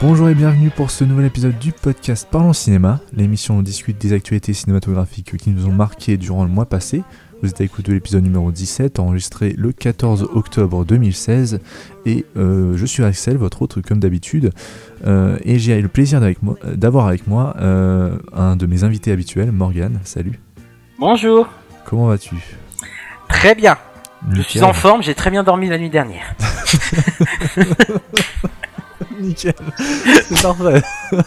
Bonjour et bienvenue pour ce nouvel épisode du podcast Parlons Cinéma, l'émission discute des actualités cinématographiques qui nous ont marqué durant le mois passé. Vous êtes à l'écoute de l'épisode numéro 17, enregistré le 14 octobre 2016. Et euh, je suis Axel, votre autre comme d'habitude. Euh, et j'ai le plaisir d'avoir avec moi euh, un de mes invités habituels, Morgan. Salut. Bonjour. Comment vas-tu? Très bien. Je suis en forme, j'ai très bien dormi la nuit dernière. Nickel. C'est parfait.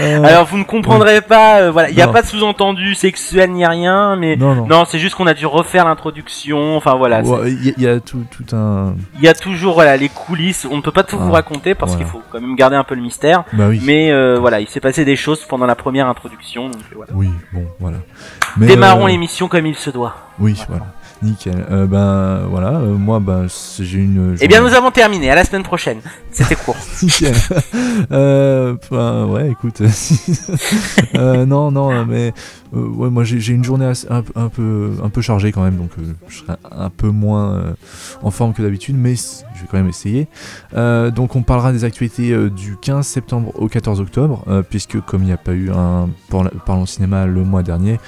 Euh, Alors vous ne comprendrez pas, euh, voilà, il n'y a pas de sous-entendu sexuel ni rien, mais non, c'est juste qu'on a dû refaire l'introduction. Enfin voilà. Il y, a tout, tout un. Il y a toujours voilà les coulisses. On ne peut pas tout vous ah, raconter parce qu'il faut quand même garder un peu le mystère. Bah mais euh, voilà, il s'est passé des choses pendant la première introduction. Oui, bon, voilà. Démarrons l'émission comme il se doit. Oui, voilà. Nickel. Euh, ben voilà, euh, moi ben j'ai une. Eh bien nous avons terminé. À la semaine prochaine. C'était court. Nickel. euh, ben, ouais, écoute. euh, non, non, mais ouais, moi j'ai une journée un, peu un peu chargée quand même, donc euh, je serai un peu moins en forme que d'habitude, mais je vais quand même essayer. donc on parlera des actualités du 15 septembre au 14 octobre, puisque comme il n'y a pas eu un parlons cinéma le mois dernier,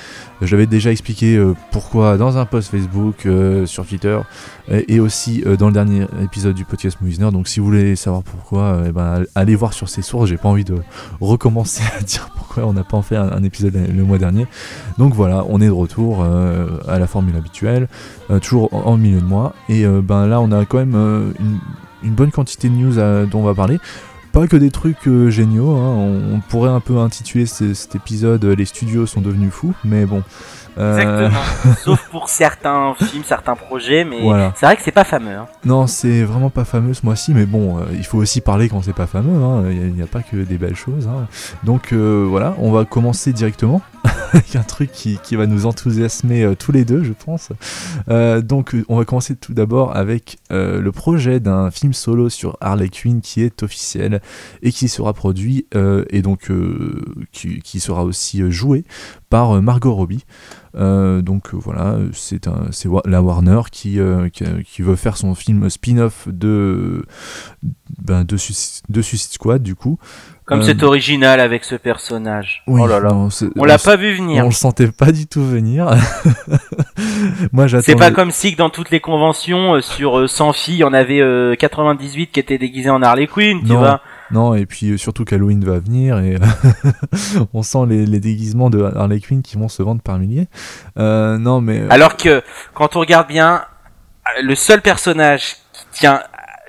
je l'avais déjà expliqué pourquoi dans un post Facebook euh, sur Twitter et, aussi euh, dans le dernier épisode du podcast Movisner. Donc si vous voulez savoir pourquoi, euh, eh ben, allez voir sur ces sources. J'ai pas envie de recommencer à dire pourquoi on n'a pas en fait un, épisode le mois dernier. Donc voilà, on est de retour à la formule habituelle, toujours en, milieu de mois. Et ben là, on a quand même une, bonne quantité de news dont on va parler pas que des trucs géniaux. Hein. On, pourrait un peu intituler cet épisode Les studios sont devenus fous, mais bon, Exactement. Euh, Sauf pour certains films, certains projets, mais c'est vrai que c'est pas fameux. Hein. Non, c'est vraiment pas fameux ce mois-ci, mais bon, euh, il faut aussi parler quand c'est pas fameux. Hein. Il n'y a, pas que des belles choses. Donc euh, voilà, on va commencer directement un truc qui, qui va nous enthousiasmer tous les deux, je pense. donc on va commencer tout d'abord avec le projet d'un film solo sur Harley Quinn qui est officiel et qui sera produit et donc qui, sera aussi joué par Margot Robbie. Euh, donc euh, voilà, c'est la Warner qui, euh, qui, veut faire son film spin-off de, ben, de, Suicide Squad du coup. Comme c'est original avec ce personnage. oh là là. on l'a pas vu venir. On le sentait pas du tout venir. Moi C'est pas comme si que dans toutes les conventions sur 100 filles, il y en avait 98 qui étaient déguisées en Harley Quinn, tu vois. Non, et puis euh, surtout qu'Halloween va venir et on sent les, déguisements de Harley Quinn qui vont se vendre par milliers. Euh, non, mais. Euh, Alors que quand on regarde bien, le seul personnage qui tient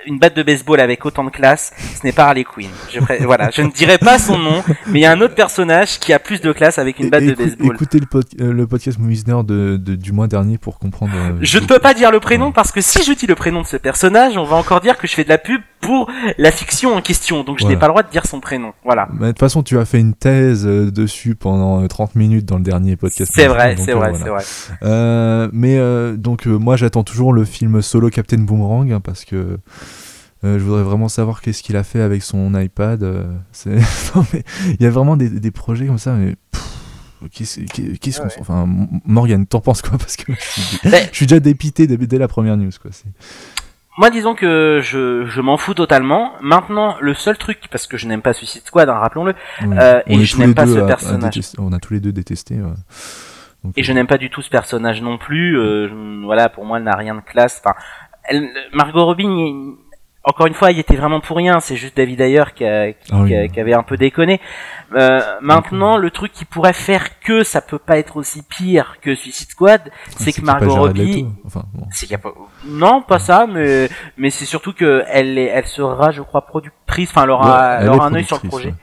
une batte de baseball avec autant de classe, ce n'est pas Harley Quinn. Je, voilà, je ne dirai pas son nom, mais il y a un autre personnage qui a plus de classe avec une batte de baseball. Écoutez le, euh, le podcast de, de, du mois dernier pour comprendre. Euh, je ne peux pas dire le prénom parce que si je dis le prénom de ce personnage, on va encore dire que je fais de la pub pour la fiction en question, donc je n'ai pas le droit de dire son prénom. Voilà. de toute façon, tu as fait une thèse euh, dessus pendant 30 minutes dans le dernier podcast. C'est vrai, c'est vrai, c'est vrai. mais donc moi j'attends toujours le film solo Captain Boomerang hein, parce que je voudrais vraiment savoir qu'est-ce qu'il a fait avec son iPad. Euh, il y a vraiment des, projets comme ça, mais qu'est-ce qu'on enfin Morgan t'en penses quoi? Parce que je suis, déjà dépité dès, la première news quoi moi disons que je, je m'en fous totalement. Maintenant le seul truc parce que je n'aime pas Suicide Squad hein, rappelons-le euh, et je n'aime pas ce personnage. on a tous les deux détesté et je n'aime pas du tout ce personnage non plus voilà pour moi elle n'a rien de classe enfin Margot Robin encore une fois, il était vraiment pour rien. C'est juste David Ayer qui, a, qui, ah qui, avait un peu déconné. Euh, maintenant, le truc qui pourrait faire que ça peut pas être aussi pire que Suicide Squad, c'est que Margot Robbie, enfin, bon. non, pas ça, mais mais c'est surtout que elle, est, elle sera, je crois, productrice. Enfin, elle aura, elle, aura un œil sur le projet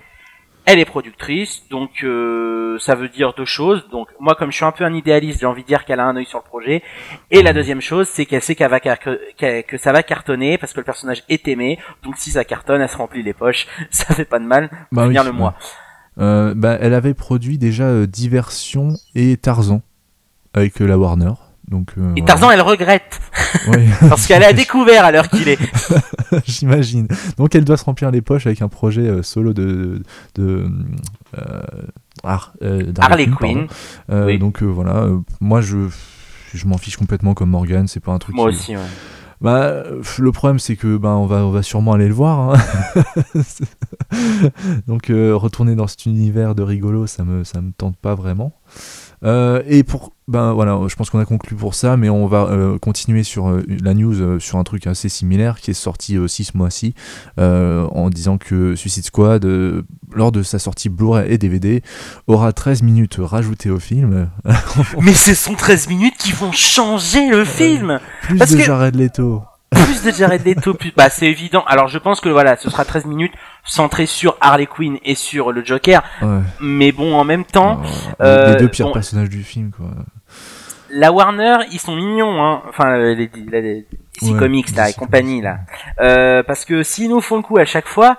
elle est productrice, donc euh, ça veut dire deux choses. Donc moi, comme je suis un peu un idéaliste, j'ai envie de dire qu'elle a un œil sur le projet. Et la deuxième chose, c'est qu'elle sait qu'elle va que ça va cartonner parce que le personnage est aimé. Donc si ça cartonne, elle se remplit les poches. Ça fait pas de mal. Bah oui, le mois. Euh, bah, elle avait produit déjà euh, Diversion et Tarzan avec la Warner. Donc, euh, et Tarzan, elle regrette. Parce qu'elle a découvert à l'heure qu'il est. J'imagine. Donc elle doit se remplir les poches avec un projet euh, solo de, de, euh, Harley, Quinn. Donc voilà, moi je je m'en fiche complètement comme Morgan, c'est pas un truc. Moi aussi, ouais. Bah, le problème c'est que ben on va on va sûrement aller le voir. Hein. Donc euh, retourner dans cet univers de rigolo, ça me ça me tente pas vraiment. Euh, et pour ben voilà, je pense qu'on a conclu pour ça, mais on va euh, continuer sur la news sur un truc assez similaire qui est sorti aussi ce mois-ci, en disant que Suicide Squad, lors de sa sortie Blu-ray et DVD, aura 13 minutes rajoutées au film. mais ce sont 13 minutes qui vont changer le film. Plus de Jared Leto plus de Jared Leto, plus... bah c'est évident. Alors je pense que voilà, ce sera 13 minutes centré sur Harley Quinn et sur le Joker. Mais bon, en même temps, euh, les deux pires personnages du film quoi. La Warner, ils sont mignons, hein. Enfin, les, les, les DC Comics là et compagnie là. Euh, parce que s'ils nous font le coup à chaque fois,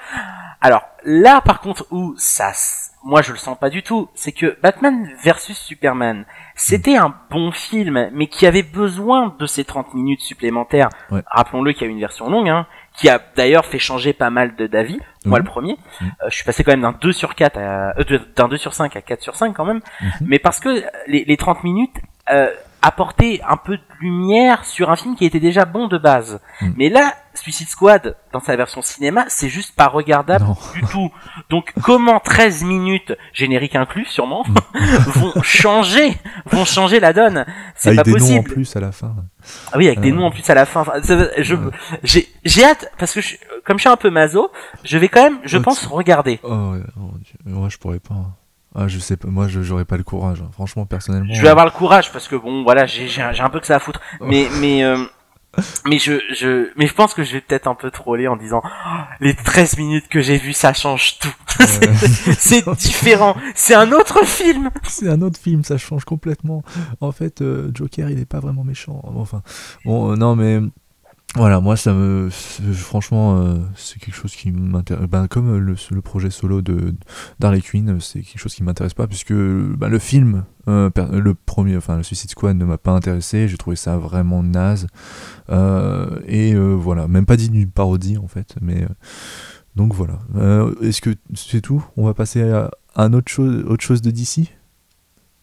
alors là par contre où ça, moi je le sens pas du tout, c'est que Batman versus Superman, c'était un bon film, mais qui avait besoin de ces 30 minutes supplémentaires. Rappelons-le qu'il y a une version longue, hein, qui a d'ailleurs fait changer pas mal de d'avis. Moi, le premier, euh, je suis passé quand même d'un 2 sur 4 à, euh, d'un 2 sur 5 à 4 sur 5 quand même. Mhm. Mais parce que les, les 30 minutes, euh, apporter un peu de lumière sur un film qui était déjà bon de base. Hmm. Mais là, Suicide Squad, dans sa version cinéma, c'est juste pas regardable du tout. Donc comment 13 minutes, générique inclus sûrement, hmm. vont changer, vont changer la donne? C'est pas des possible. Noms en plus à la fin. Ah oui, avec des euh. noms en plus à la fin. je, j'ai, j'ai hâte parce que je, comme je suis un peu maso, je vais quand même, je oh, pense, regarder. Oh, oh, moi je pourrais pas. Ah, je sais pas, moi j'aurais pas le courage, hein. franchement personnellement. Je vais avoir le courage parce que bon, voilà, j'ai un, un peu que ça à foutre. Mais mais euh, mais je je mais je pense que je vais peut-être un peu troller en disant oh, les 13 minutes que j'ai vu ça change tout. c'est différent, c'est un autre film. C'est un autre film, ça change complètement. En fait, euh, Joker, il est pas vraiment méchant. Enfin, bon, euh, non mais voilà, moi ça me franchement euh, c'est quelque chose qui m'intéresse. Ben, comme le, le, projet solo de d'Harley Quinn, c'est quelque chose qui m'intéresse pas puisque ben, le film, euh, le premier, enfin le Suicide Squad ne m'a pas intéressé. J'ai trouvé ça vraiment naze euh, et voilà, même pas dit d'une parodie en fait. Mais donc voilà. Est-ce que c'est tout? On va passer à, un autre chose, autre chose de d'ici?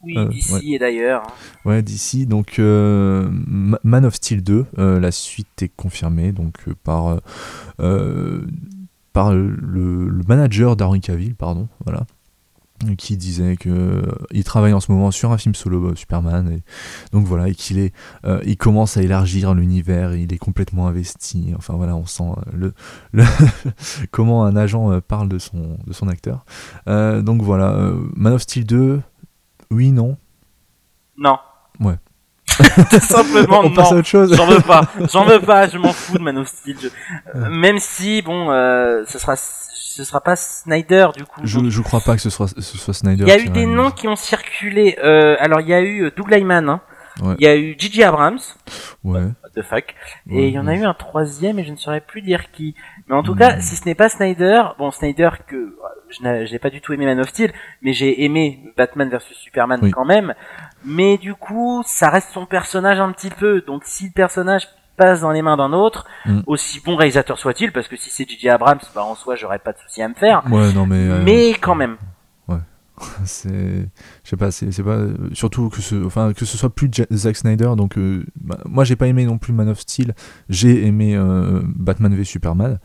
Oui, euh, d'ici et d'ailleurs. Ouais, d'ici. Donc, euh, Man of Steel 2, euh, la suite est confirmée donc par par le, manager d'Henry Cavill, pardon, voilà, qui disait que il travaille en ce moment sur un film solo Superman, et donc voilà, et qu'il est, il commence à élargir l'univers, il est complètement investi. Enfin voilà, on sent le, comment un agent parle de son de son acteur. donc voilà, Man of Steel 2 oui, non. Non. Ouais. Tout simplement On non. J'en veux pas. J'en veux pas. Je m'en fous de Man of Steel. Même si bon, euh, ce sera ce sera pas Snyder du coup. Je, je crois pas que ce soit ce soit Snyder. Il y a eu des noms qui ont circulé. Euh, alors il y a eu euh, Doug Lyman. Hein. Il y a eu Gigi Abrams. Ouais. What the fuck. Et il y en a eu un troisième et je ne saurais plus dire qui. Mais en tout cas, hmm. si ce n'est pas Snyder, bon Snyder que je n'ai pas du tout aimé Man of Steel, mais j'ai aimé Batman vs Superman quand même. Mais du coup, ça reste son personnage un petit peu. Donc si le personnage passe dans les mains d'un autre, mm. aussi bon réalisateur soit-il, parce que si c'est J.J. Abrams, bah en soi, j'aurais pas de souci à me faire. Ouais, non mais. Euh, mais quand même. Ouais. c'est je sais pas c'est pas surtout que ce enfin que ce soit plus Zack Snyder donc euh, bah, moi j'ai pas aimé non plus Man of Steel j'ai aimé euh, Batman v Superman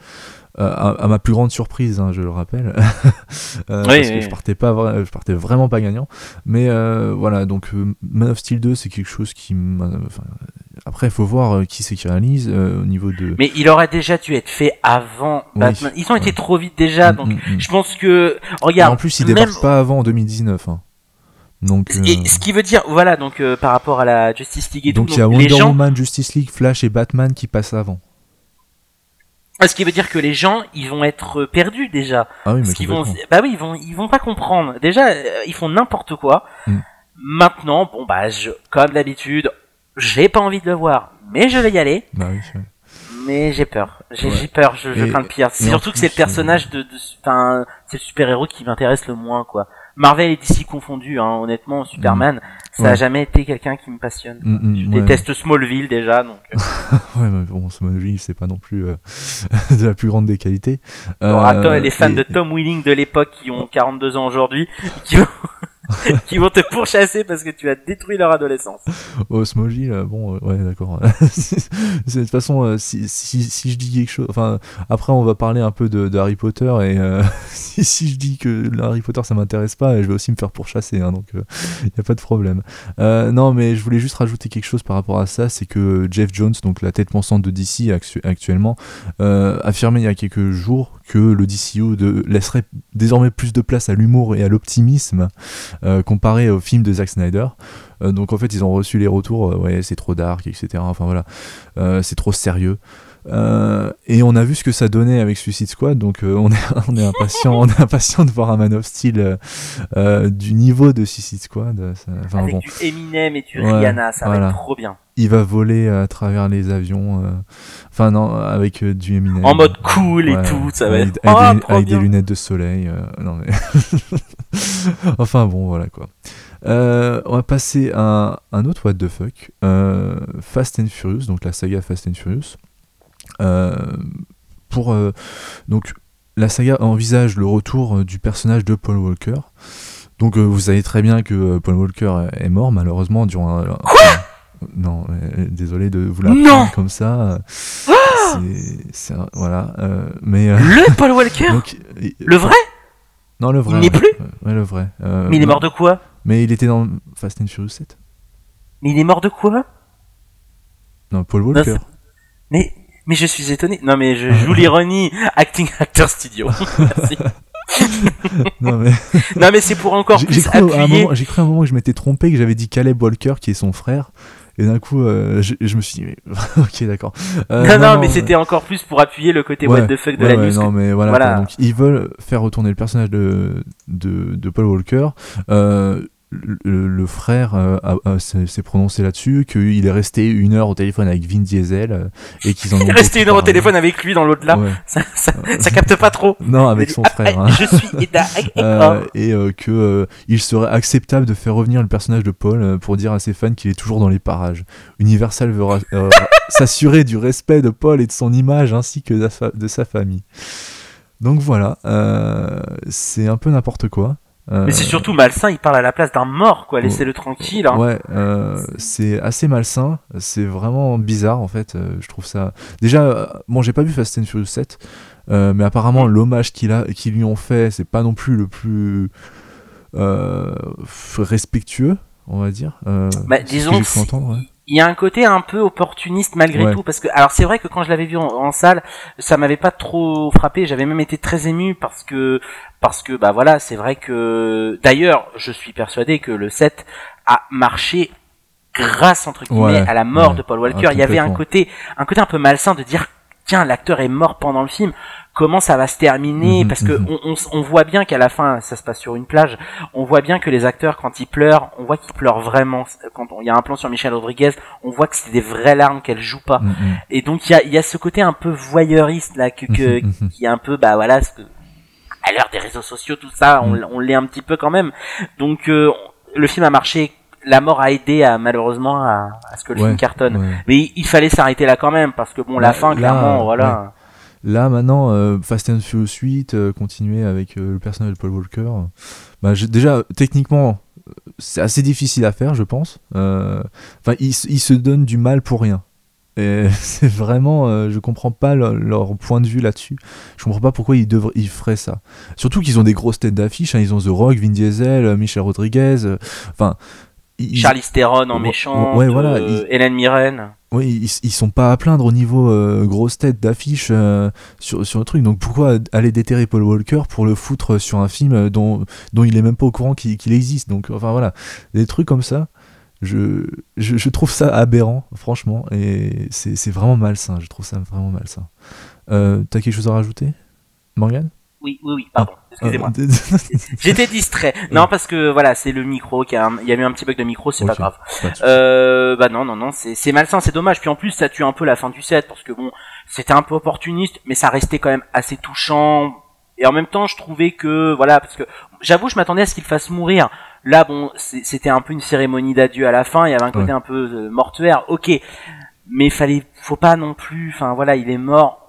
euh, à, ma plus grande surprise, hein, je le rappelle, euh, parce que je partais pas, je partais vraiment pas gagnant. Mais euh, voilà, donc Man of Steel 2, c'est quelque chose qui, après, il faut voir qui c'est qui réalise au niveau de. Mais il aurait déjà dû être fait avant Batman. Ils ont été trop vite déjà, mm, donc mm, mm. je pense que regarde. en plus, il débarque pas avant en 2019. Hein. Donc, et ce qui veut dire, voilà, donc par rapport à la Justice League et donc, tout. Donc il y a Wonder Woman, Justice League, Flash et Batman qui passent avant. Ce qui veut dire que les gens, ils vont être perdus déjà. Ah oui, mais vont, bah oui, ils vont, ils vont pas comprendre. Déjà, euh, ils font n'importe quoi. Mm. Maintenant, bon bah, je, comme d'habitude, j'ai pas envie de le voir, mais je vais y aller. Bah oui, mais j'ai peur. J'ai peur. Je, je crains le pire. Surtout que c'est le personnage de, enfin, c'est le super héros qui m'intéresse le moins, quoi. Marvel et DC confondus, hein, honnêtement, Superman, mm. ça a jamais été quelqu'un qui me passionne. Mm, je déteste Smallville déjà, donc. Euh. ouais, mais bon, Smallville, c'est pas non plus euh, de la plus grande des qualités. Euh, attends, les fans de Tom Willing de l'époque qui ont 42 ans aujourd'hui, qui qui vont te pourchasser parce que tu as détruit leur adolescence. Oh, bon, ouais, d'accord. de toute façon, si, si, si, je dis quelque chose, enfin, après, on va parler un peu de, Harry Potter et si, si, je dis que Harry Potter ça m'intéresse pas, je vais aussi me faire pourchasser, hein, donc il n'y a pas de problème. non, mais je voulais juste rajouter quelque chose par rapport à ça, c'est que Jeff Jones, donc la tête pensante de DC actuellement, affirmait il y a quelques jours que le DCU de, laisserait désormais plus de place à l'humour et à l'optimisme euh, comparé au film de Zack Snyder. Euh, donc en fait, ils ont reçu les retours, euh, ouais, c'est trop dark, etc. Enfin voilà, c'est trop sérieux. Et on a vu ce que ça donnait avec Suicide Squad, donc on, est, on est impatient, on est impatient de voir un Man of Steel du niveau de Suicide Squad. avec du Eminem et du Rihanna, ça va être trop bien il va voler à travers les avions. Euh, enfin non, avec euh, du Eminem. En mode cool et tout, ça va être avec, des, lunettes de soleil. Euh, non mais enfin bon, voilà quoi. on va passer à un autre what the fuck. Fast and Furious, donc la saga Fast and Furious. Pour donc la saga envisage le retour du personnage de Paul Walker. Donc vous savez très bien que Paul Walker est mort malheureusement durant un, non, désolé de vous l'apprendre comme ça. Ah c'est voilà, euh, mais euh, le Paul Walker, le vrai? Non, le vrai. Il n'est plus? Ouais, le vrai. Euh, mais il est mort de quoi? Mais il était dans Fast and Furious 7. Mais il est mort de quoi? Non, Paul Walker. mais mais je suis étonné. Non, mais je joue l'ironie. Acting Actor Studio. Merci. non mais, non, mais c'est pour encore plus appuyer. J'ai cru à un moment que je m'étais trompé, que j'avais dit Caleb Walker, qui est son frère. Et d'un coup, euh, je, me suis dit, ok, d'accord. Euh, non, non, mais c'était encore plus pour appuyer le côté what the fuck de la news. Non, mais voilà. Donc, ils veulent faire retourner le personnage de, de, de Paul Walker. Le, frère euh, s'est prononcé là-dessus, qu'il est resté une heure au téléphone avec Vin Diesel euh, et qu'ils ont. Il est resté une heure au téléphone avec lui dans l'autre là. Ça, ça, capte pas trop. Non, avec son frère. Hein. Je suis euh, et que il serait acceptable de faire revenir le personnage de Paul pour dire à ses fans qu'il est toujours dans les parages. Universal veut s'assurer du respect de Paul et de son image ainsi que de sa famille. Donc voilà, c'est un peu n'importe quoi. Mais c'est surtout malsain, il parle à la place d'un mort, quoi. Laissez-le tranquille. Hein. Ouais, euh, c'est assez malsain. C'est vraiment bizarre, en fait. Euh, je trouve ça. Déjà, euh, bon, j'ai pas vu Fast and Furious 7, mais apparemment, l'hommage qu'il a, qu'ils lui ont fait, c'est pas non plus le plus respectueux, on va dire. bah, disons. Que entendre, il y a un côté un peu opportuniste malgré tout parce que alors c'est vrai que quand je l'avais vu en, salle ça m'avait pas trop frappé j'avais même été très ému parce que parce que bah voilà c'est vrai que d'ailleurs je suis persuadé que le set a marché grâce entre guillemets à la mort de Paul Walker. Il y avait un côté un côté un peu malsain de dire tiens l'acteur est mort pendant le film comment ça va se terminer mhm, parce que mhm. on, on, voit bien qu'à la fin ça se passe sur une plage on voit bien que les acteurs quand ils pleurent on voit qu'ils pleurent vraiment quand il y a un plan sur Michelle Rodriguez on voit que c'est des vraies larmes qu'elle joue pas. Mhm, et donc il y a, y a ce côté un peu voyeuriste là que, qui est un peu bah voilà ce que, à l'heure des réseaux sociaux tout ça on, on l'est un petit peu quand même. Donc euh, le film a marché la mort a aidé à malheureusement à, ce que le film cartonne. mais il, fallait s'arrêter là quand même parce que bon la fin clairement voilà Là maintenant, euh, Fast and Furious 8, euh, continuer avec euh, le personnage de Paul Walker. Bah, déjà, techniquement, c'est assez difficile à faire, je pense. Enfin, ils, se donnent du mal pour rien. Et c'est vraiment, je comprends pas leur, point de vue là-dessus. Je comprends pas pourquoi ils, devraient, ils feraient ça. Surtout qu'ils ont des grosses têtes d'affiche. Hein. Ils ont The Rock, Vin Diesel, Michel Rodriguez. Enfin, Charlie Theron en méchant, ouais, voilà, Hélène Mirren. Oui, ils, sont pas à plaindre au niveau euh, grosse tête d'affiche euh, sur, sur le truc. Donc pourquoi aller déterrer Paul Walker pour le foutre sur un film dont, il est même pas au courant qu'il existe? Donc enfin voilà, des trucs comme ça, je, trouve ça aberrant, franchement, et c'est vraiment malsain. Je trouve ça vraiment malsain. Euh, T'as quelque chose à rajouter, Morgan oui, oui, oui, pardon. Ah. Excusez-moi. J'étais distrait. Non, parce que voilà, c'est le micro qui a, il y a eu un petit bug de micro, c'est pas grave. euh, bah non, non, non, c'est malsain, c'est dommage. Puis en plus, ça tue un peu la fin du set parce que bon, c'était un peu opportuniste, mais ça restait quand même assez touchant. Et en même temps, je trouvais que voilà, parce que j'avoue, je m'attendais à ce qu'il fasse mourir. Là, bon, c'était un peu une cérémonie d'adieu à la fin. Il y avait un côté un peu euh, mortuaire. Ok, mais fallait, faut pas non plus. Enfin voilà, il est mort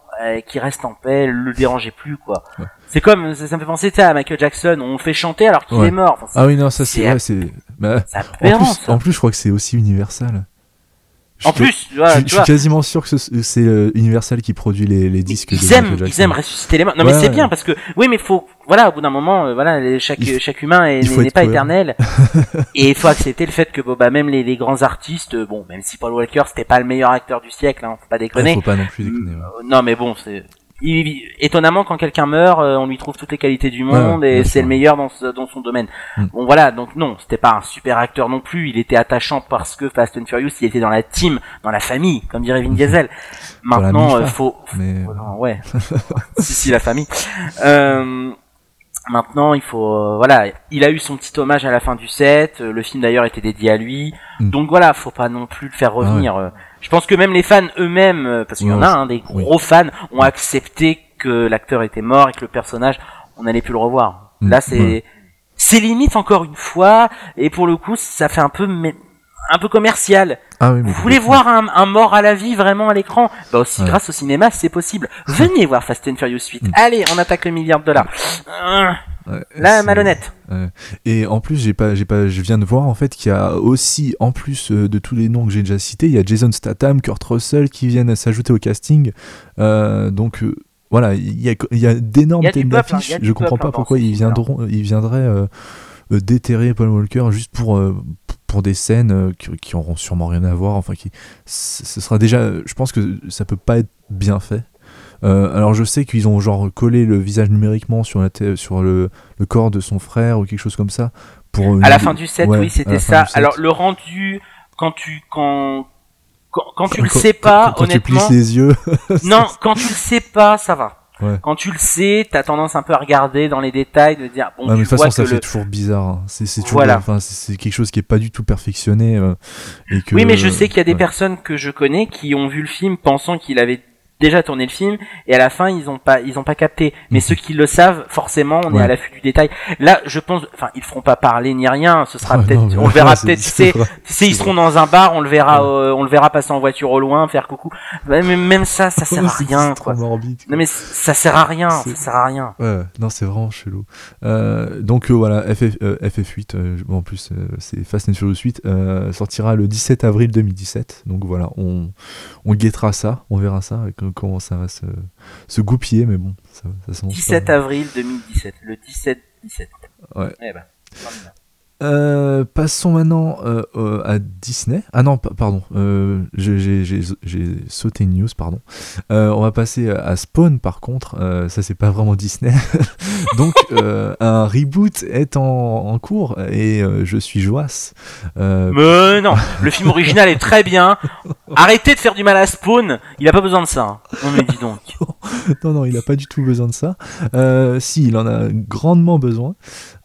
qui reste en paix, le dérangeait plus quoi. C'est comme ça, me fait penser à Michael Jackson, on fait chanter alors qu'il est mort. ah oui non ça c'est c'est bah, en, plus, en plus je crois que c'est aussi universal. En plus, tu vois, je, suis quasiment sûr que c'est euh, Universal qui produit les, les disques. Ils de aiment, ils aiment ressusciter les morts. Non mais c'est bien parce que oui, mais faut, voilà, au bout d'un moment, euh, voilà, chaque chaque humain n'est pas éternel et il faut accepter le fait que bah même les, les grands artistes, bon, même si Paul Walker c'était pas le meilleur acteur du siècle, hein, faut pas déconner. faut pas non plus déconner. Non mais bon, c'est étonnamment quand quelqu'un meurt euh, on lui trouve toutes les qualités du monde et c'est le meilleur dans, dans son domaine. Mm. bon voilà donc non c'était pas un super acteur non plus. Il était attachant parce que Fast and Furious il était dans la team dans la famille comme dirait Vin Diesel. Maintenant euh, faut, Mais... ouais. Si si la famille. Euh, Maintenant, il faut euh, voilà, il a eu son petit hommage à la fin du set. Le film d'ailleurs était dédié à lui. Mm. Donc voilà, faut pas non plus le faire revenir. Je pense que même les fans eux-mêmes, euh, parce qu'il y en a hein, des gros fans, ont accepté que l'acteur était mort et que le personnage, on n'allait plus le revoir. Mm. Là, c'est c'est limite encore une fois, et pour le coup, ça fait un peu un peu commercial. Ah Vous voulez voir un, mort à la vie vraiment à l'écran? Bah aussi grâce au cinéma, c'est possible. Venez voir Fast and Furious 8. Mm. Allez, on attaque le milliard de dollars. Là, malhonnête. Et en plus, j'ai pas, j'ai pas, je viens de voir en fait qu'il y a aussi, en plus euh, de tous les noms que j'ai déjà cités, il y a Jason Statham, Kurt Russell qui viennent s'ajouter au casting. Euh, donc euh, voilà, il y a, il y a d'énormes têtes d'affiche. je comprends pas pourquoi ils viendront, ils viendraient déterrer Paul Walker juste pour pour des scènes qui, qui, auront sûrement rien à voir. Enfin, qui, ce sera déjà, je pense que ça peut pas être bien fait. Euh, alors je sais qu'ils ont genre collé le visage numériquement sur, la sur le, le, corps de son frère ou quelque chose comme ça. Pour à la fin du set, oui, c'était ça. Alors le rendu, quand tu quand quand, tu le sais pas, quand, honnêtement, tu plisses les yeux. non, quand tu le sais pas, ça va. Quand tu le sais, t'as tendance un peu à regarder dans les détails, de dire bon. mais de toute façon, ça fait toujours bizarre. Hein. C'est toujours, voilà. enfin, c'est quelque chose qui est pas du tout perfectionné. Euh, et que, oui, mais je sais qu'il y a des personnes que je connais qui ont vu le film pensant qu'il avait déjà tourné le film et à la fin ils ont pas ils ont pas capté. Mais mhm. ceux qui le savent forcément on est à l'affût du détail. Là je pense enfin ils feront pas parler ni rien ce sera peut-être on le verra peut-être tu sais ils seront dans un bar on le verra euh, on le verra passer en voiture au loin faire coucou. Mais même ça ça sert à rien quoi. non mais ça sert à rien ça sert à rien. Ouais non c'est vraiment chelou. Euh, donc euh, voilà FF, FF8 en plus c'est Fast and Furious 8 sortira le 17 avril 2017 donc voilà on on guettera ça on verra ça comment ça va se, se goupiller, mais bon, ça, ça 17 avril 2017, le 17-17. Ouais. Eh ben, euh, passons maintenant euh, euh, à Disney. Ah non, pardon, j'ai sauté une news, pardon. on va passer à Spawn par contre, ça c'est pas vraiment Disney. Donc un reboot est en, cours et je suis joasse. Mais non, le film original est très bien. Arrêtez de faire du mal à Spawn, il a pas besoin de ça. Non mais dis donc. non, non, il a pas du tout besoin de ça. si, il en a grandement besoin.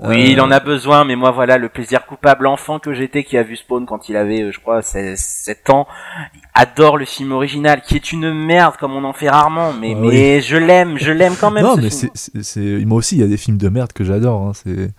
Oui, il en a besoin, mais moi voilà, le plaisir coupable enfant que j'étais qui a vu Spawn quand il avait, euh, je crois, 7 ans, adore le film original, qui est une merde comme on en fait rarement, mais, ah mais je l'aime, je l'aime quand même. Non, mais c'est, moi aussi, il y a des films de merde que j'adore. Hein, c'est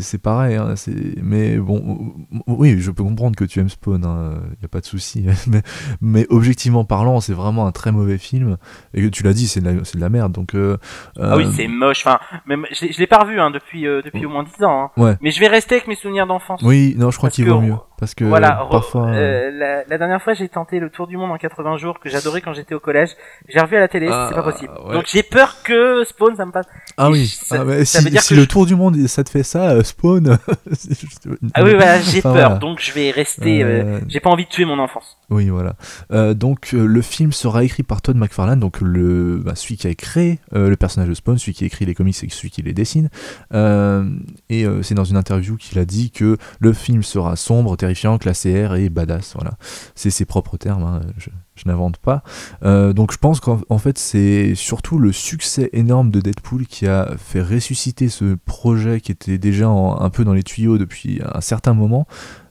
c'est pareil. Hein, mais bon, oui, je peux comprendre que tu aimes Spawn, il hein, n'y a pas de souci. mais, mais, objectivement parlant, c'est vraiment un très mauvais film. Et que tu l'as dit, c'est de, de, la merde. Donc, euh, ah oui, euh, c'est moche. Enfin, même, je ne l'ai pas revu hein, depuis, euh, depuis au moins 10 ans. Ouais. Mais je vais rester avec mes souvenirs d'enfance. Oui, non, je crois qu'il vaut mieux. Parce que voilà, parfois, la, la, dernière fois, j'ai tenté le tour du monde en 80 jours que j'adorais quand j'étais au collège. J'ai revu à la télé, c'est pas ah, possible. Donc j'ai peur que Spawn, ça me passe. Ah oui, ah, ça, veut dire si que le tour du monde, ça te fait ça, Spawn. ah oui, voilà, j'ai peur, donc je vais rester. Euh, j'ai pas envie de tuer mon enfance. Oui, voilà. Euh, donc euh, le film sera écrit par Todd McFarlane, donc le bah, celui qui a créé le personnage de Spawn, celui qui écrit les comics et celui qui les dessine. et c'est dans une interview qu'il a dit que le film sera sombre, terrifiant, classé R et badass. Voilà, c'est ses propres termes. Hein, je, n'invente pas. donc je pense qu'en fait c'est surtout le succès énorme de Deadpool qui a fait ressusciter ce projet qui était déjà un peu dans les tuyaux depuis un certain moment.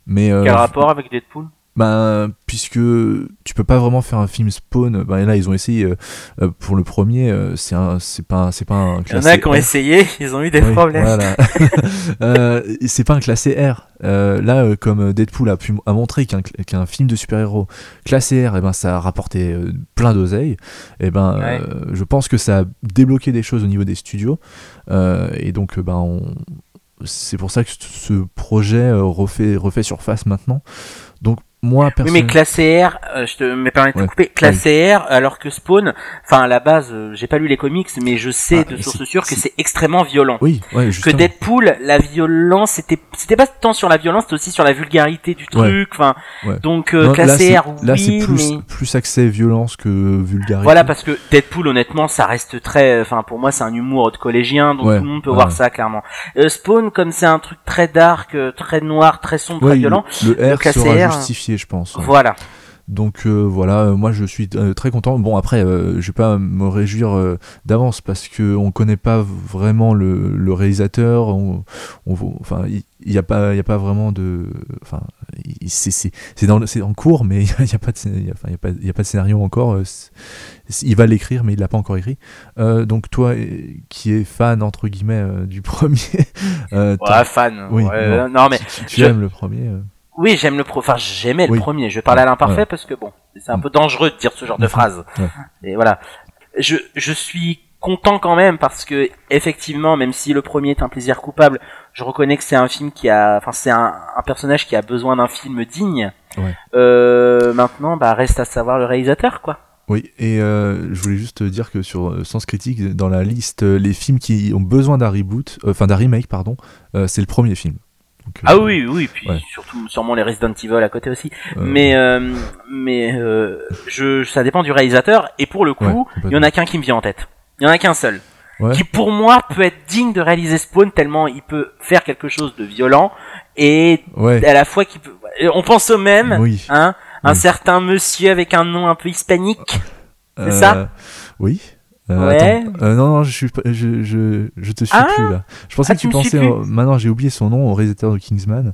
Mais, euh, Quel rapport avec Deadpool? Ben, puisque tu peux pas vraiment faire un film Spawn, ben là ils ont essayé euh, euh, pour le premier, euh, c'est un, c'est pas, c'est pas un classé. Il y en a qui ont essayé, ils ont eu des problèmes. Voilà. c'est pas un classé R. là, comme Deadpool a pu a montré qu'un film de super-héros classé R, et eh ben ça a rapporté plein d'oseilles. Et eh ben, je pense que ça a débloqué des choses au niveau des studios. et donc, ben on, c'est pour ça que ce projet refait, refait surface maintenant. Moi, Oui, mais classé R, euh, je te me permets de te couper, classé R, alors que Spawn, enfin à la base, euh, j'ai pas lu les comics, mais je sais ah, de source sûre que c'est extrêmement violent. Oui, ouais, Que Deadpool, la violence, c'était c'était pas tant sur la violence, c'était aussi sur la vulgarité du truc. Enfin, donc euh, classé R, oui, là c'est plus plus accès violence que vulgarité. Voilà, parce que Deadpool, honnêtement, ça reste très, enfin pour moi, c'est un humour de collégien, donc tout le monde peut voir ça clairement. Spawn, comme c'est un truc très dark, très noir, très sombre, très violent, le, R sera justifié je pense. Voilà. Donc euh, voilà, euh, moi je suis euh, très content. Bon après, je vais pas me réjouir d'avance parce que on connaît pas vraiment le, réalisateur. On, enfin, il n'y a pas, il a pas vraiment de, enfin, c'est en cours, mais il n'y a, pas de, y a, pas, y a pas de scénario encore. Il va l'écrire, mais il l'a pas encore écrit. donc toi, qui es fan entre guillemets du premier, ouais, fan. Oui, non mais tu, aimes le premier. Oui, j'aime le pro. Enfin, j'aimais le premier. Je vais parler à l'imparfait parce que bon, c'est un peu dangereux de dire ce genre de phrase. Et voilà. Je, je suis content quand même parce que effectivement, même si le premier est un plaisir coupable, je reconnais que c'est un film qui a, enfin, c'est un, un, personnage qui a besoin d'un film digne. Euh, maintenant, bah, reste à savoir le réalisateur, quoi. Oui, et euh, je voulais juste dire que sur euh, Sens Critique, dans la liste, euh, les films qui ont besoin d'un reboot, enfin d'un remake, pardon, c'est le premier film ah euh, oui, oui, puis surtout sûrement les Resident Evil à côté aussi. mais euh, mais euh, je, ça dépend du réalisateur. Et pour le coup, il y en a qu'un qui me vient en tête. Il y en a qu'un seul. Qui pour moi peut être digne de réaliser Spawn tellement il peut faire quelque chose de violent et à la fois qui peut. On pense au même, hein, un certain monsieur avec un nom un peu hispanique. C'est ça? Oui. Euh, ouais. Euh, non, non, je, suis, je, je, je te suis ah plus là. Je pensais ah, que tu, pensais. Maintenant, j'ai oublié son nom au réalisateur de Kingsman.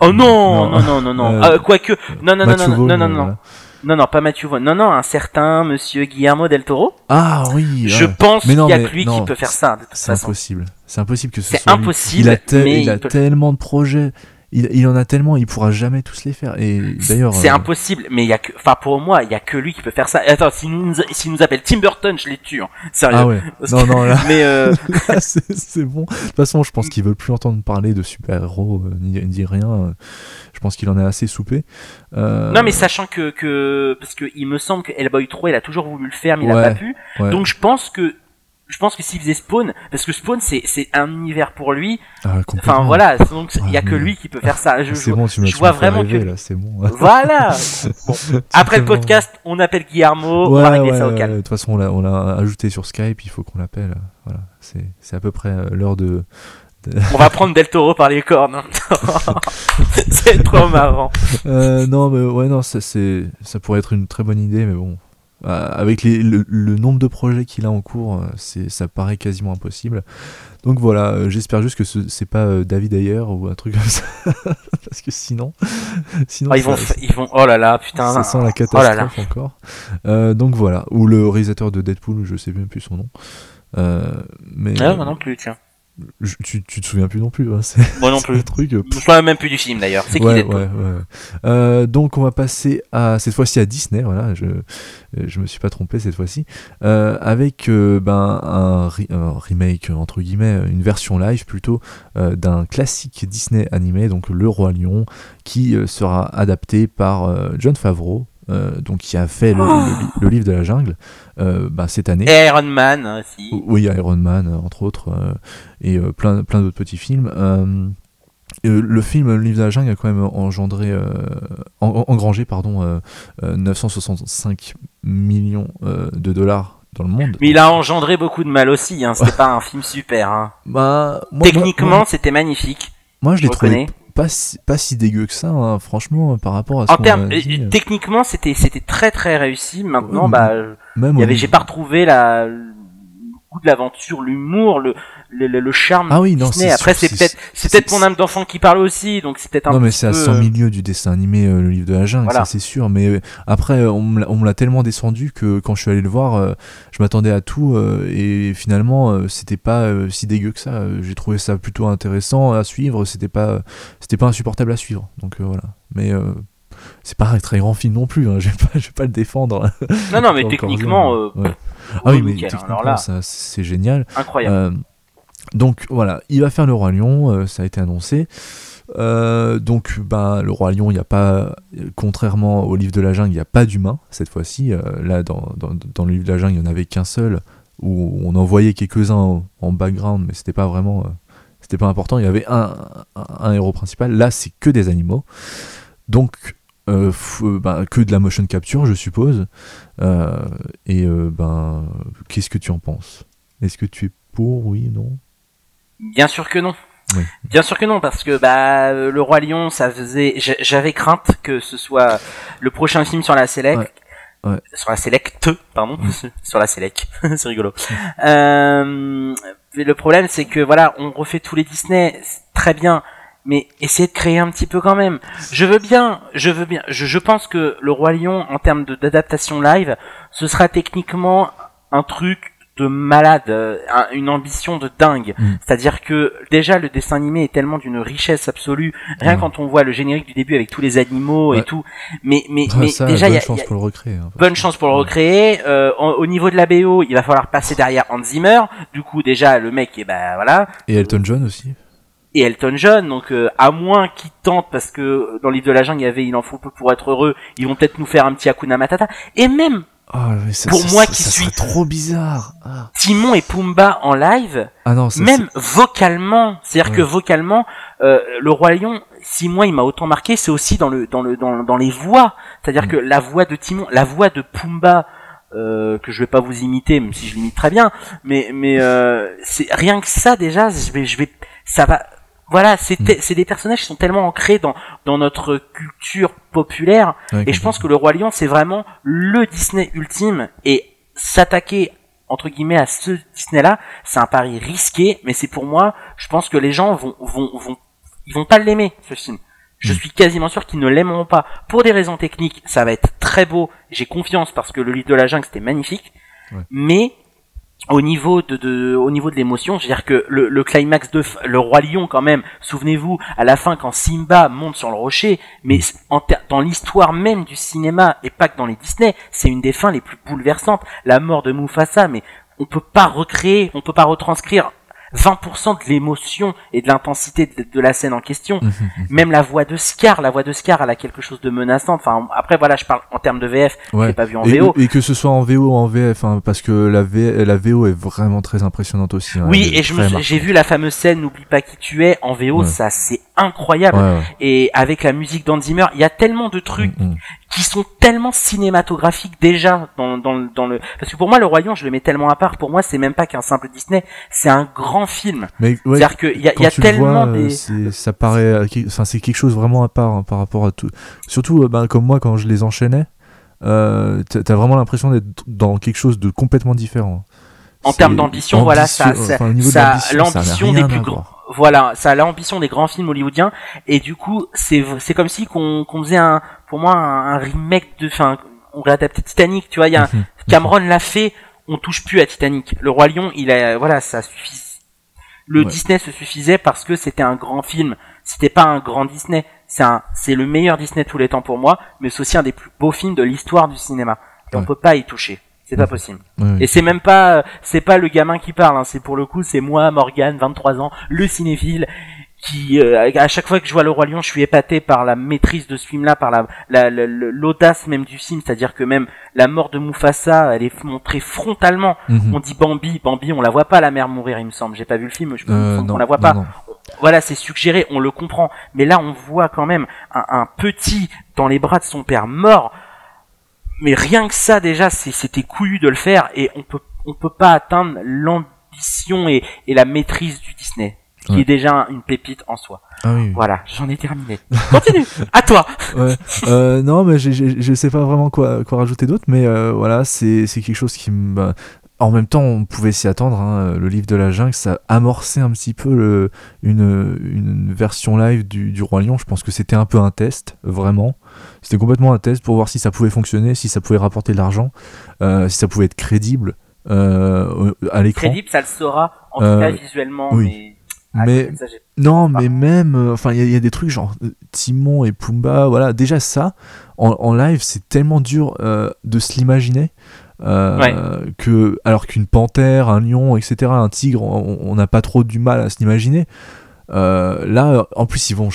Oh non, non, non, non, non. Euh, Quoique. Non, non, non, non, non, non, non. Non, non, pas Mathieu Vaughn. Non, non, un certain monsieur Guillermo del Toro. Ah oui. Je pense qu'il y a que lui qui peut faire ça. C'est impossible. C'est impossible que ce soit. C'est impossible. Il a, mais il a tellement de projets il, en a tellement, il pourra jamais tous les faire. Et d'ailleurs, c'est euh, impossible. Mais il y a que, enfin pour moi, il y a que lui qui peut faire ça. attends, s'il nous, s'il nous appelle Tim Burton, je les tue. Hein. Sérieux. Ah ouais. Non non là. mais euh... c'est bon. De toute façon, je pense qu'ils veulent plus entendre parler de super héros euh, ni, ni, rien. Je pense qu'il en est assez soupé. Euh... Non mais sachant que que parce que il me semble que Hellboy 3 il a toujours voulu le faire mais il a pas pu. Donc je pense que je pense que s'il faisait Spawn, parce que Spawn c'est c'est un univers pour lui. Ah, enfin voilà, donc il y a que lui qui peut faire ça. Je, je, bon, tu je vois vraiment que là, c'est bon. voilà. Après le podcast, on appelle Guillermo, on va régler ça au calme. De toute façon, on l'a on l'a ajouté sur Skype, il faut qu'on l'appelle. Voilà, c'est c'est à peu près euh, l'heure de on va prendre Del Toro par les cornes. c'est trop marrant. Euh, non, mais ouais, non, ça, c'est, ça pourrait être une très bonne idée, mais bon, avec les, le, nombre de projets qu'il a en cours, euh, c'est, ça paraît quasiment impossible. Donc voilà, euh, j'espère juste que ce, c'est pas David Ayer ou un truc comme ça, parce que sinon, sinon oh, ils, vont, ils vont, oh là là, putain, ça sent la oh catastrophe encore. donc voilà, ou le réalisateur de Deadpool, je sais même plus son nom. mais ah, non plus, tiens tu, tu te souviens plus non plus. Hein, Moi non plus. truc. Euh, je me même plus du film d'ailleurs. C'est ouais, ouais, euh, donc on va passer à cette fois-ci à Disney. Voilà, je je me suis pas trompé cette fois-ci euh, avec euh, ben un, remake entre guillemets, une version live plutôt d'un classique Disney animé, donc Le Roi Lion, qui sera adapté par John Favreau euh, donc qui a fait le, le, livre de la jungle euh, bah, cette année. Et Iron Man aussi. Oui, Iron Man entre autres euh, et plein plein d'autres petits films. le film Le livre de la jungle a quand même engendré, engrangé pardon, 965 millions de dollars dans le monde. Mais il a engendré beaucoup de mal aussi. Hein. C'était pas un film super. Hein. Bah, Techniquement, c'était magnifique. Moi, je l'ai trouvé pas si, pas si dégueu que ça, hein, franchement, par rapport à ce en termes, euh, techniquement, c'était c'était très très réussi. Maintenant, bah, même y avait, j'ai pas retrouvé la le goût de l'aventure, l'humour, le le, le, charme ah oui, non, Disney. Après, c'est peut-être c'est peut-être mon âme d'enfant qui parle aussi, donc c'est peut-être un Non, mais c'est à 100 milieux du dessin animé, le livre de la jungle, ça c'est sûr. Mais après, on me l'a tellement descendu que quand je suis allé le voir, je m'attendais à tout et finalement, c'était pas si dégueu que ça. J'ai trouvé ça plutôt intéressant à suivre. C'était pas c'était pas insupportable à suivre. Donc voilà. Mais c'est pas un très grand film non plus, hein. je, vais pas, vais pas le défendre. Non, non, mais techniquement. Euh, ah oui, mais techniquement, c'est génial. Incroyable. Euh, donc voilà, il va faire le Roi Lion, euh, ça a été annoncé. donc bah, le Roi Lion, il n'y a pas, contrairement au livre de la jungle, il n'y a pas d'humain cette fois-ci. là, dans, le livre de la jungle, il n'y en avait qu'un seul, où on en voyait quelques-uns en, background, mais c'était pas vraiment. c'était pas important, il y avait un, héros principal. Là, c'est que des animaux. Donc euh, euh, bah, que de la motion capture, je suppose. Euh, et ben, qu'est-ce que tu en penses? Est-ce que tu es pour, oui, non? Bien sûr que non. Bien sûr que non, parce que bah le roi lion, ça faisait, j'avais crainte que ce soit le prochain film sur la Select, sur la Select, pardon, sur la Select, c'est rigolo. le problème, c'est que voilà, on refait tous les Disney, très bien mais essayez de créer un petit peu quand même. Je veux bien, je veux bien. Je, je pense que le Roi Lion, en termes d'adaptation live, ce sera techniquement un truc de malade, euh, une ambition de dingue. Mm. C'est-à-dire que déjà le dessin animé est tellement d'une richesse absolue. Rien mm. quand on voit le générique du début avec tous les animaux et tout. Mais mais mais déjà il y a bonne chance pour le recréer. Hein, bonne chance pour le recréer. Euh, au, niveau de la BO, il va falloir passer derrière Hans Zimmer. Du coup déjà le mec et ben voilà. Et Elton John aussi et Elton John. Donc euh, à moins qu'ils tentent, parce que dans le livre de la jungle il y avait il en faut peu pour être heureux, ils vont peut-être nous faire un petit Hakuna Matata. Et même oh, pour moi qui suis trop bizarre. Ah. Timon et Pumba en live, ah non, même vocalement, c'est-à-dire que vocalement, euh, le roi lion, si moi il m'a autant marqué, c'est aussi dans le dans le dans, dans les voix. C'est-à-dire mm. que la voix de Timon, la voix de Pumba. Euh, que je vais pas vous imiter, même si je l'imite très bien, mais mais euh, c'est rien que ça déjà, je vais je vais ça va voilà, c'est des personnages qui sont tellement ancrés dans, dans notre culture populaire. et je pense que le Roi Lion, c'est vraiment le Disney ultime. Et s'attaquer, entre guillemets, à ce Disney-là, c'est un pari risqué. Mais c'est pour moi, je pense que les gens vont, vont, vont, ils vont pas l'aimer, ce film. Je mm. suis quasiment sûr qu'ils ne l'aimeront pas. Pour des raisons techniques, ça va être très beau. J'ai confiance parce que le livre de la jungle, c'était magnifique. Mais au niveau de, au niveau de l'émotion, je veux dire que le, le climax de le roi lion quand même, souvenez-vous à la fin quand Simba monte sur le rocher, mais en dans l'histoire même du cinéma et pas que dans les Disney, c'est une des fins les plus bouleversantes, la mort de Mufasa, mais on peut pas recréer, on peut pas retranscrire 20% de l'émotion et de l'intensité de, la scène en question. Mhm, mhm. Même la voix de Scar, la voix de Scar, elle a quelque chose de menaçant. Enfin, après voilà, je parle en termes de VF, ouais. pas vu en VO. Et que ce soit en VO ou en VF, hein, parce que la, la VO est vraiment très impressionnante aussi. Hein, oui, et j'ai vu la fameuse scène "N'oublie pas qui tu es" en VO, ça c'est incroyable. Et avec la musique d'Anzimer, il y a tellement de trucs. Qui sont tellement cinématographiques déjà dans, dans, dans le. Parce que pour moi, le Royaume, je le mets tellement à part. Pour moi, c'est même pas qu'un simple Disney, c'est un grand film. Mais c'est-à-dire qu'il y a, y a tellement des. Ça paraît, euh, enfin, c'est quelque chose vraiment à part hein, par rapport à tout. Surtout, euh, ben, comme moi, quand je les enchaînais, euh, t'as vraiment l'impression d'être dans quelque chose de complètement différent. En termes d'ambition, voilà, ça, ça, l'ambition des plus grands voilà, ça a l'ambition des grands films hollywoodiens et du coup c'est c'est comme si qu'on qu'on faisait un pour moi un, remake de enfin on réadaptait Titanic, tu vois, il y a mhm. Cameron l'a fait, on touche plus à Titanic. Le roi lion, il a voilà, ça suffit. Le Disney se suffisait parce que c'était un grand film. C'était pas un grand Disney, c'est un c'est le meilleur Disney de tous les temps pour moi, mais c'est aussi un des plus beaux films de l'histoire du cinéma. Et on peut pas y toucher. C'est pas possible. Et c'est même pas, c'est pas le gamin qui parle. Hein. C'est pour le coup, c'est moi, Morgan, 23 ans, le cinéphile, qui euh, à chaque fois que je vois le roi lion, je suis épaté par la maîtrise de ce film-là, par la l'audace même du film. C'est-à-dire que même la mort de Mufasa, elle est montrée frontalement. Mhm. On dit Bambi, Bambi, on la voit pas la mère mourir, il me semble. J'ai pas vu le film, je euh, on la voit pas. Voilà, c'est suggéré, on le comprend. Mais là, on voit quand même un, un petit dans les bras de son père mort mais rien que ça déjà c'était couillu de le faire et on peut on peut pas atteindre l'ambition et, et la maîtrise du Disney qui est déjà une pépite en soi. Ah oui. Voilà, j'en ai terminé. Continue, à toi. Ouais. Euh, non, mais je sais pas vraiment quoi quoi rajouter d'autre, mais euh, voilà, c'est c'est quelque chose qui me en même temps, on pouvait s'y attendre. Hein, le livre de la jungle, ça amorçait un petit peu le, une, une, version live du, du Roi Lion. Je pense que c'était un peu un test, vraiment. C'était complètement un test pour voir si ça pouvait fonctionner, si ça pouvait rapporter de l'argent, euh, si ça pouvait être crédible euh, à l'écran. Crédible, ça le sera, en tout cas visuellement. Oui. Mais, ah, non, mais même, enfin, il y, a des trucs genre Timon et Pumba, voilà. Déjà ça, en, en live, c'est tellement dur de se l'imaginer. Euh, que alors qu'une panthère, un lion, etc., un tigre, on n'a pas trop du mal à se l'imaginer. Euh, là, en plus, ils vont.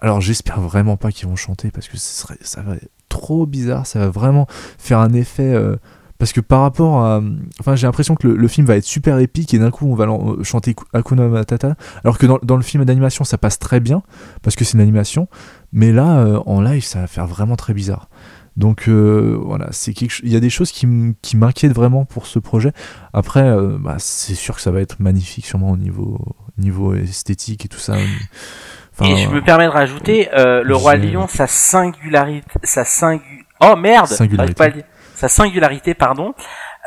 Alors, j'espère vraiment pas qu'ils vont chanter parce que ce serait, ça va être trop bizarre. Ça va vraiment faire un effet. Euh, parce que par rapport à. Enfin, j'ai l'impression que le, film va être super épique et d'un coup on va chanter Akuna Matata. Alors que dans, dans le film d'animation ça passe très bien parce que c'est une animation. Mais là, en live, ça va faire vraiment très bizarre. Donc euh, voilà, c'est quelque... il y a des choses qui m'inquiètent vraiment pour ce projet. Après, euh, bah, c'est sûr que ça va être magnifique sûrement au niveau, niveau esthétique et tout ça. et je me permets de rajouter, euh, le roi lion, sa singularité, sa singu... oh merde, singularité. sa singularité, pardon,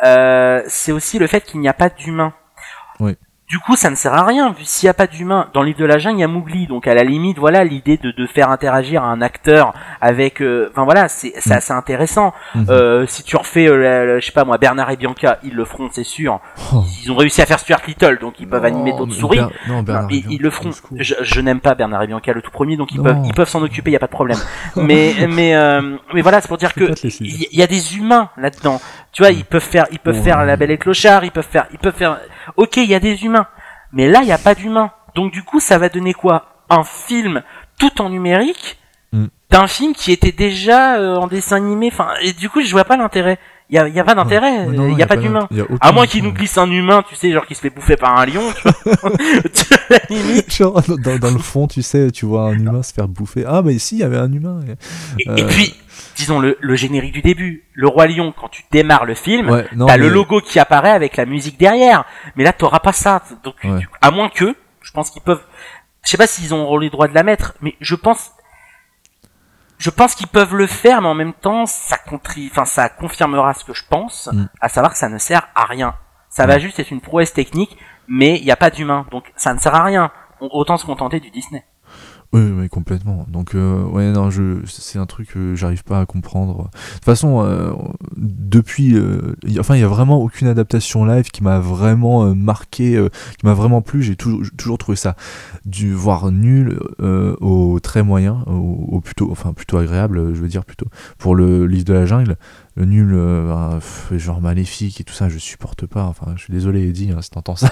c'est aussi le fait qu'il n'y a pas d'humain. Oui. Du coup, ça ne sert à rien, vu s'il n'y a pas d'humain. Dans l'île de la jungle, il y a Mowgli, donc à la limite, voilà, l'idée de, de faire interagir un acteur avec, euh, enfin voilà, c'est c'est mm. assez intéressant. Mm-hmm. Euh, si tu refais, euh, je sais pas moi, Bernard et Bianca, ils le feront, c'est sûr. Oh. Ils ont réussi à faire Stuart Little, donc ils peuvent animer d'autres souris. non, ils, le feront. Je, n'aime pas Bernard et Bianca, le tout premier, donc ils peuvent, ils peuvent s'en occuper, il y a pas de problème. mais mais mais voilà, c'est pour dire que il y, a des humains là-dedans. Tu vois, ils peuvent faire, ils peuvent faire la Belle et Clochard, ils peuvent faire, ils peuvent faire. Ok, il y a des humains mais là, il n'y a pas d'humain. Donc du coup, ça va donner quoi? Un film tout en numérique mm. d'un film qui était déjà euh, en dessin animé. Enfin, et du coup, je vois pas l'intérêt. Il y a, y a, pas d'intérêt, il n'y a, pas, d'humain. À moins qu'il nous glisse un humain, tu sais, genre qui se fait bouffer par un lion, tu vois. la limite. Genre, dans, le fond, tu sais, tu vois un humain se faire bouffer. Ah, mais ici, il y avait un humain. Et, et puis, disons le, le, générique du début, le roi lion quand tu démarres le film, ouais, t'as le logo qui apparaît avec la musique derrière. Mais là t'auras pas ça. Donc à moins que, je pense qu'ils peuvent, je sais pas s'ils ont les droits de la mettre, mais je pense, je pense qu'ils peuvent le faire, mais en même temps ça contri, enfin ça confirmera ce que je pense, mm. à savoir que ça ne sert à rien. Ça va juste être une prouesse technique, mais il n'y a pas d'humain, donc ça ne sert à rien. Autant se contenter du Disney. Oui, complètement. Donc, euh, ouais, non, je, c'est un truc que j'arrive pas à comprendre. De toute façon, euh, depuis, euh, enfin, il y a vraiment aucune adaptation live qui m'a vraiment marqué, qui m'a vraiment plu. J'ai toujours, toujours trouvé ça du voir nul au très moyen, au, plutôt, enfin, plutôt agréable, je veux dire plutôt pour le livre de la jungle le nul, euh, ben, genre maléfique et tout ça, je supporte pas. Enfin, je suis désolé, Eddie, hein, si t'entends ça.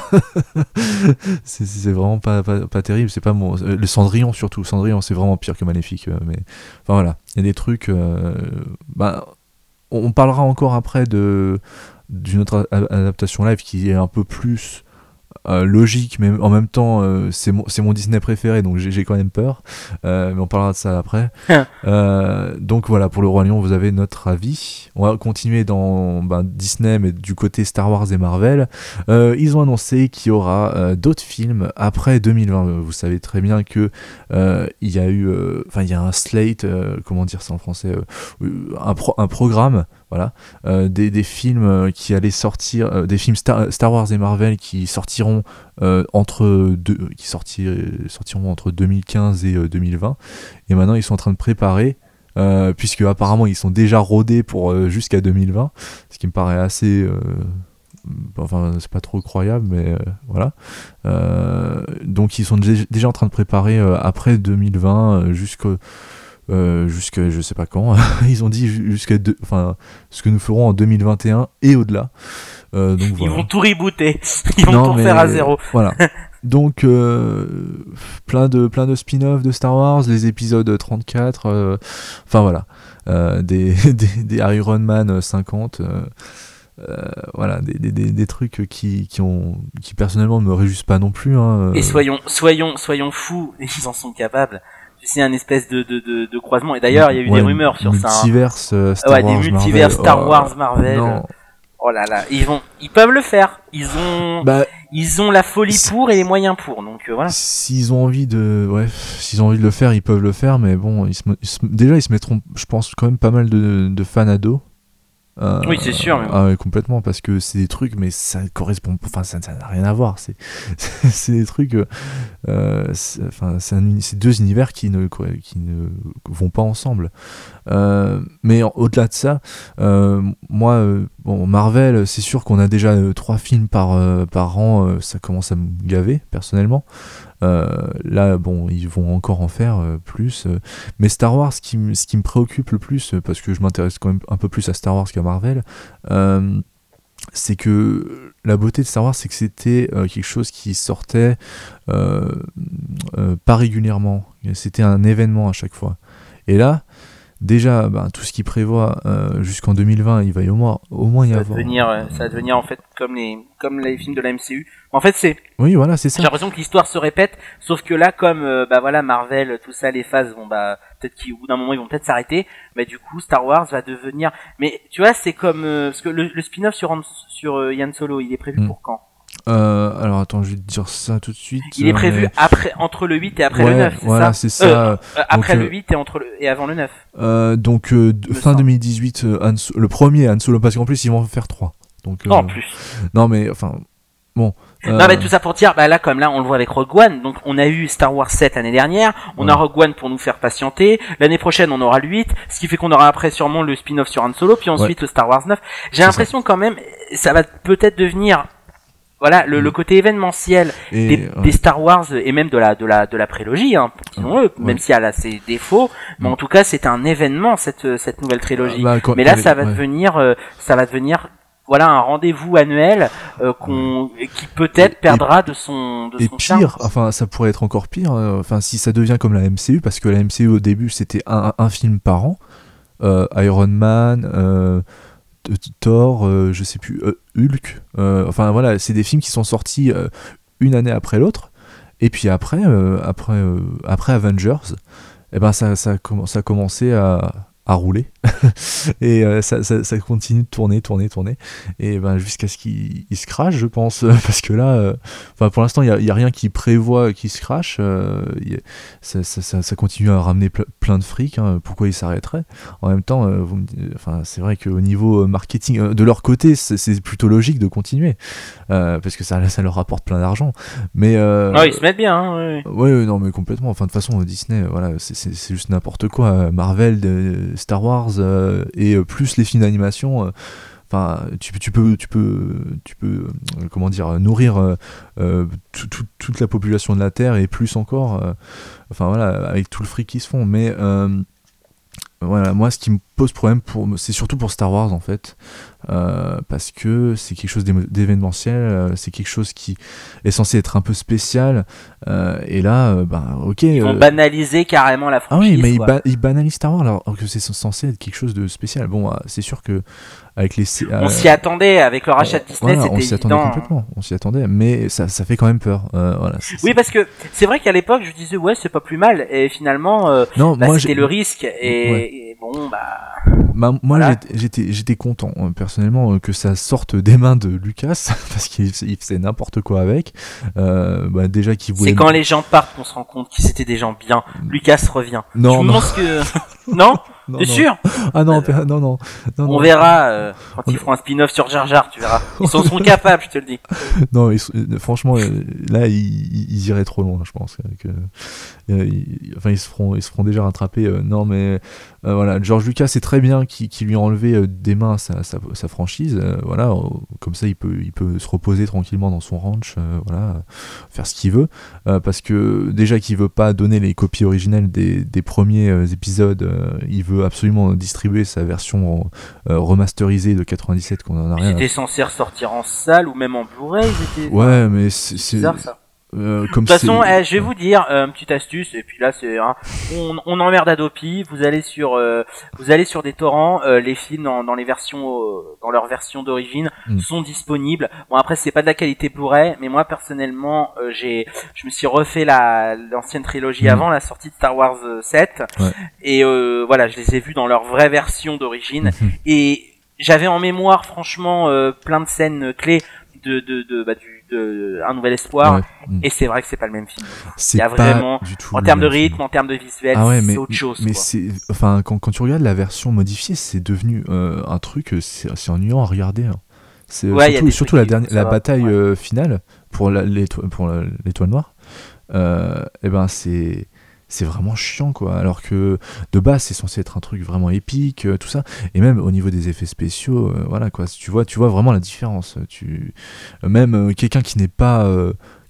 c'est vraiment pas, pas, terrible. C'est pas mon. Le Cendrillon, surtout. Cendrillon, c'est vraiment pire que maléfique. Euh, mais enfin, voilà. Il y a des trucs. Euh, ben, on parlera encore après d'une autre adaptation live qui est un peu plus euh, logique, mais en même temps, euh, c'est mon, mon, Disney préféré, donc j'ai quand même peur. Euh, mais on parlera de ça après. donc voilà, pour le Roi Lion, vous avez notre avis. On va continuer dans ben, Disney, mais du côté Star Wars et Marvel. ils ont annoncé qu'il y aura d'autres films après 2020. Vous savez très bien que il y a eu, enfin, il y a un slate, comment dire ça en français, un, un programme voilà, euh, des, films euh, qui allaient sortir, euh, des films Star, Wars et Marvel qui sortiront entre deux, qui sortiront entre 2015 et 2020. Et maintenant, ils sont en train de préparer, puisque apparemment ils sont déjà rodés jusqu'à 2020, ce qui me paraît assez enfin c'est pas trop croyable mais voilà donc ils sont déjà en train de préparer après 2020 jusqu'au euh, jusqu'à je sais pas quand. Ils ont dit jusqu'à enfin ce que nous ferons en 2021 et au-delà. Euh, donc Ils vont tout rebooter. Ils vont tout faire à zéro. Voilà. Donc euh, plein de plein de spin-off de Star Wars, les épisodes 34, euh, enfin voilà, des, des, des, Iron Man 50. voilà des, des, des, trucs qui, qui ont qui personnellement ne me réjouissent pas non plus hein, et soyons soyons soyons fous ils en sont capables c'est un espèce de, de, de, de, croisement. Et d'ailleurs, il y a eu des rumeurs sur ça. Multiverse, euh, Star ouais, Wars, des multivers Star oh, Wars, Marvel. Oh là là, ils vont, ils peuvent le faire. Ils ont, bah, ils ont la folie pour et les moyens pour. Donc euh, voilà. S'ils ont envie de, ouais, s'ils ont envie de le faire, ils peuvent le faire. Mais bon, ils se, déjà, ils se mettront, je pense, quand même pas mal de, de fans ados. Euh, oui, c'est sûr. Ah complètement, parce que c'est des trucs, mais ça correspond, enfin, ça n'a rien à voir. C'est, c'est des trucs, euh, enfin, c'est, deux univers qui ne, qui ne vont pas ensemble. Euh, mais au-delà de ça, moi, bon, Marvel, c'est sûr qu'on a déjà trois films par, par an, ça commence à me gaver personnellement. Euh, là, bon, ils vont encore en faire euh, plus. Euh. mais Star Wars, qui, ce qui me préoccupe le plus, parce que je m'intéresse quand même un peu plus à Star Wars qu'à Marvel, c'est que la beauté de Star Wars, c'est que c'était quelque chose qui sortait pas régulièrement. C'était un événement à chaque fois. Et là, déjà, ben, tout ce qui prévoit euh, jusqu'en 2020, il va y au moins, au moins y ça avoir. Va devenir, euh, ça va devenir en fait comme les, comme les films de la MCU. En fait, c'est. Oui, voilà, c'est ça. J'ai l'impression que l'histoire se répète, sauf que là, comme euh, bah voilà, Marvel, tout ça, les phases vont bah peut-être qu'au bout d'un moment ils vont peut-être s'arrêter. Mais du coup, Star Wars va devenir. Mais tu vois, c'est comme parce que le, spin-off sur sur Yann Solo, il est prévu mm. pour quand? Euh, alors attends, je vais te dire ça tout de suite. Il est prévu après, entre le 8 et après le 9, c'est voilà, c'est ça. Euh, euh, après le 8 et, entre le, et avant le 9. donc fin 2018, le premier Han Solo, parce qu'en plus ils vont en faire 3. Donc, non, en plus. Non mais enfin, bon. Non mais tout ça pour dire, bah là comme là on le voit avec Rogue One, donc on a eu Star Wars 7 l'année dernière, on a Rogue One pour nous faire patienter, l'année prochaine on aura le 8, ce qui fait qu'on aura après sûrement le spin-off sur Han Solo, puis ensuite le Star Wars 9. J'ai l'impression quand même, ça va peut-être devenir voilà, le, le, mm. côté événementiel des, des, Star Wars et même de la de la de la prélogie, hein, même si elle a ses défauts, mais en mm. tout cas c'est un événement cette cette nouvelle trilogie. Bah, mais là ça va devenir euh, ça va devenir voilà un rendez-vous annuel euh, qu'on qui peut-être perdra de son de et pire enfin ça pourrait être encore pire euh, enfin si ça devient comme la MCU parce que la MCU au début c'était un, un, film par an Iron Man Thor, euh, je sais plus, euh, Hulk. Euh, enfin voilà, c'est des films qui sont sortis une année après l'autre. Et puis après, après, après Avengers, eh ben ça, ça, ça a commencé à, à rouler et euh, ça, ça, ça, continue de tourner tourner tourner. Et ben jusqu'à ce qu'il se crache je pense. Parce que là euh, enfin pour l'instant il n'y a, a, rien qui prévoit qu'il se crache. Euh, ça, ça, continue à ramener plein de fric hein, pourquoi il s'arrêterait? En même temps vous enfin c'est vrai qu'au niveau marketing de leur côté c'est plutôt logique de continuer. Parce que ça, leur rapporte plein d'argent. Mais ah, ils se mettent bien hein, ouais, non mais complètement. Enfin de toute façon Disney voilà c'est juste n'importe quoi. Marvel Star Wars euh, et euh, plus les films d'animation euh, enfin tu, tu, peux tu peux tu peux comment dire nourrir toute la population de la terre et plus encore enfin voilà avec tout le fric qui se font. Mais voilà moi ce qui me pose problème pour c'est surtout pour Star Wars en fait. Euh, parce que c'est quelque chose d'événementiel euh, c'est quelque chose qui est censé être un peu spécial. Euh, et là ben ok ils vont banaliser carrément la franchise ah oui mais ils, banalisent Star Wars alors que c'est censé être quelque chose de spécial. Bon c'est sûr que avec les on s'y attendait avec le rachat de Disney on s'y attendait complètement on s'y attendait mais ça, ça fait quand même peur voilà oui parce que c'est vrai qu'à l'époque je disais ouais c'est pas plus mal et finalement non bah, c'était le risque et, bon bah moi j'étais j'étais content personnellement que ça sorte des mains de Lucas parce qu'il faisait n'importe quoi avec. Euh, bah, déjà qu'il voulait c'est quand les gens partent qu'on se rend compte qu'ils étaient des gens bien. Lucas revient. Non non. que non? T'es sûr? Ah non, non, non, On verra euh, quand ils feront un spin-off sur Jar Jar, tu verras. Ils s'en seront capables, je te le dis. Non, euh, franchement, euh, là, ils, iraient trop loin, je pense. Que, enfin, ils se feront, ils se feront déjà rattraper. non, mais voilà, George Lucas, c'est très bien qu'il lui a enlevé des mains sa, sa, franchise. voilà, comme ça, il peut, il peut se reposer tranquillement dans son ranch, voilà, faire ce qu'il veut. parce que déjà qu'il veut pas donner les copies originelles des, des premiers épisodes, il veut absolument distribuer sa version euh, remasterisée de 97 qu'on en a rien. C'était censé ressortir en salle ou même en Blu-ray. Ouais, mais c'est bizarre ça. Euh, de toute façon, eh, je vais vous dire euh, une petite astuce et puis là c'est hein, on, on emmerde Adopi, vous allez sur euh, vous allez sur des torrents, les films dans, dans les versions dans leur version d'origine hmm. sont disponibles. Bon après c'est pas de la qualité Blu-ray, mais moi personnellement j'ai je me suis refait la l'ancienne trilogie hmm. avant la sortie de Star Wars 7 et voilà, je les ai vus dans leur vraie version d'origine hmm. et j'avais en mémoire franchement plein de scènes clés de de, de bah, du de Un Nouvel Espoir. Mm. Et c'est vrai que c'est pas le même film. Il y a vraiment, en termes de rythme, en termes de visuel, ah c'est autre chose. Mais c'est, enfin, quand, quand, tu regardes la version modifiée, c'est devenu euh, un truc, c'est ennuyant à regarder. Hein. C'est surtout, surtout la dernière, la bataille euh, finale pour l'étoile noire. Euh, et eh ben c'est c'est vraiment chiant quoi. Alors que de base c'est censé être un truc vraiment épique euh, tout ça. Et même au niveau des effets spéciaux euh, voilà quoi. Tu vois vraiment la différence. Tu même euh, quelqu'un qui n'est pas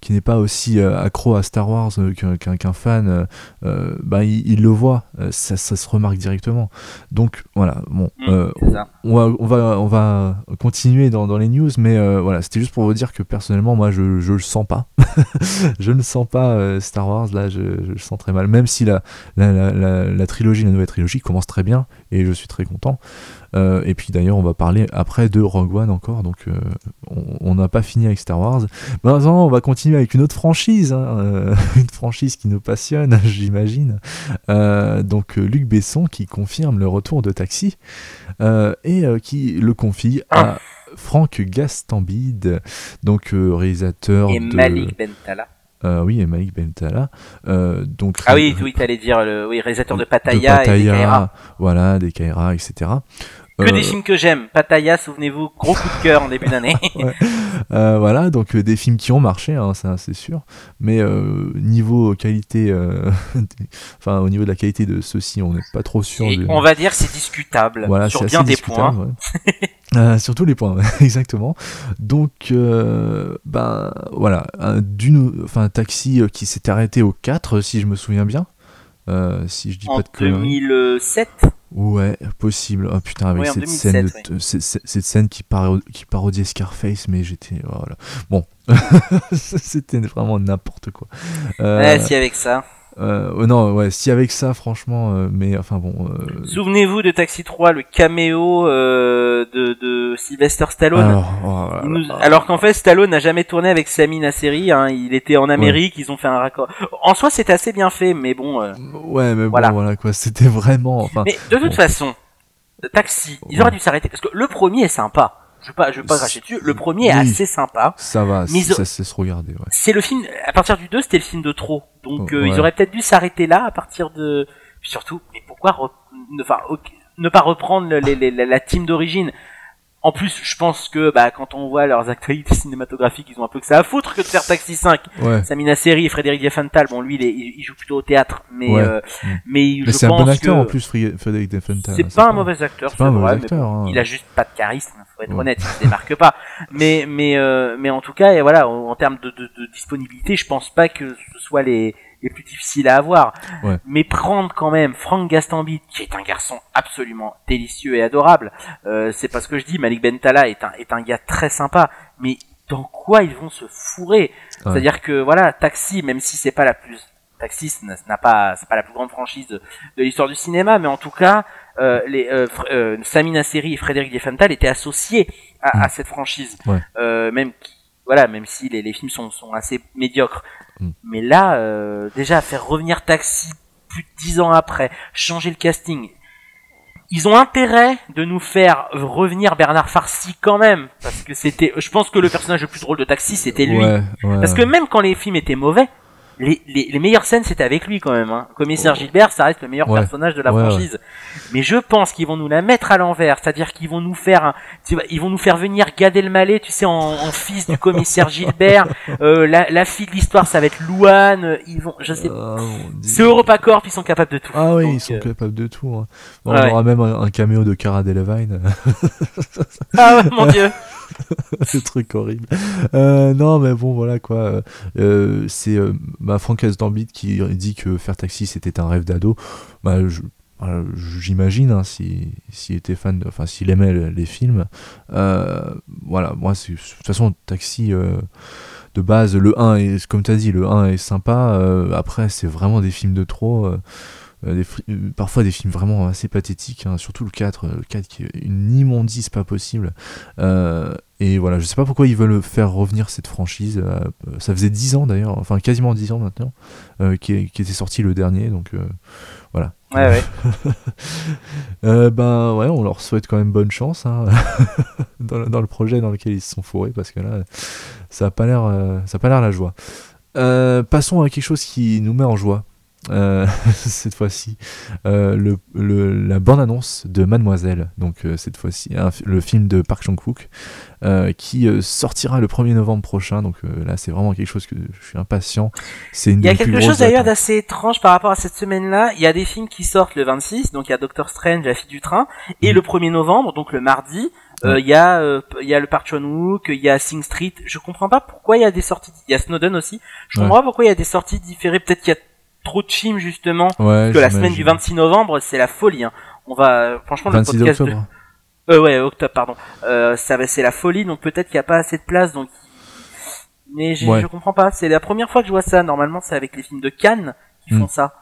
qui n'est pas aussi euh, accro à Star Wars euh, qu'un fan, euh, bah, il, le voit, ça, se remarque directement. Donc voilà, bon, mm, on, va, on, va, on va continuer dans, dans les news, mais voilà, c'était juste pour vous dire que personnellement, moi, je, je le sens pas. je ne sens pas Star Wars, là, je, je, le sens très mal, même si la, la, la, la, trilogie, la nouvelle trilogie commence très bien, et je suis très content. Euh, et puis d'ailleurs, on va parler après de Rogue One encore, donc euh, on n'a pas fini avec Star Wars. Maintenant, on va continuer avec une autre franchise, hein, euh, une franchise qui nous passionne, j'imagine. donc Luc Besson qui confirme le retour de Taxi et qui le confie à Franck Gastambide, donc réalisateur et de... Malik Bentala. Oui, et Malik Bentala. donc, ah oui, oui, allais dire le oui, réalisateur de Pataya, et des Kaira. Voilà, des Kaira, etc. Que des euh, films que j'aime. Pataya, souvenez-vous, gros coup de cœur en début d'année. Euh, voilà, donc euh, des films qui ont marché, hein, ça c'est sûr. Mais niveau qualité, enfin au niveau de la qualité de ceux-ci, on n'est pas trop sûr. On va dire c'est discutable voilà, sur bien des points. sur tous les points, exactement. Donc, ben voilà, d'une, enfin, taxi qui s'est arrêté au 4, si je me souviens bien. si je dis pas de conneries. 2007 Ouais, possible. Oh putain, avec cette, scène cette, scène qui, qui parodiait Scarface, mais j'étais. Voilà. Bon, c'était vraiment n'importe quoi. Euh, ouais, si avec ça. Euh, non, ouais, si avec ça, franchement, euh, mais enfin bon. Euh, Souvenez-vous de Taxi 3, le caméo euh, de, de Sylvester Stallone. Oh alors, qu'en fait, Stallone n'a jamais tourné avec Sami Nasseri. Hein, il était en Amérique, ils ont fait un raccord. En soi, c'était assez bien fait, mais bon. ouais, mais bon, voilà, quoi. C'était vraiment. Enfin, mais de toute façon, Taxi, ils auraient dû s'arrêter parce que le premier est sympa je vais pas, je vais pas cracher dessus. Le premier est assez sympa. Ça va, ça c'est se regarder. Ouais. C'est le film. À partir du 2, c'était le film de trop. Donc oh, euh, ils auraient peut-être dû s'arrêter là à partir de. Puis surtout, mais pourquoi enfin, ne pas reprendre les, les, la team d'origine? En plus, je pense que bah, quand on voit leurs actualités cinématographiques, ils ont un peu que ça à foutre que de faire Taxi 5. Ouais. Samina Seri et Frédéric Diefenthal, bon lui il, est, il, joue plutôt au théâtre, mais euh, mm. mais, mais c'est un bon acteur en plus Frédéric Diefenthal. C'est pas, un mauvais acteur, c'est vrai, acteur, hein. il a juste pas de charisme, faut être honnête, il se démarque pas. Mais mais euh, mais en tout cas, et voilà, en, termes de, de, de disponibilité, je pense pas que ce soit les les plus difficiles à avoir. Mais prendre quand même Franck Gastambide, qui est un garçon absolument délicieux et adorable, euh, c'est pas ce que je dis, Malik Bentala est un, est un gars très sympa, mais dans quoi ils vont se fourrer? C'est-à-dire que voilà, Taxi, même si c'est pas la plus Taxi, n'a pas, c'est pas la plus grande franchise de, l'histoire du cinéma, mais en tout cas, euh, les euh, euh Sami et Frédéric Diefenthal étaient associés à, à cette franchise, euh, même voilà, même si les, les films sont, sont assez médiocres. Mm. Mais là, euh, déjà, faire revenir Taxi plus de dix ans après, changer le casting, ils ont intérêt de nous faire revenir Bernard Farcy quand même, parce que c'était, je pense que le personnage le plus drôle de Taxi, c'était lui. parce que même quand les films étaient mauvais, les, les, les, meilleures scènes c'était avec lui quand même. Hein. Commissaire Gilbert, ça reste le meilleur personnage de la franchise. Mais je pense qu'ils vont nous la mettre à l'envers, c'est-à-dire qu'ils vont nous faire, un, ils vont nous faire venir Gad Elmaleh, tu sais, en, en fils du commissaire Gilbert. Euh, la, la, fille de l'histoire, ça va être Louane. Ils vont, je sais, oh, c'est EuropaCorp, ils sont capables de tout. Ah oui, ils sont euh, capables de tout. Hein. on aura même un, caméo de Cara Delevingne. ah ouais, mon dieu. Ce truc horrible. Euh, non, mais bon, voilà quoi. Euh, c'est euh, bah, Franck qui dit que faire taxi c'était un rêve d'ado. Bah, j'imagine hein, s'il si, était fan, enfin s'il aimait les films. Voilà, moi, de toute façon, taxi de base, le 1 est, comme tu as dit, le 1 est sympa. après, c'est vraiment des films de trop. Euh, euh, parfois des films vraiment assez pathétiques, hein, surtout le 4, euh, le 4 qui est une immondice pas possible. et voilà, je sais pas pourquoi ils veulent faire revenir cette franchise. ça faisait 10 ans d'ailleurs, enfin quasiment 10 ans maintenant, qui, qui, était sorti le dernier, donc Voilà. Ouais, ouais. euh, ben ouais, on leur souhaite quand même bonne chance hein, dans, dans, le projet dans lequel ils se sont fourrés parce que là, ça a pas l'air, ça a pas l'air la joie. passons à quelque chose qui nous met en joie. Euh, cette fois-ci euh, le, le, la bande-annonce de Mademoiselle, donc euh, cette fois-ci le film de Park Chan-wook, qui sortira le 1er novembre prochain. Donc là, c'est vraiment quelque chose que je suis impatient. C'est une Il y a quelque chose d'ailleurs d'assez étrange par rapport à cette semaine-là. Il y a des films qui sortent le 26, donc il y a Doctor Strange, La fille du train, et mm. le 1er novembre, donc le mardi. Il y a il y a le Park Chan Wook, il y a Sing Street. Je comprends pas pourquoi il y a des sorties. Il y a Snowden aussi. Je comprends pas pourquoi il y a des sorties différées. Peut-être qu'il y a trop de chim justement parce que la semaine du 26 novembre c'est la folie hein. on va franchement le podcast octobre. De... euh, ouais octobre pardon euh, ça va c'est la folie donc peut-être qu'il n'y a pas assez de place donc mais je comprends pas c'est la première fois que je vois ça normalement c'est avec les films de Cannes qui font mm. ça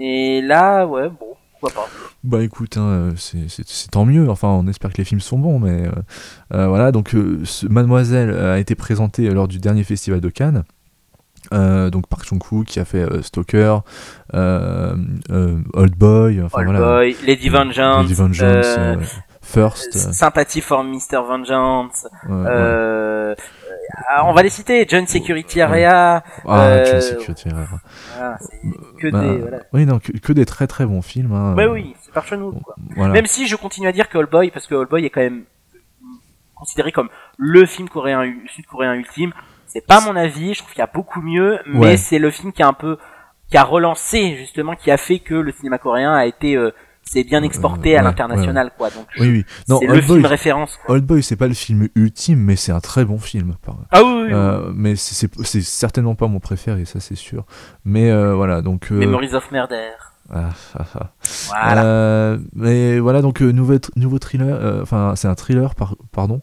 et là ouais bon pourquoi pas bah écoute, hein, c'est tant mieux. Enfin, on espère que les films sont bons, mais euh, euh, voilà. Donc, ce Mademoiselle a été présenté lors du dernier festival de Cannes. Euh, donc Park Chung Koo qui a fait euh, Stalker, euh, Old Boy, enfin, Old Boy, Lady Vengeance, Lady Vengeance First, Sympathy for Mr Vengeance. Ah, on va les citer, John Security Area. Ah, John Security Area. Voilà, que bah, des, voilà. Oui, non, que, des très très bons films. Hein. Bah oui, c'est par nous. Quoi. Voilà. Même si je continue à dire que Old Boy, parce que Old Boy est quand même considéré comme le film coréen sud-coréen ultime c'est pas mon avis, je trouve qu'il y a beaucoup mieux, mais c'est le film qui a un peu qui a relancé justement, qui a fait que le cinéma coréen a été euh, c'est bien exporté à l'international quoi. Donc oui, oui. c'est le film référence Old Boy c'est pas le film ultime mais c'est un très bon film ah oui, oui, euh, mais c'est certainement pas mon préféré ça c'est sûr. Mais euh, voilà donc Memories of Murder ah, ah, ah. Voilà. Euh, mais voilà, donc euh, nouveau, nouveau thriller, euh, enfin c'est un thriller, par, pardon,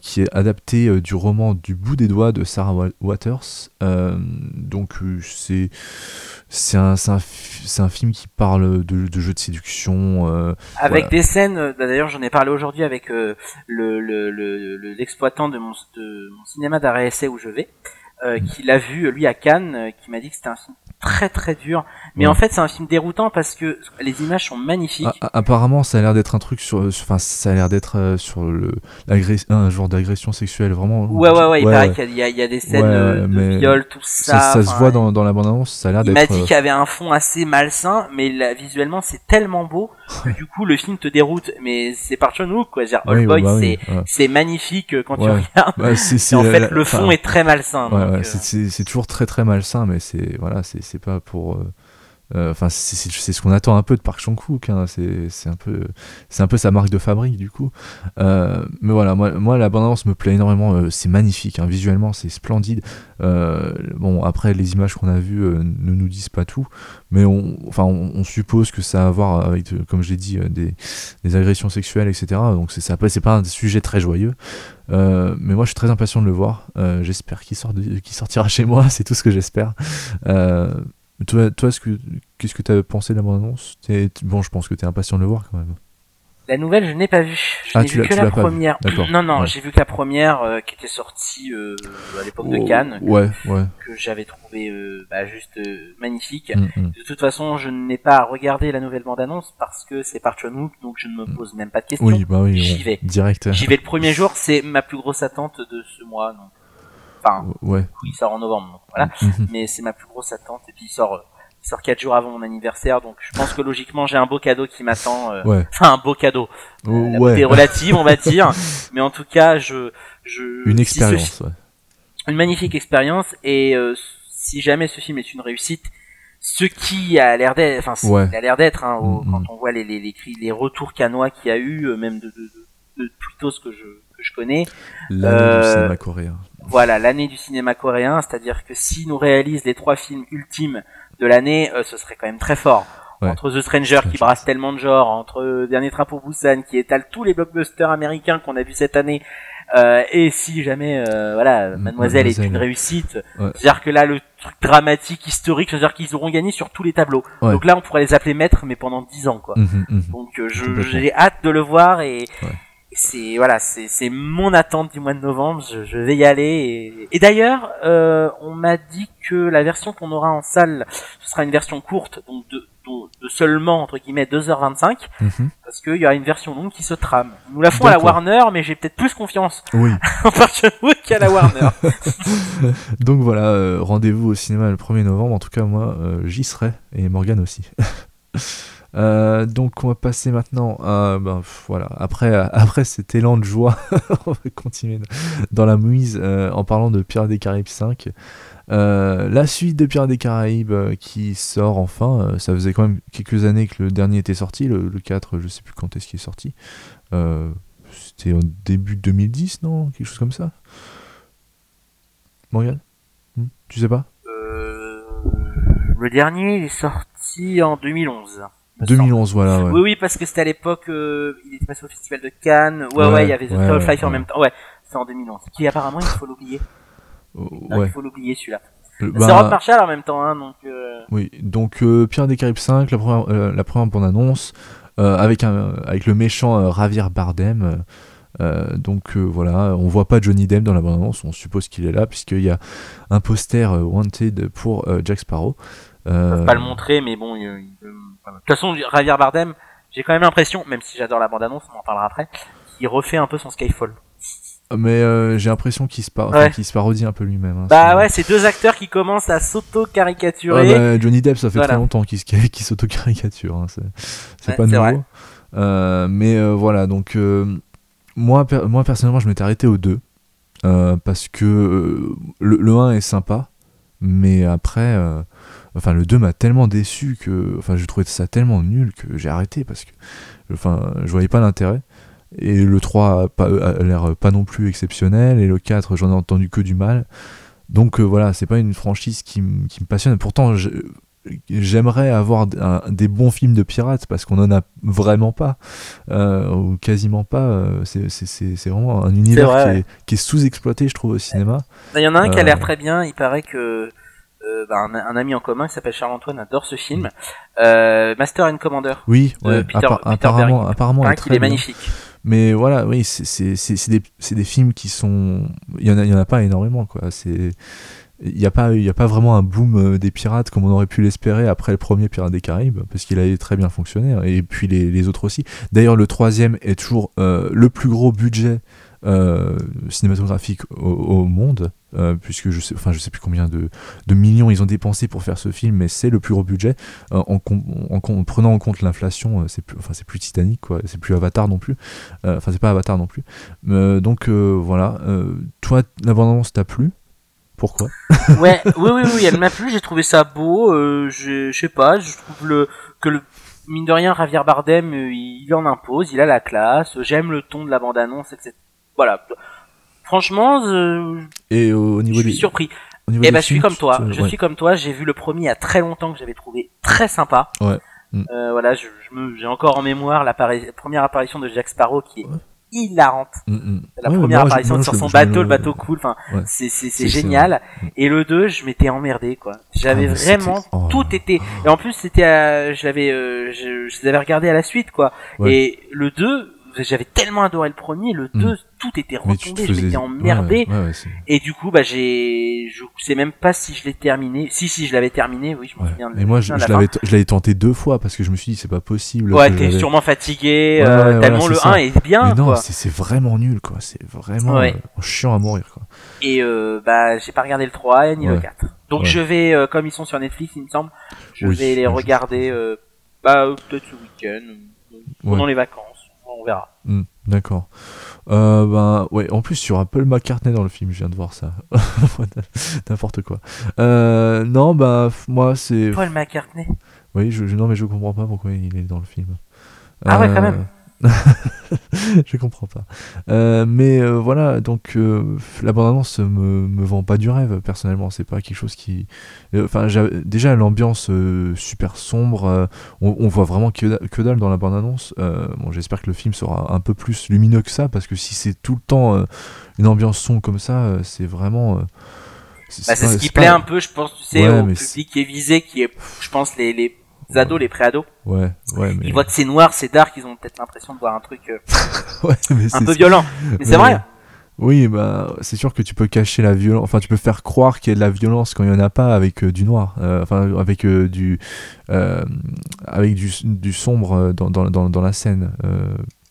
qui est adapté du roman Du bout des doigts de Sarah Waters. donc c'est c'est un, un, un, film qui parle de, de jeux de séduction. avec des scènes, d'ailleurs j'en ai parlé aujourd'hui avec le l'exploitant le, de, mon, de mon cinéma d'arrêt essai où je vais. Euh, mm. qui l'a vu lui à Cannes, euh, qui m'a dit que c'était un film très très dur. Mais en fait, c'est un film déroutant parce que les images sont magnifiques. apparemment, ça a l'air d'être un truc sur, enfin, ça a l'air d'être euh, sur le un genre d'agression sexuelle vraiment. Ouais, ouais, ouais. Il paraît qu'il y, y, a des scènes de viol, tout ça. Ça, se voit dans, dans la bande-annonce. Ça a l'air d'être. Il m'a dit qu'il y avait un fond assez malsain, mais là, visuellement, c'est tellement beau que du coup, le film te déroute. Mais c'est par John Wook, quoi. Dire, Old Boy, bah c'est magnifique quand tu regardes. Bah, en fait, le fond est très malsain. Euh, c'est toujours très très malsain, mais c'est voilà, c'est pas pour. Euh, euh, enfin, c'est ce qu'on attend un peu de Park Chan Wook. Hein, c'est un peu, c'est un peu sa marque de fabrique du coup. mais voilà, moi, moi la me plaît énormément. c'est magnifique, hein, visuellement, c'est splendide. bon, après les images qu'on a vues ne nous disent pas tout, mais on, enfin, on, suppose que ça a à voir avec, comme je l'ai dit, des, agressions sexuelles, etc. Donc c'est pas un sujet très joyeux. Euh, mais moi, je suis très impatient de le voir. Euh, j'espère qu'il sort sortira chez moi, c'est tout ce que j'espère. Euh, toi, toi qu'est-ce que tu as pensé de la bande-annonce? Bon, je pense que tu es impatient de le voir quand même. La nouvelle, je n'ai pas vu. Je ah, n'ai vu que la première. Non, non, j'ai vu que la première euh, qui était sortie euh, à l'époque de oh, Cannes. Que, ouais, ouais. Que j'avais trouvé euh, bah, juste magnifique. Mm, mm. De toute façon, je n'ai pas regardé la nouvelle bande-annonce parce que c'est par John donc je ne me mm. pose même pas de questions. Oui, bah oui. J'y vais. Direct. J'y vais le premier jour. C'est ma plus grosse attente de ce mois. Donc. Enfin, ouais. il sort en novembre. voilà. Mm-hmm. Mais c'est ma plus grosse attente. Et puis il sort il sort 4 jours avant mon anniversaire, donc je pense que logiquement j'ai un beau cadeau qui m'attend. Euh, enfin un beau cadeau. Euh, ouais. relative, on va dire, mais en tout cas je je. Une expérience. ouais. Une magnifique expérience et euh, si jamais ce film est une réussite, ce qui a l'air d'être, enfin ouais. a l'air d'être, hein, mm, quand on voit les les, les, les retours canois qu'il y a eu, euh, même de de, de, de ce que je que je connais. L'année du cinéma coréen. Voilà, l'année du cinéma coréen, c'est-à-dire que si nous réalise les trois films ultimes de l'année, euh, ce serait quand même très fort. Entre The Stranger qui brasse tellement de genres, entre Dernier Train pour Busan qui étale tous les blockbusters américains qu'on a vu cette année, euh, et si jamais euh, voilà Mademoiselle, est une réussite, c'est-à-dire que là le truc dramatique historique, c'est-à-dire qu'ils auront gagné sur tous les tableaux. Donc là on pourrait les appeler maîtres mais pendant dix ans quoi. Mhm, mhm. Donc j'ai hâte de le voir et c'est voilà, c'est mon attente du mois de novembre. Je, vais y aller. Et, d'ailleurs, euh, on m'a dit que la version qu'on aura en salle, ce sera une version courte, donc de, de, seulement entre guillemets 2h25, mhm. parce qu'il y aura une version longue qui se trame. Nous la font à la Warner, mais j'ai peut-être plus confiance oui. en vous qu'à la Warner. donc voilà, euh, rendez-vous au cinéma le 1er novembre. En tout cas, moi, euh, j'y serai et Morgan aussi. Euh, donc on va passer maintenant à ben, voilà. Après après cet élan de joie on va continuer dans la mouise euh, en parlant de Pirates des Caraïbes 5 euh, la suite de Pirates des Caraïbes qui sort enfin ça faisait quand même quelques années que le dernier était sorti le, 4 je sais plus quand est-ce qu'il est sorti. C'était au début 2010 non? Quelque chose comme ça. Morgan hmm? Tu sais pas? Le dernier est sorti en 2011 2011, voilà. Ouais. Oui, oui, parce que c'était à l'époque, euh, il était passé au festival de Cannes. Ouais, ouais, il y avait The Tall Flight en même temps. Ouais, c'est en 2011. Qui apparemment, il faut l'oublier. Oh, ouais. Il faut l'oublier celui-là. Euh, bah... C'est Rob Marshall en même temps, hein, donc. Euh... Oui, donc euh, Pierre des Caraïbes 5, la première, euh, la première bande annonce, avec un, avec le méchant Ravier Bardem. donc voilà, on voit pas Johnny Depp dans la bande annonce, on suppose qu'il est là puisqu'il y a un poster wanted pour Jack Sparrow. Euh... pas le montrer, mais bon, il, de toute façon, Javier Bardem, j'ai quand même l'impression, même si j'adore la bande-annonce, on en parlera après, qu'il refait un peu son Skyfall. Mais euh, j'ai l'impression qu'il se, se, parodie un peu lui-même. Hein, bah ouais, c'est deux acteurs qui commencent à s'auto-caricaturer. bah, Johnny Depp, ça fait très longtemps qu'il s'auto-caricature. Hein, c'est pas nouveau. Euh, mais euh, voilà, donc moi, moi personnellement, je m'étais arrêté au 2. parce que le, le, 1 est sympa, mais après Enfin, le 2 m'a tellement déçu que. Enfin, j'ai trouvé ça tellement nul que j'ai arrêté parce que. Enfin, je voyais pas l'intérêt. Et le 3 a, l'air pas non plus exceptionnel. Et le 4, j'en ai entendu que du mal. Donc euh, voilà, c'est pas une franchise qui, qui me passionne. Pourtant, j'aimerais avoir des bons films de pirates parce qu'on en a vraiment pas euh, ou quasiment pas euh, c'est vraiment un univers qui, est, sous-exploité je trouve au cinéma il y en a un qui a l'air très bien il paraît que euh, bah, un, ami en commun qui s'appelle Charles-Antoine adore ce film. Euh, Master and Commander. Oui, apparemment, apparemment, il est magnifique. Mais voilà, oui, c'est des, des, films qui sont. Il y en a, il y en a pas énormément, quoi. C'est. Il n'y a, pas, il y a pas vraiment un boom euh, des pirates comme on aurait pu l'espérer après le premier Pirate des Caraïbes, parce qu'il a très bien fonctionné, hein, et puis les, les autres aussi. D'ailleurs, le troisième est toujours le plus gros budget euh, cinématographique au, monde, euh, puisque je sais, enfin je sais plus combien de, de, millions ils ont dépensé pour faire ce film, mais c'est le plus gros budget euh, en, en, prenant en compte l'inflation, c'est plus, enfin c'est plus Titanic quoi, c'est plus Avatar non plus, enfin c'est pas Avatar non plus. donc voilà, toi l'abondance t'a plu? Pourquoi? Ouais, oui, oui, oui, elle m'a plu. J'ai trouvé ça beau. je sais pas, je trouve le que le mine de rien, Javier Bardem, il en impose, il a la classe. J'aime le ton de la bande-annonce, etc voilà. Franchement, et au niveau je suis surpris. et eh ben, je suis comme toi. Je suis comme toi. J'ai vu le premier il y a très longtemps que j'avais trouvé très sympa. Ouais. Mm. Euh, voilà, je, j'ai encore en mémoire la première apparition de Jack Sparrow qui est hilarante. Mm, mm. La première apparition sur son bateau, le bateau cool. Enfin, c'est c'est génial. Et le 2, je m'étais emmerdé quoi. J'avais ah, vraiment oh. tout été. Et en plus, c'était, je l'avais, euh, je, je les avais regardés à la suite quoi. Et le 2 j'avais tellement adoré le premier, le 2, hmm. Tout était retombé, je m'étais emmerdé. et du coup, bah, j'ai, je sais même pas si je l'ai terminé. Si, si, je l'avais terminé, oui, je me souviens. Et moi, je, l'avais, je l'avais tenté deux fois parce que je me suis dit, c'est pas possible. Ouais, t'es sûrement fatigué, euh, tellement le 1 est bien. Mais non, c'est vraiment nul, quoi. C'est vraiment euh, chiant à mourir, quoi. Et euh, bah, j'ai pas regardé le 3 ni le 4. Donc je vais, euh, comme ils sont sur Netflix, il me semble, je vais les regarder, euh, bah, peut-être ce week-end, pendant les vacances on verra. Hmm, d'accord. Euh, ben ouais, en plus sur Paul McCartney dans le film, je viens de voir ça. N'importe quoi. Euh, non, bah moi c'est. Paul McCartney. Oui, je, non mais je comprends pas pourquoi il est dans le film. Ah ouais, quand même. Euh, je comprends pas. Euh, mais euh, voilà, donc euh, la bande-annonce me, me vend pas du rêve, personnellement. C'est pas quelque chose qui. Enfin, déjà, l'ambiance super sombre, on, voit vraiment que, que dalle dans la bande-annonce. bon, j'espère que le film sera un peu plus lumineux que ça, parce que si c'est tout le temps une ambiance sombre comme ça, c'est vraiment. c'est bah, ce qui plaît un peu, je pense, tu sais, au public qui est visé, qui est, je pense, les, les ados, les pré-ados. Ouais, ouais. Mais... Ils voient que c'est noir, c'est dark, ils ont peut-être l'impression de voir un truc euh, ouais, mais un peu violent. Mais c'est vrai. Oui, bah, c'est sûr que tu peux cacher la violence, enfin tu peux faire croire qu'il y a de la violence quand il n'y en a pas avec du noir, enfin avec du avec du, du sombre dans, dans, dans, dans la scène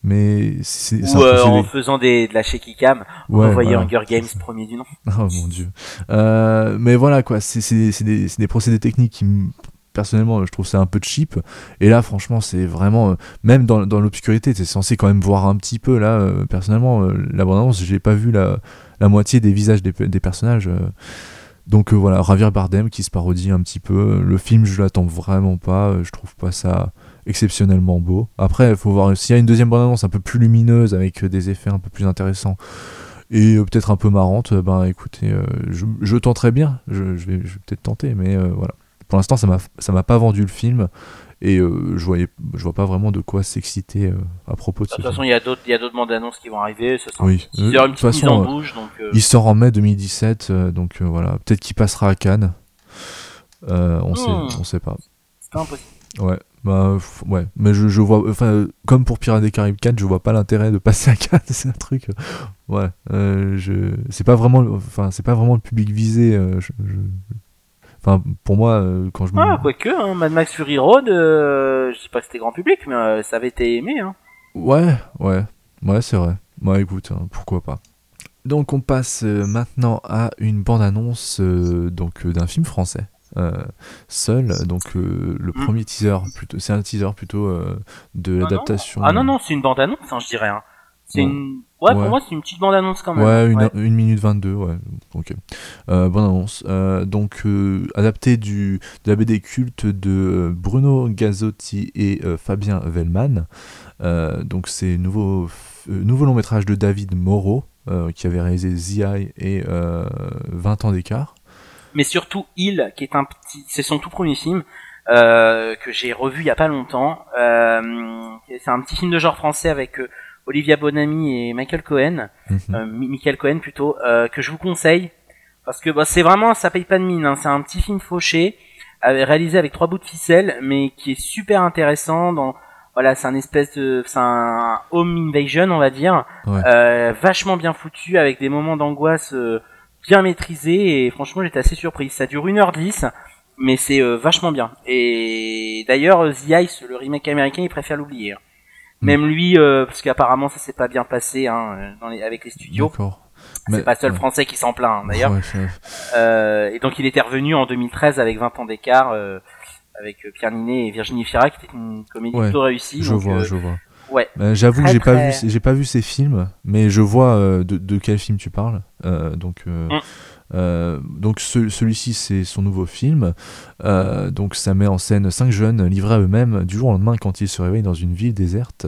mais c'est ou euh, en faisant des, de la shaky cam ouais, on voyait Hunger Games premier du nom oh mon dieu euh, mais voilà quoi c'est des, des procédés techniques qui personnellement je trouve ça un peu cheap et là franchement c'est vraiment euh, même dans, dans l'obscurité t'es censé quand même voir un petit peu là euh, personnellement euh, la bande j'ai pas vu la, moitié des visages des, personnages donc voilà Javier Bardem qui se parodie un petit peu le film je l'attends vraiment pas je trouve pas ça exceptionnellement beau. Après, il faut voir s'il y a une deuxième bande-annonce un peu plus lumineuse avec des effets un peu plus intéressants et peut-être un peu marrante, ben écoutez, je, je, tenterai bien, je, vais, peut-être tenter, mais voilà. Pour l'instant, ça m'a ça m'a pas vendu le film et je voyais je vois pas vraiment de quoi s'exciter à propos de, de toute façon, il y a d'autres il y a d'autres bandes annonces qui vont arriver, ça oui. une petite façon, en donc, Il sort en mai 2017, donc voilà, peut-être qu'il passera à Cannes. on sait hmm. on sait pas. C'est pas impossible. Ouais. Bah ouais, mais je, je vois, enfin comme pour Pirates des Caraïbes 4, je vois pas l'intérêt de passer à 4, c'est un truc, euh, ouais, euh, je, c'est pas vraiment, enfin c'est pas vraiment le public visé, euh, je, enfin pour moi quand je. Ah quoique, hein, Mad Max Fury Road, je sais pas si c'était grand public, mais ça avait été aimé, hein. Ouais, ouais, ouais c'est vrai. Moi ouais, écoute, hein, pourquoi pas. Donc on passe maintenant à une bande annonce donc d'un film français. Euh, seul. Donc euh, le hmm. premier teaser, plutôt, c'est un teaser plutôt euh, de ah l'adaptation. Ah non non, c'est une bande annonce, hein, je dirais. Hein. C'est une Ouais, pour moi, c'est une petite bande-annonce quand même. Ouais, une, une minute 22, ouais. Ok. Euh, bande-annonce. Euh, donc, euh, adapté du, de la BD culte de Bruno Gazzotti et Fabien Vellman. donc, c'est nouveau, nouveau long métrage de David Moreau, qui avait réalisé The et 20 ans d'écart mais surtout Il, qui est un petit, c'est son tout premier film euh, que j'ai revu il y a pas longtemps. Euh, c'est un petit film de genre français avec euh, Olivia Bonamy et Michael Cohen, mhm. euh, Michael Cohen plutôt, euh, que je vous conseille parce que bah, c'est vraiment ça paye pas de mine. Hein. C'est un petit film fauché, réalisé avec trois bouts de ficelle, mais qui est super intéressant. Dans voilà, c'est un espèce de, c'est un home invasion, on va dire, euh, vachement bien foutu avec des moments d'angoisse bien maîtrisé et franchement j'étais assez surpris. Ça dure 1h10 mais c'est euh, vachement bien. Et d'ailleurs The Ice, le remake américain, il préfère l'oublier. Hmm. Même lui, euh, parce qu'apparemment ça s'est pas bien passé hein, dans les, avec les studios. C'est pas seul français qui s'en plaint hein, d'ailleurs. euh, et donc il était revenu en 2013 avec 20 ans d'écart euh, avec Pierre Ninet et Virginie Fira qui était une comédie plutôt réussie. Je vois, je vois. Ouais. Euh, j'avoue que j'ai pas vu, j'ai pas vu ces films, mais je vois euh, de, de, quel film tu parles. Euh, donc, mm. Donc celui-ci c'est son nouveau film. donc ça met en scène cinq jeunes livrés à eux-mêmes du jour au lendemain quand ils se réveillent dans une ville déserte.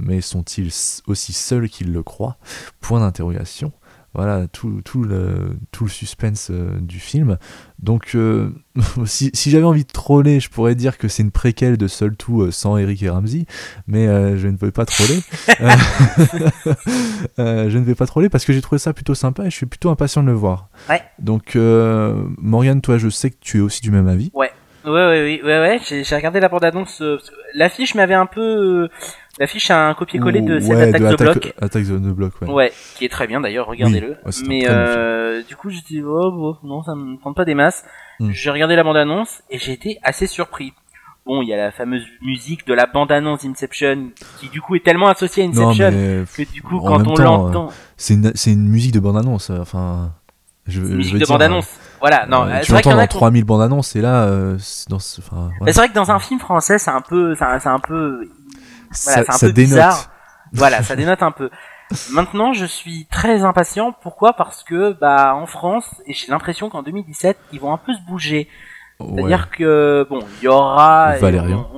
mais sont-ils aussi seuls qu'ils le croient? Point d'interrogation voilà tout, tout, le, tout le suspense euh, du film. Donc, euh, si, si j'avais envie de troller, je pourrais dire que c'est une préquelle de Seul Tout euh, sans Eric et Ramsey, mais je ne veux pas troller. je ne vais pas troller parce que j'ai trouvé ça plutôt sympa et je suis plutôt impatient de le voir. Ouais. Donc, Morgane, toi, je sais que tu es aussi du même avis. Ouais. Ouais, ouais, ouais, ouais, j'ai regardé la bande-annonce. L'affiche m'avait un peu L'affiche a un copier-coller de cette attaque de, bloc. Attaque de bloc, ouais. Ouais, qui est très bien d'ailleurs, regardez-le. mais euh, du coup, j'étais oh, bon, non, ça me prend pas des masses. Hmm. J'ai regardé la bande-annonce et j'ai été assez surpris. Bon, il y a la fameuse musique de la bande-annonce Inception qui du coup est tellement associée à Inception que du coup quand on l'entend, c'est une c'est une musique de bande-annonce. Euh, enfin, je, une musique de bande-annonce. voilà, non. Euh, tu l'entends dans 3000 bandes annonces et là, euh, dans, enfin, c'est vrai que dans un film français, c'est un peu, c'est un peu voilà, ça, un peu Bizarre. Voilà, ça dénote un peu. Maintenant, je suis très impatient. Pourquoi? Parce que, bah, en France, et j'ai l'impression qu'en 2017, ils vont un peu se bouger. C'est-à-dire que, bon, il y aura Valérian.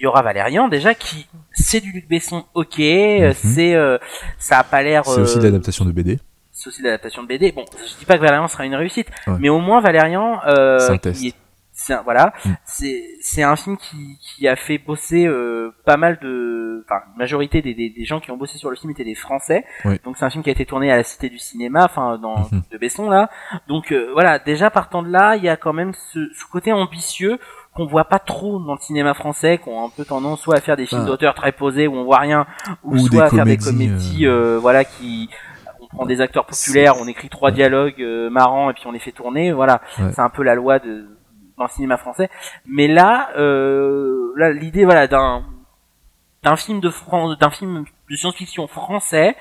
Il y aura Valérian déjà qui c'est du Luc Besson, ok, mhm. c'est euh, ça a pas l'air. C'est aussi euh, l'adaptation de BD. C'est aussi l'adaptation de BD. Bon, je dis pas que Valérian sera une réussite, mais au moins Valérian, euh, qui est c'est voilà, mm. C'est c'est un film qui qui a fait bosser euh, pas mal de, enfin, majorité des, des, des gens qui ont bossé sur le film étaient des Français. Donc c'est un film qui a été tourné à la Cité du Cinéma, enfin dans mm-hmm. de Besson là. Donc euh, voilà, déjà partant de là, il y a quand même ce, ce côté ambitieux qu'on voit pas trop dans le cinéma français, qui ont un peu tendance soit à faire des films d'auteur très posés où on voit rien, ou, soit à faire des comédies, euh, voilà, qui on prend des acteurs populaires, on écrit trois dialogues euh, marrants et puis on les fait tourner, voilà, c'est un peu la loi de dans le cinéma français. Mais là, euh, là l'idée, voilà, d'un d'un film de France, d'un film de science-fiction français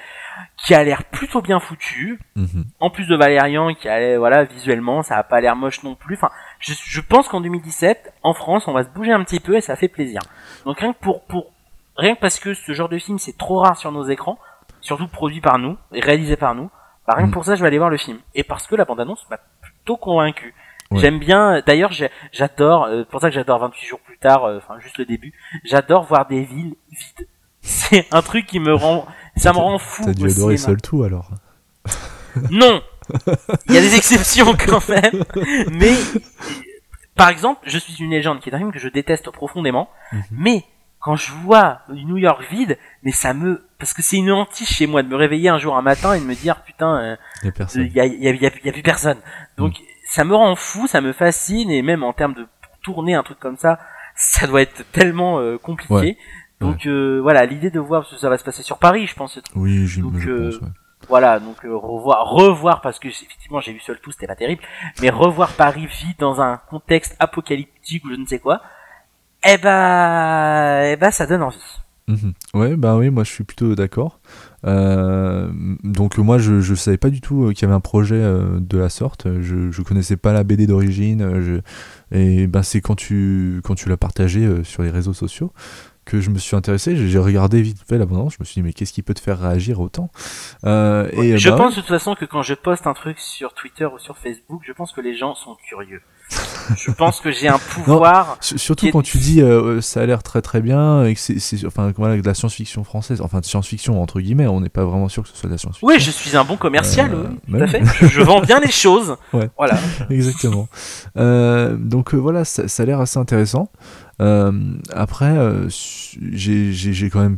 qui a l'air plutôt bien foutu. Mhm. En plus de Valérian qui allait voilà visuellement ça a pas l'air moche non plus. Enfin, je, je pense qu'en 2017 en France on va se bouger un petit peu et ça fait plaisir. Donc rien que pour pour rien que parce que ce genre de film c'est trop rare sur nos écrans, surtout produit par nous et réalisé par nous. Bah, rien que mhm. pour ça je vais aller voir le film et parce que la bande annonce m'a plutôt convaincu. J'aime bien. D'ailleurs, j'adore. Euh, pour ça que j'adore 28 jours plus tard. Euh, enfin, juste le début. J'adore voir des villes vides. C'est un truc qui me rend. Ça me rend fou. T'as dû adorer seul tout alors. Non. Il y a des exceptions quand même. Mais par exemple, je suis une légende, qui est un film que je déteste profondément. Mhm. Mais quand je vois New York vide, mais ça me, parce que c'est une hantise chez moi de me réveiller un jour un matin et de me dire putain, il euh, y, a, y, a, y, a, plus personne. Donc mhm ça me rend fou, ça me fascine et même en termes de tourner un truc comme ça, ça doit être tellement euh, compliqué. Donc euh, voilà, l'idée de voir ce que ça va se passer sur Paris, je pense. Oui, je, donc, euh, Voilà, donc revoir, revoir parce que effectivement j'ai vu seul tout, c'était pas terrible, mais revoir Paris vite dans un contexte apocalyptique ou je ne sais quoi, eh ben, eh ben ça donne envie. Mhm. Ouais, bah oui, moi je suis plutôt d'accord. Euh, donc moi je, je savais pas du tout euh, qu'il y avait un projet euh, de la sorte. Je, je connaissais pas la BD d'origine. et ben c'est quand tu quand tu l'as partagé sur les réseaux sociaux que je me suis intéressé, j'ai regardé vite fait l'abondance, je me suis dit mais qu'est-ce qui peut te faire réagir autant? Euh, et, Je bah pense de toute façon que quand je poste un truc sur Twitter ou sur Facebook, je pense que les gens sont curieux. Je pense que j'ai un pouvoir. surtout quand tu dis euh, ça a l'air très très bien et que c'est enfin voilà de la science-fiction française, enfin de science-fiction entre guillemets, on n'est pas vraiment sûr que ce soit de la science-fiction. Oui, je suis un bon commercial, euh, tout à fait. je, vends bien les choses. Ouais. Voilà. Exactement. Euh, donc voilà, ça, ça a l'air assez intéressant. Euh, après, euh, j'ai quand même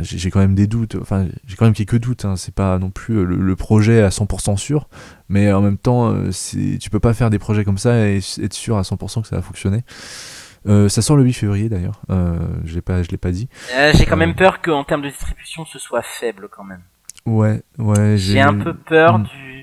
j'ai quand même des doutes, enfin j'ai quand même quelques doutes, hein. c'est pas non plus le, projet à 100% sûr, mais en même temps euh, tu peux pas faire des projets comme ça et être sûr à 100% que ça va fonctionner. ça sort le 8 février d'ailleurs, je l'ai pas, je l'ai pas dit. j'ai quand même peur qu'en termes de distribution ce soit faible quand même. Ouais, ouais. J'ai un peu peur mm. du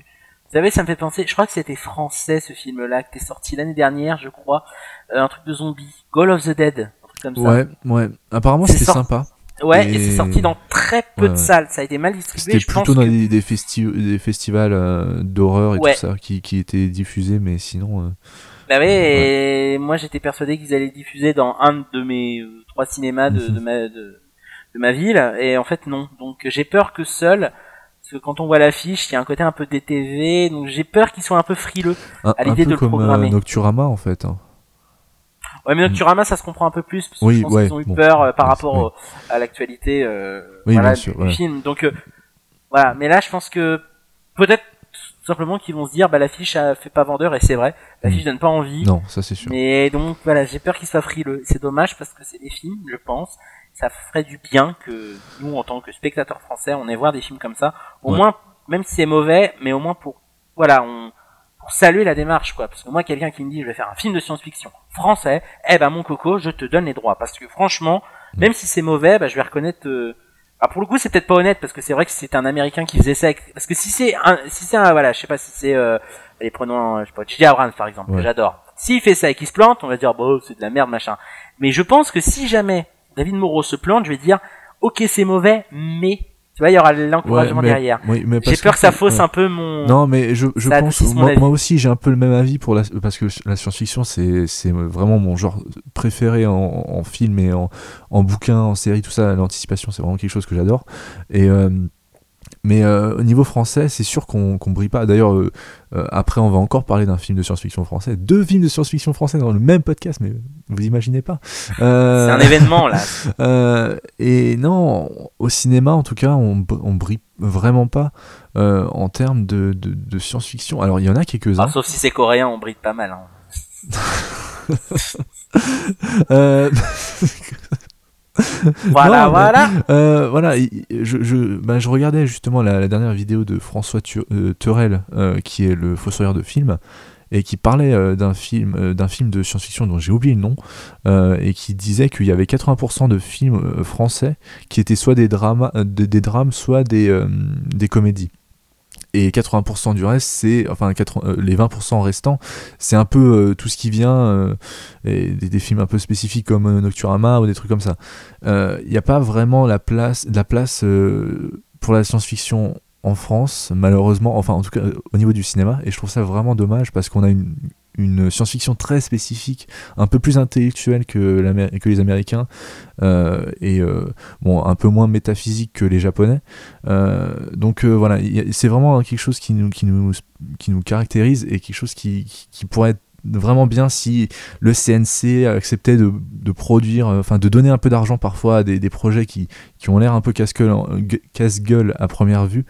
vous savez, ça me fait penser, je crois que c'était français ce film-là, qui est sorti l'année dernière, je crois, euh, un truc de zombie, Goal of the Dead, un truc comme ça. Ouais, ouais. Apparemment, c'était sympa. Ouais, et, c'est sorti dans très peu de salles, ça a été mal distribué. C'était plutôt dans des, des, festivals euh, d'horreur et tout ça qui, qui étaient diffusés, mais sinon. Euh... Bah ouais, et moi j'étais persuadé qu'ils allaient diffuser dans un de mes euh, trois cinémas de, de, ma, de, de ma ville, et en fait non. Donc j'ai peur que seul que quand on voit l'affiche, il y a un côté un peu DTV, donc j'ai peur qu'ils soient un peu frileux à l'idée de le comme, programmer. Euh, Nocturama en fait. Hein. Ouais, mais Nocturama, ça se comprend un peu plus parce que je pense qu'ils ont eu peur euh, par rapport à l'actualité euh, voilà, du, film. Donc euh, voilà, mais là, je pense que peut-être tout simplement qu'ils vont se dire, bah l'affiche fait pas vendeur et c'est vrai, l'affiche mm. donne pas envie. Non, ça c'est sûr. Mais donc voilà, j'ai peur qu'ils soient frileux. C'est dommage parce que c'est des films, je pense, ça ferait du bien que nous, en tant que spectateurs français, on ait voir des films comme ça. Au moins, même si c'est mauvais, mais au moins pour, voilà, on, pour saluer la démarche, quoi. Parce que moi, quelqu'un qui me dit, je vais faire un film de science-fiction français, eh ben, mon coco, je te donne les droits. Parce que franchement, mm. même si c'est mauvais, bah, je vais reconnaître, euh... ah, pour le coup, c'est peut-être pas honnête, parce que c'est vrai que c'est un américain qui faisait ça parce que si c'est un, si c'est un, voilà, je sais pas si c'est, euh, les prenons, je sais pas, J.J. Abrams, par exemple, que j'adore. S'il fait ça et qu'il se plante, on va dire, bon, c'est de la merde, machin. Mais je pense que si jamais David Moreau se plante, je vais dire, ok, c'est mauvais, mais tu vois, il y aura l'encouragement derrière. j'ai peur que, ça fausse un peu mon. Non, mais je, je pense, moi, moi, aussi, j'ai un peu le même avis pour la, parce que la science-fiction, c'est, c'est vraiment mon genre préféré en, en film et en, en bouquin, en série, tout ça. L'anticipation, c'est vraiment quelque chose que j'adore. Et euh, mais euh, au niveau français, c'est sûr qu'on qu brille pas. D'ailleurs, euh, euh, après, on va encore parler d'un film de science-fiction français. Deux films de science-fiction français dans le même podcast, mais vous imaginez pas. c'est un événement, là. et non, au cinéma, en tout cas, on, on brille vraiment pas en termes de, de, de science-fiction. Alors, il y en a quelques-uns. Ah, sauf si c'est coréen, on brille pas mal. Hein. voilà, voilà. Euh, voilà, je, je, bah, je, regardais justement la, dernière vidéo de François euh, Turel, euh, qui est le fossoyeur de film, et qui parlait d'un film, d'un film de science-fiction dont j'ai oublié le nom, et qui disait qu'il y avait 80% de films français qui étaient soit des drames, des, drames soit des, des comédies et 80% du reste c'est enfin les 20% restants c'est un peu tout ce qui vient et des, films un peu spécifiques comme Nocturama ou des trucs comme ça. Il n'y a pas vraiment la place la place pour la science-fiction en France, malheureusement, enfin en tout cas au niveau du cinéma, et je trouve ça vraiment dommage parce qu'on a une, une science-fiction très spécifique, un peu plus intellectuelle que, les Américains, euh, et euh, bon, un peu moins métaphysique que les Japonais. Euh, donc voilà, c'est vraiment quelque chose qui nous, qui, nous, qui nous caractérise et quelque chose qui, qui pourrait être vraiment bien si le CNC acceptait de, de produire, enfin de donner un peu d'argent parfois à des, des projets qui, qui ont l'air un peu casse-gueule à première vue,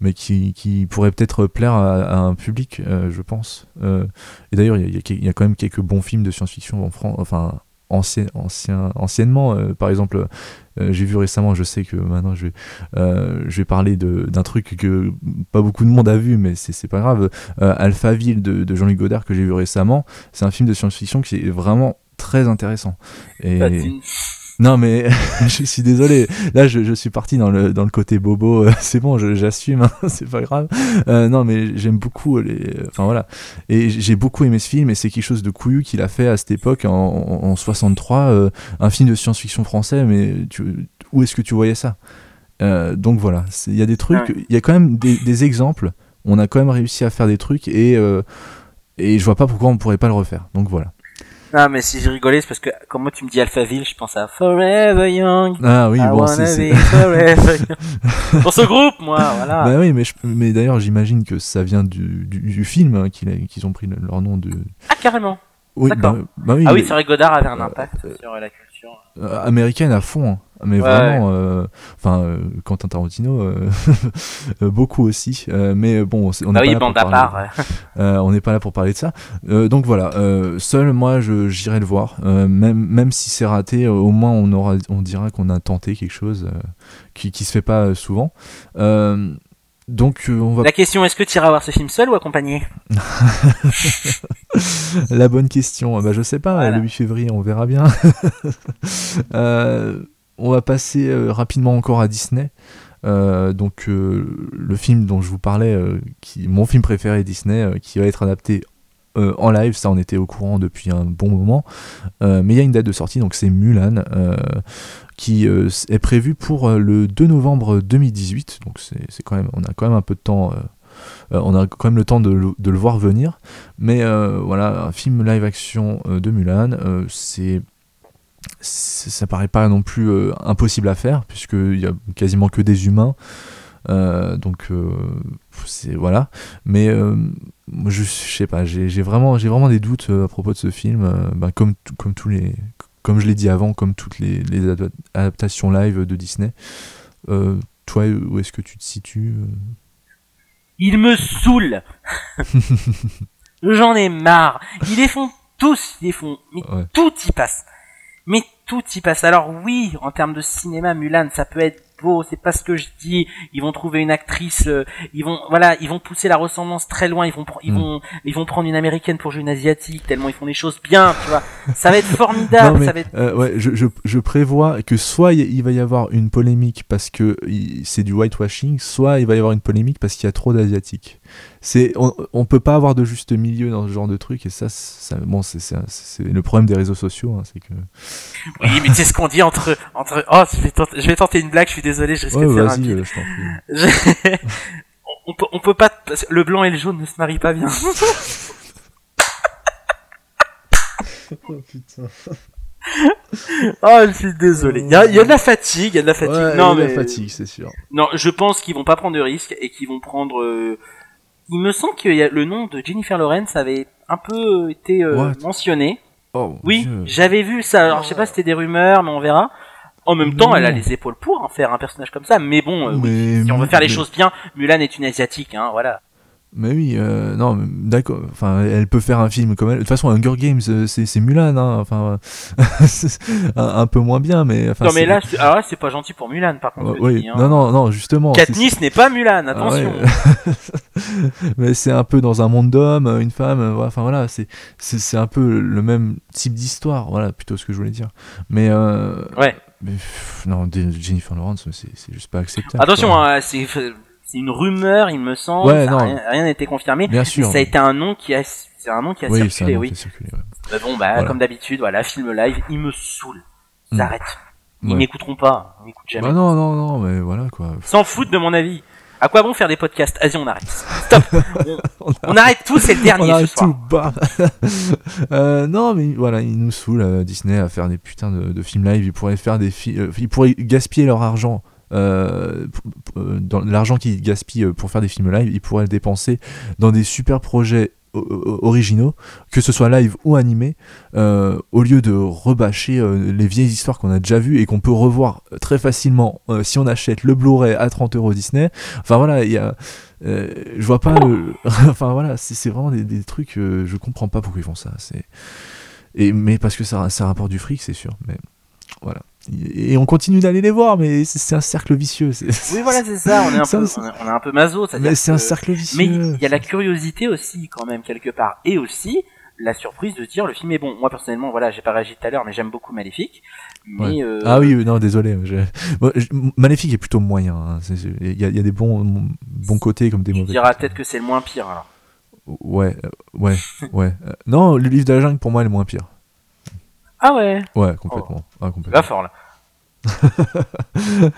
mais qui, qui pourrait peut-être plaire à, un public, euh, je pense. Euh, et d'ailleurs, il y, a quand même quelques bons films de science-fiction en France, enfin ancien, ancien, anciennement. Euh, par exemple, j'ai vu récemment, je sais que maintenant je vais, je vais parler d'un truc que pas beaucoup de monde a vu, mais c'est pas grave. Alphaville de, de Jean-Luc Godard que j'ai vu récemment, c'est un film de science-fiction qui est vraiment très intéressant. Et... Non mais je suis désolé. Là je, je, suis parti dans le, dans le côté bobo. c'est bon, j'assume, hein, c'est pas grave. Euh, non mais j'aime beaucoup les. Enfin voilà. Et j'ai beaucoup aimé ce film et c'est quelque chose de couillu qu'il a fait à cette époque en, en 63, euh, un film de science-fiction français. Mais tu, où est-ce que tu voyais ça? Euh, Donc voilà, il y a des trucs, il y a quand même des, des, exemples. On a quand même réussi à faire des trucs et et je vois pas pourquoi on pourrait pas le refaire. Donc voilà. Non, mais si je rigolais, c'est parce que, comme moi tu me dis Alphaville, je pense à Forever Young. Ah oui, bon, c'est. Pour ce groupe, moi, voilà. Bah oui, mais, mais d'ailleurs, j'imagine que ça vient du, du, film hein, qu'ils ont pris leur nom de. Ah, carrément. Oui, bah, bah, oui. Ah oui, c'est vrai, Godard avait un impact euh, sur la culture. Euh, américaine à fond. Hein mais vraiment, euh, enfin, euh, Quentin Tarantino, euh, beaucoup aussi. mais bon, on n'est ah pas, là pour parler, on n'est pas là pour parler de ça. donc voilà, seul moi, j'irai le voir. même, même si c'est raté, au moins on aura, on dira qu'on a tenté quelque chose qui, qui se fait pas souvent. Donc on va. La question est-ce que tu iras voir ce film seul ou accompagné La bonne question. Bah je sais pas. Le 8 février, on verra bien. euh, on va passer euh, rapidement encore à Disney. Euh, donc euh, le film dont je vous parlais, qui, mon film préféré Disney, qui va être adapté en live, ça on était au courant depuis un bon moment, mais il y a une date de sortie, donc c'est Mulan, qui est prévu pour le 2 novembre 2018, donc c'est quand même, on a quand même un peu de temps on a quand même le temps de, de le voir venir. Mais voilà, un film live action de Mulan, c'est ça paraît pas non plus euh, impossible à faire, puisqu'il y a quasiment que des humains. Euh, donc euh, c'est voilà. Mais je, sais pas j'ai vraiment j'ai vraiment des doutes à propos de ce film. Bah, comme comme tous les comme je l'ai dit avant comme toutes les, les adaptations live de Disney. Toi où est-ce que tu te situes il me saoule. J'en ai marre. Ils les font tous ils les font mais tout y passe mais tout y passe. Alors oui, en termes de cinéma, Mulan, ça peut être beau, c'est pas ce que je dis. Ils vont trouver une actrice, euh, ils vont, voilà, ils vont pousser la ressemblance très loin. Ils vont, ils mm. vont, ils vont prendre une américaine pour jouer une asiatique tellement ils font des choses bien, tu vois. Ça va être formidable. ça va être... Euh, ouais, je, je, je, prévois que soit il va y avoir une polémique parce que c'est du whitewashing, soit il va y avoir une polémique parce qu'il y a trop d'asiatiques c'est on, on, peut pas avoir de juste milieu dans ce genre de truc et ça, ça bon c'est c'est le problème des réseaux sociaux hein, c'est que oui mais c'est ce qu'on dit entre entre oh je vais, tenter, je vais tenter une blague je suis désolé je risque de faire un euh, je on, peut on peut pas le blanc et le jaune ne se marient pas bien oh putain oh, je suis désolé. Il y, a, il y, a, de la fatigue, il y a de la fatigue. non, mais... de la fatigue, c'est sûr. Non, je pense qu'ils vont pas prendre de risques et qu'ils vont prendre euh, il me semble que le nom de Jennifer Lawrence avait un peu été euh, mentionné. Oh, oui, j'avais vu ça. Alors je sais pas si c'était des rumeurs, mais on verra. En même temps, elle a les épaules pour en faire un personnage comme ça. Mais bon, euh, si on veut faire les choses bien, Mulan est une asiatique, hein, voilà. Mais oui, euh, non, d'accord. Enfin, elle peut faire un film comme elle. De toute façon, Hunger Games, euh, c'est Mulan, hein. Enfin, un, peu moins bien, mais. non, mais là, ah c'est pas gentil pour Mulan, par contre. oui, hein. non, non, non, justement. Katniss n'est pas Mulan, attention. Ah mais c'est un peu dans un monde d'hommes, une femme. Enfin voilà, c'est c'est un peu le même type d'histoire. Voilà, plutôt ce que je voulais dire. Mais. Euh, ouais. Mais, non, Jennifer Lawrence, c'est juste pas acceptable. Attention, hein, c'est une rumeur, il me semble. Rien n'a été confirmé. Bien sûr. Ça a été un nom qui a, c'est un nom qui a circulé, oui. Bah bon, bah, comme d'habitude, voilà, film live, il me saoule. Ils hmm. arrêtent. Ils n'écouteront pas. Ils n'écoutent jamais. Bah non, non, non, mais voilà, quoi. S'en foutent de mon avis. À quoi bon faire des podcasts? Vas-y, on arrête. Stop. on, arrête tout, c'est le dernier on arrête ce soir. Tout, bah. euh, non, mais voilà, ils nous saoulent euh, Disney à faire des putains de, films live. Ils pourraient faire des films, euh, ils pourraient gaspiller leur argent euh, dans l'argent qu'ils gaspillent pour faire des films live, ils pourraient le dépenser dans des super projets originaux, que ce soit live ou animé, euh, au lieu de rebâcher euh, les vieilles histoires qu'on a déjà vues et qu'on peut revoir très facilement si on achète le Blu-ray à 30 euros Disney. Enfin voilà, il y a, je vois pas enfin voilà, c'est vraiment des, trucs, je comprends pas pourquoi ils font ça. Mais parce que ça, ça rapporte du fric, c'est sûr. Mais voilà et on continue d'aller les voir, mais c'est un cercle vicieux. Oui, voilà, c'est ça. On est un peu, on est un peu maso. Mais c'est un cercle vicieux. Mais il y a la curiosité aussi, quand même, quelque part, et aussi la surprise de dire le film est bon. Moi personnellement, voilà, j'ai pas réagi tout à l'heure, mais j'aime beaucoup Maléfique. Mais euh, Ah oui, non, désolé. Maléfique est plutôt moyen. Hein. Il y, a, des bons, bons côtés comme des mauvais. Tu diras peut-être que c'est le moins pire alors. Ouais, euh, ouais, ouais. Euh, non, le livre de la jungle pour moi est le moins pire. Ah ouais Ouais, complètement. Oh. Ah, complètement. fort là.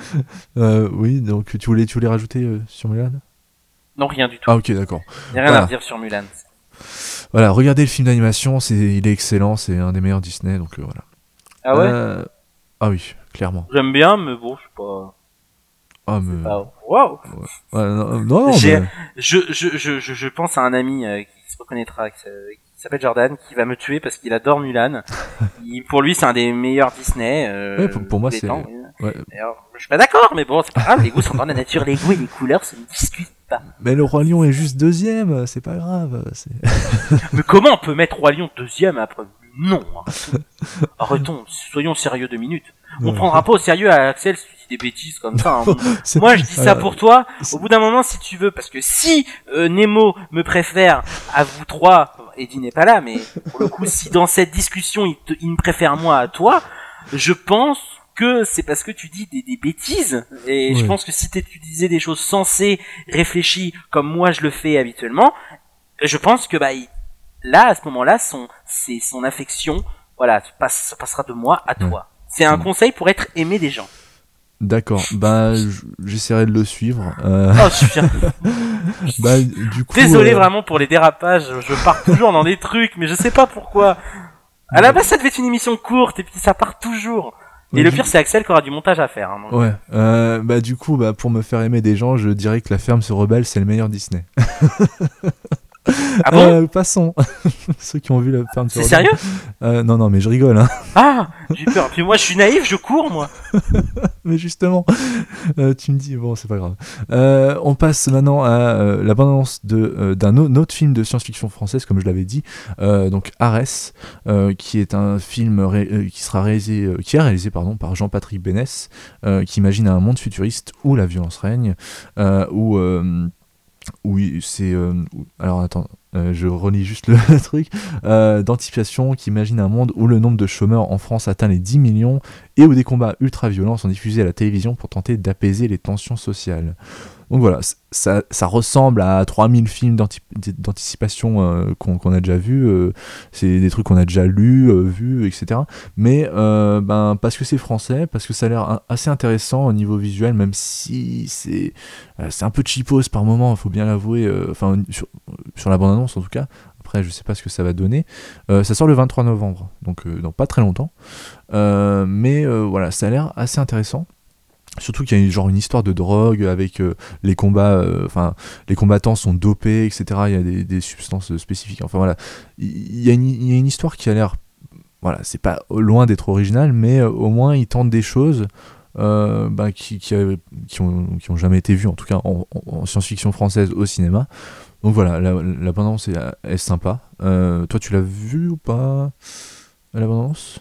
euh, oui, donc tu voulais, tu voulais rajouter euh, sur Mulan? Non, rien du tout. Ah ok, d'accord. Il n'y a rien à dire sur Mulan. Voilà, regardez le film d'animation, c'est, il est excellent, c'est un des meilleurs Disney, donc euh, voilà. Ah ouais? Ah oui, clairement. J'aime bien, mais bon, je sais pas. Ah mais. Waouh. non, non, je, je, je, je, pense à un ami qui se reconnaîtra, qui, s'appelle Jordan, qui va me tuer parce qu'il adore Mulan. pour lui, c'est un des meilleurs Disney. Euh, pour, moi, c'est. Ouais. je suis pas d'accord, mais bon, c'est pas grave. Les goûts sont dans la nature, les goûts et les couleurs se discutent pas. Mais le roi lion est juste deuxième, c'est pas grave. mais comment on peut mettre roi lion deuxième après? Non. Hein. Arrêtons, soyons sérieux deux minutes. On prendra pas au sérieux à Axel des bêtises comme ça. Hein. Moi, je dis ça pour toi. Au bout d'un moment, si tu veux, parce que si euh, Nemo me préfère à vous trois, Eddie n'est pas là, mais pour le coup, si dans cette discussion il, il me préfère moi à toi, je pense que c'est parce que tu dis des, des bêtises et je pense que si tu disais des choses sensées, réfléchies comme moi je le fais habituellement, je pense que bah là à ce moment-là son c'est son affection voilà passe, ça passera de moi à toi. C'est un conseil pour être aimé des gens. D'accord, bah j'essaierai de le suivre. Euh... Oh, bah, du coup, Désolé euh, vraiment pour les dérapages, je pars toujours dans des trucs, mais je sais pas pourquoi. À la base, ça devait être une émission courte et puis ça part toujours. Et le pire, c'est Axel qui aura du montage à faire. Hein, ouais. Euh, bah du coup, bah pour me faire aimer des gens, je dirais que La Ferme se rebelle, c'est le meilleur Disney. Ah bon euh, Passons. Ceux qui ont vu la ferme C'est sérieux euh, Non, non, mais je rigole. Hein. Ah, j'ai peur. Puis moi, je suis naïf, je cours, moi. mais justement, euh, tu me dis, bon, c'est pas grave. on passe maintenant à l'abondance d'un autre film de science-fiction française, comme je l'avais dit, donc Arès, qui est un film qui sera réalisé, qui est réalisé pardon, par Jean-Patrick Bénès, qui imagine un monde futuriste où la violence règne, où oui, c'est. Euh, alors attends, euh, je relis juste le truc. Euh, d'anticipation qui imagine un monde où le nombre de chômeurs en France atteint les 10 millions et où des combats ultra-violents sont diffusés à la télévision pour tenter d'apaiser les tensions sociales. Donc voilà, ça, ressemble à 3000 films d'anticipation euh, qu'on a déjà vus. Euh, c'est des trucs qu'on a déjà lus, euh, vus, etc. Mais ben, parce que c'est français, parce que ça a l'air assez intéressant au niveau visuel, même si c'est un peu cheapos par moment, il faut bien l'avouer, enfin sur, la bande-annonce en tout cas. Après, je sais pas ce que ça va donner. ça sort le 23 novembre, donc pas très longtemps. mais voilà, ça a l'air assez intéressant. Surtout qu'il y a genre une histoire de drogue avec euh, les combats, euh, enfin les combattants sont dopés, etc. Il y a des, substances spécifiques. Enfin voilà, il y, a une, histoire qui a l'air, voilà, c'est pas loin d'être original, mais euh, au moins ils tentent des choses bah, qui, qui, ont, jamais été vues, en tout cas en, science-fiction française au cinéma. donc voilà, l'abondance est, est, sympa. toi, tu l'as vu ou pas L'abondance?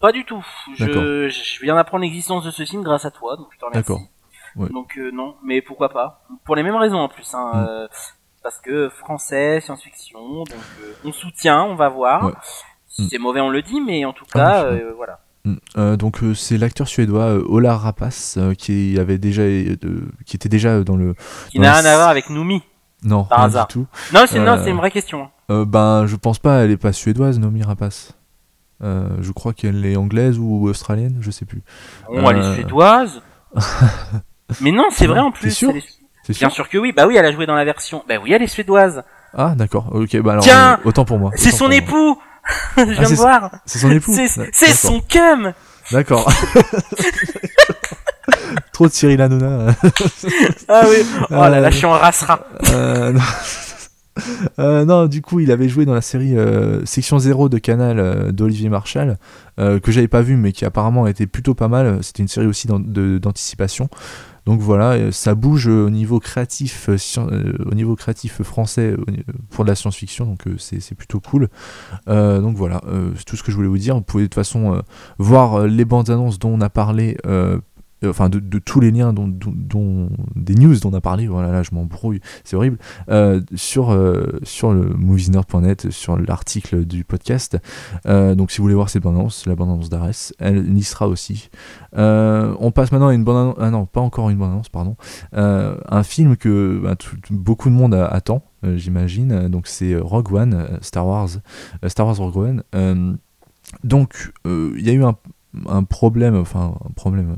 Pas du tout. Je, je viens d'apprendre l'existence de ce film grâce à toi, donc je te remercie. D'accord. Donc non, mais pourquoi pas Pour les mêmes raisons en plus. Hein, mm. parce que français, science-fiction, donc on soutient, on va voir. Si mm. c'est mauvais, on le dit, mais en tout ah, cas, voilà. Mm. Euh, donc euh, c'est l'acteur suédois euh, Ola Rapace qui avait déjà qui était déjà dans le qui n'a rien à voir avec Noumi non par hasard. du tout non c'est une vraie question ben je pense pas elle est pas suédoise Noumi Rapace je crois qu'elle est anglaise ou australienne je sais plus bon, elle est suédoise mais non c'est vrai en plus sûr bien sûr que oui bah oui elle a joué dans la version bah oui elle est suédoise ah d'accord ok bah alors Tiens, autant pour moi c'est son époux je viens ah, de voir. C'est son époux. C'est son cum. D'accord. Trop de Cyril Hanouna. ah oui. Oh là là, je suis en rassera. Euh, non. Euh, non, du coup, il avait joué dans la série euh, Section 0 de Canal euh, d'Olivier Marshall, que j'avais pas vu, mais qui apparemment était plutôt pas mal. C'était une série aussi d'anticipation. Donc voilà, ça bouge au niveau créatif, au niveau créatif français pour de la science-fiction, donc c'est plutôt cool. donc voilà, c'est tout ce que je voulais vous dire. Vous pouvez de toute façon voir les bandes annonces dont on a parlé enfin de, tous les liens dont, des news dont on a parlé voilà là je m'embrouille c'est horrible. Euh, sur euh, sur le moviesnerd.net sur l'article du podcast. Donc si vous voulez voir cette bande la bande annonce d'Ares elle y sera aussi. On passe maintenant à une bande annonce ah non pas encore une bande annonce pardon un film que bah, beaucoup de monde attend j'imagine. Donc c'est Rogue One Star Wars Star Wars Rogue One. Donc il y a eu un, un problème, enfin un problème,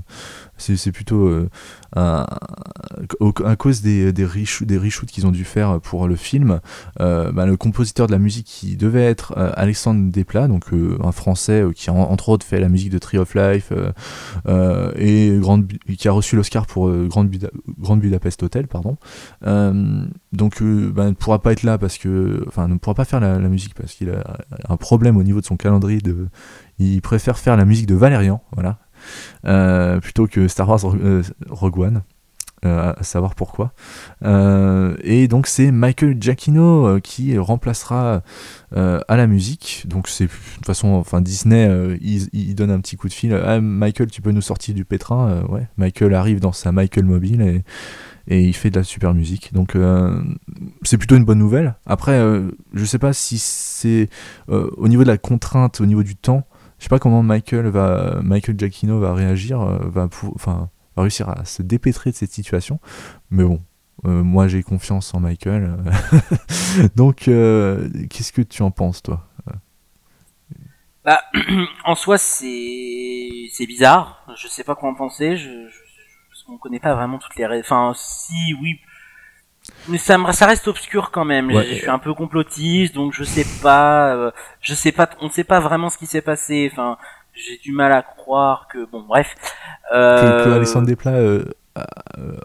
c'est plutôt euh, à, cause des, des, reshoots, des reshoots qu'ils ont dû faire pour le film. Euh, bah, le compositeur de la musique qui devait être euh, Alexandre Desplat, donc un français qui entre autres fait la musique de Tree of Life et qui a reçu l'Oscar pour Grande, Budapest Hotel, pardon. donc bah, ne pourra pas être là parce que, enfin ne pourra pas faire la musique parce qu'il a un problème au niveau de son calendrier de il préfère faire la musique de Valérian, voilà, euh, plutôt que Star Wars euh, Rogue One. Euh, à savoir pourquoi. et donc c'est Michael Giacchino qui remplacera à la musique. Donc c'est de toute façon, enfin Disney, il, donne un petit coup de fil. Ah, Michael, tu peux nous sortir du pétrin. ouais. Michael arrive dans sa Michael mobile et, et il fait de la super musique. Donc c'est plutôt une bonne nouvelle. Après, je sais pas si c'est au niveau de la contrainte, au niveau du temps, je sais pas comment Michael va, Michael Giacchino va réagir, euh, va, enfin, va réussir à se dépêtrer de cette situation. Mais bon, euh, moi j'ai confiance en Michael. Donc, euh, qu'est-ce que tu en penses, toi? Bah, en soi, c'est c'est bizarre. Je sais pas quoi en penser. Je, je, connaît pas vraiment toutes les. Enfin, si, oui, mais ça, ça reste obscur quand même. je, suis un peu complotiste, donc je sais pas, euh, je sais pas, on sait pas vraiment ce qui s'est passé. Enfin, j'ai du mal à croire que, bon, bref. Euh... Que, Alexandre Desplat, euh, euh,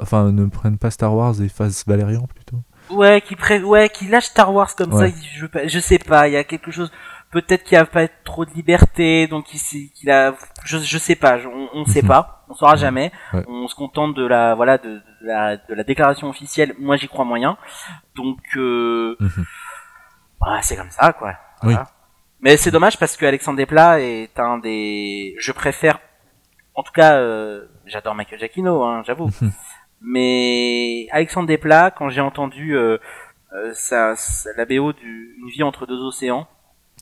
enfin, ne prenne pas Star Wars et fasse Valérian plutôt. Ouais, qui pré... ouais, qui lâche Star Wars comme ça. Je, je sais pas, il y a quelque chose peut-être qu'il a pas trop de liberté, donc il, a, je, je sais pas, on, ne sait mhm. pas, on saura jamais. On se contente de la, voilà, de, la, de la déclaration officielle. Moi, j'y crois moyen. Donc, euh, mhm. bah, c'est comme ça, quoi. Mais c'est dommage parce que Alexandre Desplat est un des, je préfère, en tout cas, euh, j'adore Michael Giacchino, hein, j'avoue. Mhm. Mais Alexandre Desplat, quand j'ai entendu euh, euh la BO d'une vie entre deux océans,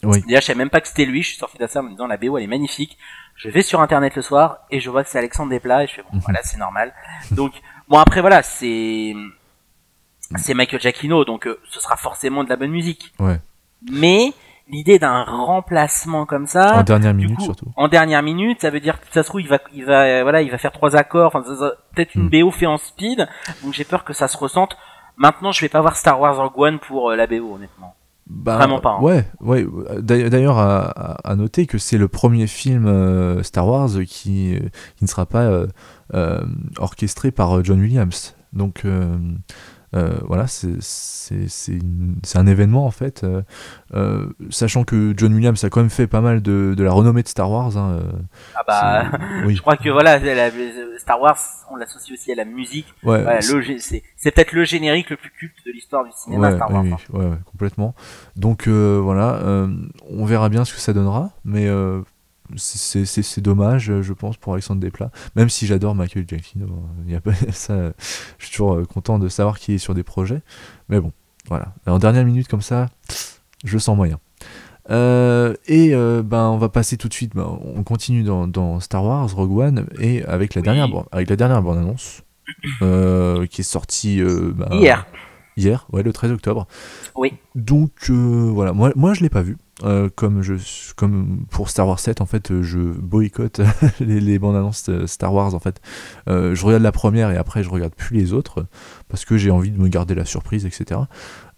oui. Déjà, je savais même pas que c'était lui. Je suis sorti de ça en me disant la BO elle est magnifique. Je vais sur internet le soir et je vois que c'est Alexandre Desplat et je fais bon mhm. voilà c'est normal. Donc bon après voilà c'est c'est Michael Giacchino donc euh, ce sera forcément de la bonne musique. Ouais. Mais l'idée d'un remplacement comme ça en dernière minute surtout en dernière minute ça veut dire que ça se trouve il va il va euh, voilà il va faire trois accords enfin peut-être une mhm. BO fait en speed donc j'ai peur que ça se ressente maintenant je vais pas voir Star Wars Rogue One pour euh, la BO honnêtement bah, Vraiment pas. Hein. Ouais, ouais. D'ailleurs, à, noter que c'est le premier film euh, Star Wars qui, qui ne sera pas euh, euh, orchestré par John Williams. Donc, Euh, voilà, c'est un événement en fait. Euh, euh, sachant que John Williams a quand même fait pas mal de, de la renommée de Star Wars. Hein, ah bah, oui. je crois que voilà, Star Wars, on l'associe aussi à la musique. Ouais, c'est peut-être le générique le plus culte de l'histoire du cinéma Star Wars. Oui, hein. ouais, complètement. Donc voilà, on verra bien ce que ça donnera, mais c'est dommage, je pense, pour Alexandre Desplat. Même si j'adore Michael Giacchino, y a pas, ça, je suis toujours euh, content de savoir qu'il est sur des projets. Mais bon, voilà. En dernière minute comme ça, je sens moyen. Euh, et euh, ben on va passer tout de suite. Ben, on continue dans, Star Wars Rogue One et avec la dernière avec la dernière bande annonce qui est sortie ben, hier. Hier, ouais, le 13 octobre. Oui. Donc voilà, moi moi je l'ai pas vu. Euh, comme, pour Star Wars 7, en fait, je boycotte les, bandes annonces Star Wars. En fait, euh, je regarde la première et après je regarde plus les autres parce que j'ai envie de me garder la surprise, etc.